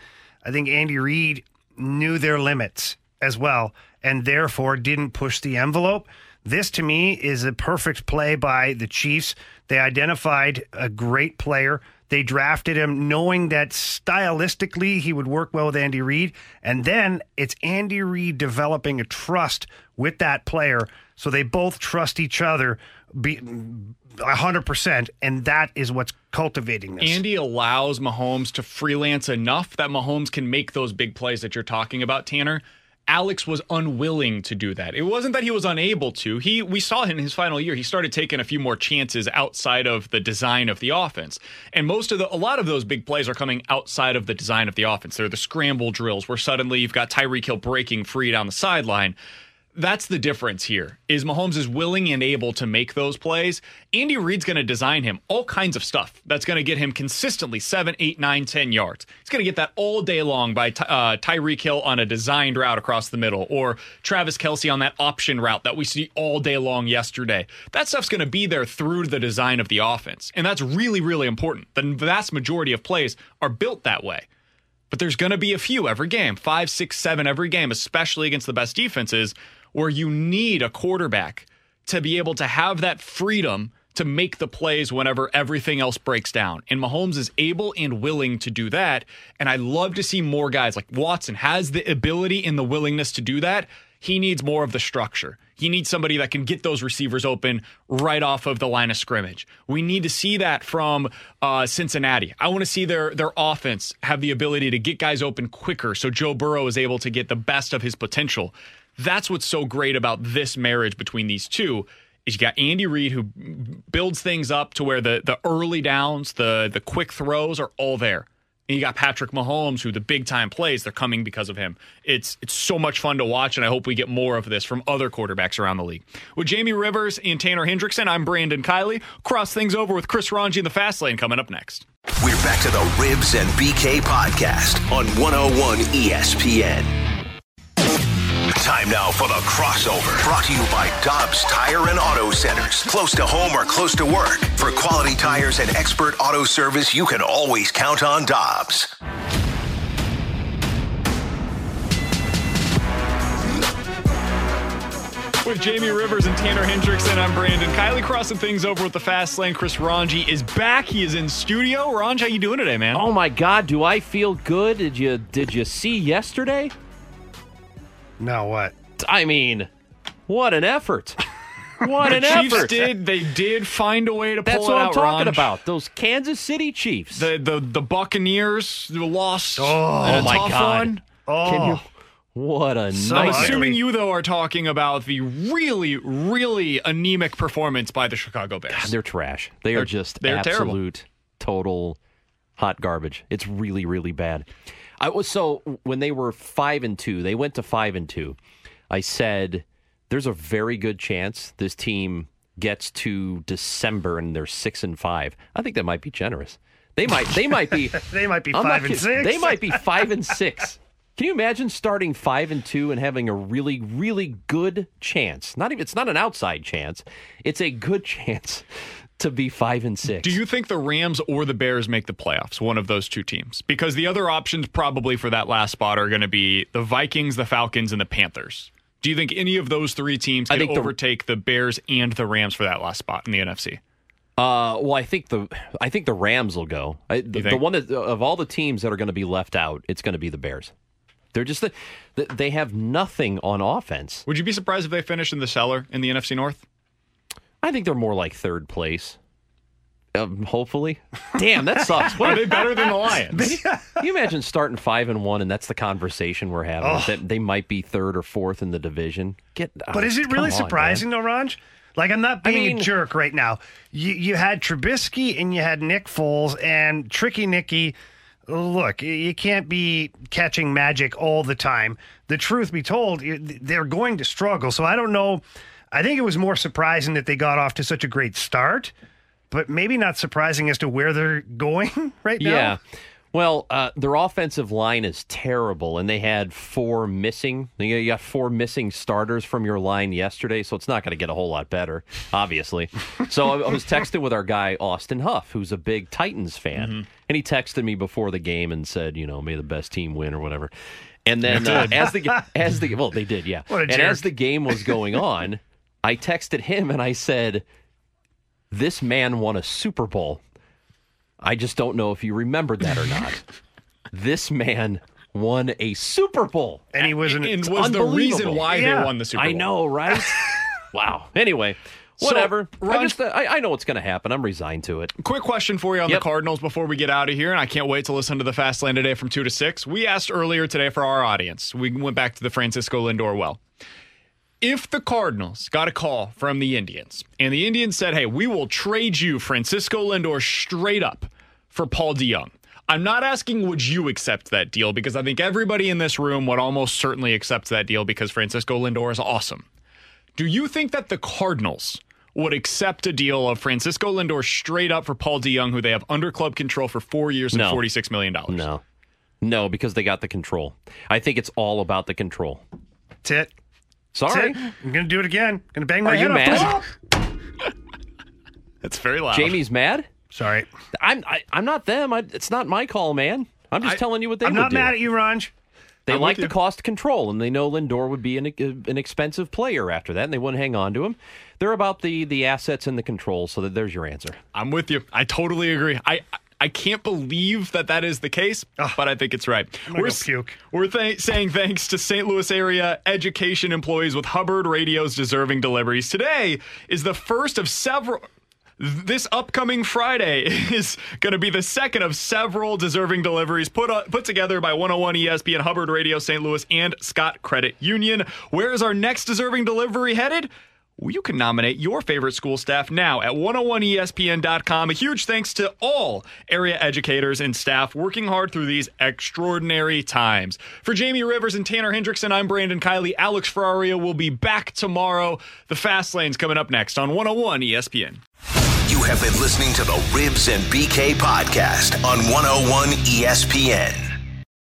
I think Andy Reid knew their limits as well, and therefore didn't push the envelope. This to me is a perfect play by the Chiefs. They identified a great player. They drafted him knowing that stylistically he would work well with Andy Reid. And then it's Andy Reid developing a trust with that player. So they both trust each other be, 100%. And that is what's cultivating this. Andy allows Mahomes to freelance enough that Mahomes can make those big plays that you're talking about, Tanner. Alex was unwilling to do that. It wasn't that he was unable to. He we saw him in his final year. He started taking a few more chances outside of the design of the offense. And most of the a lot of those big plays are coming outside of the design of the offense. They're the scramble drills where suddenly you've got Tyreek Hill breaking free down the sideline. That's the difference here. Is Mahomes is willing and able to make those plays. Andy Reid's going to design him all kinds of stuff that's going to get him consistently seven, eight, nine, ten yards. He's going to get that all day long by uh, Tyreek Hill on a designed route across the middle, or Travis Kelce on that option route that we see all day long yesterday. That stuff's going to be there through the design of the offense, and that's really, really important. The vast majority of plays are built that way. But there's going to be a few every game, five, six, seven every game, especially against the best defenses, where you need a quarterback to be able to have that freedom to make the plays whenever everything else breaks down. And Mahomes is able and willing to do that. And I love to see more guys like Watson has the ability and the willingness to do that. He needs more of the structure. He needs somebody that can get those receivers open right off of the line of scrimmage. We need to see that from uh, Cincinnati. I want to see their their offense have the ability to get guys open quicker, so Joe Burrow is able to get the best of his potential. That's what's so great about this marriage between these two. Is you got Andy Reid who builds things up to where the the early downs, the the quick throws are all there. And you got Patrick Mahomes, who the big time plays, they're coming because of him. It's it's so much fun to watch, and I hope we get more of this from other quarterbacks around the league. With Jamie Rivers and Tanner Hendrickson, I'm Brandon Kiley. Cross things over with Chris Ranji in the fast lane coming up next. We're back to the Ribs and BK podcast on 101 ESPN. Time now for the crossover. Brought to you by Dobbs Tire and Auto Centers. Close to home or close to work. For quality tires and expert auto service, you can always count on Dobbs. With Jamie Rivers and Tanner Hendrickson, I'm Brandon. Kiley crossing things over with the fast lane. Chris Ranji is back. He is in studio. Ranj, how you doing today, man? Oh my God, do I feel good? Did you did you see yesterday? Now what? I mean, what an effort! What an the Chiefs effort! did they did find a way to That's pull what it I'm out, talking Ranj. about. Those Kansas City Chiefs. The the the Buccaneers lost. Oh, a oh my tough God. One. Oh, Can you? What a I'm assuming you though are talking about the really really anemic performance by the Chicago Bears. They're trash. They are They're- just they're terrible. absolute, total hot garbage. It's really, really bad. I was so when they were five and two, they went to five and two. I said, "There's a very good chance this team gets to December and they're six and five. I think that might be generous. They might. They might be. They might be I'm five and kidding. six. They might be five and six. Can you imagine starting five and two and having a really, really good chance? Not even it's not an outside chance. It's a good chance to be five and six. Do you think the Rams or the Bears make the playoffs? One of those two teams, because the other options probably for that last spot are going to be the Vikings, the Falcons, and the Panthers. Do you think any of those three teams can think the- overtake the Bears and the Rams for that last spot in the NFC? Uh, well, I think the I think the Rams will go. I, the, the one that of all the teams that are going to be left out, it's going to be the Bears. They're just the, they have nothing on offense. Would you be surprised if they finish in the cellar in the NFC North? I think they're more like third place. Um, hopefully. Damn, that sucks. What Are they better than the Lions? Can you imagine starting five and one, and that's the conversation we're having? That they might be third or fourth in the division. Get, But oh, is it come really on, surprising, though, Ranj? Like, I'm not being mean- a jerk right now. You you had Trubisky and you had Nick Foles and Tricky Nicky. Look, y- you can't be catching magic all the time. The truth be told, they're going to struggle. So I don't know. I think it was more surprising that they got off to such a great start, but maybe not surprising as to where they're going right now. Yeah. Well, uh, their offensive line is terrible, and they had four missing. You got four missing starters from your line yesterday, so it's not going to get a whole lot better, obviously. so I, was texting with our guy Austin Huff, who's a big Titans fan, Mm-hmm. and he texted me before the game and said, you know, may the best team win or whatever. And then uh, as the as the well, they did, yeah. And jerk. as the game was going on, I texted him and I said, "This man won a Super Bowl." I just don't know if you remembered that or not. this man won a Super Bowl. And he was an and was the reason why Yeah. they won the Super Bowl. I know, right? wow. Anyway, So, whatever. I just I, I know what's going to happen. I'm resigned to it. Quick question for you on Yep. the Cardinals before we get out of here, and I can't wait to listen to the Fast Lane today from 2 to 6. We asked earlier today for our audience. We went back to the Francisco Lindor well. If the Cardinals got a call from the Indians, and the Indians said, hey, we will trade you Francisco Lindor straight up for Paul DeJong. I'm not asking would you accept that deal because I think everybody in this room would almost certainly accept that deal because Francisco Lindor is awesome. Do you think that the Cardinals would accept a deal of Francisco Lindor straight up for Paul DeJong, who they have under club control for four years and No. $46 million? No. No, because they got the control. I think it's all about the control. That's it. Sorry. I'm going to do it again. I'm going to bang my Are head you off the mad? wall. That's very loud. Jamie's mad? Sorry. I'm I, I'm not them. I, it's not my call, man. I'm just I- telling you what they would do. I'm would not do. mad at you, Ranj. They I'm like with the cost control, and they know Lindor would be an, uh, an expensive player after that, and they wouldn't hang on to him. They're about the the assets and the control. So that there's your answer. I'm with you. I totally agree. I I can't believe that that is the case, but I think it's right. We're puke. We're th- saying thanks to St. Louis area education employees with Hubbard Radio's deserving deliveries. Today is the first of several. This upcoming Friday is going to be the second of several deserving deliveries put uh, put together by 101 ESPN, Hubbard Radio, St. Louis, and Scott Credit Union. Where is our next deserving delivery headed? You can nominate your favorite school staff now at 101ESPN.com. A huge thanks to all area educators and staff working hard through these extraordinary times. For Jamie Rivers and Tanner Hendrickson, I'm Brandon Kiley. Alex Ferrario will be back tomorrow. The Fast Lane's coming up next on 101 ESPN. You have been listening to the Ribs and BK podcast on 101 ESPN.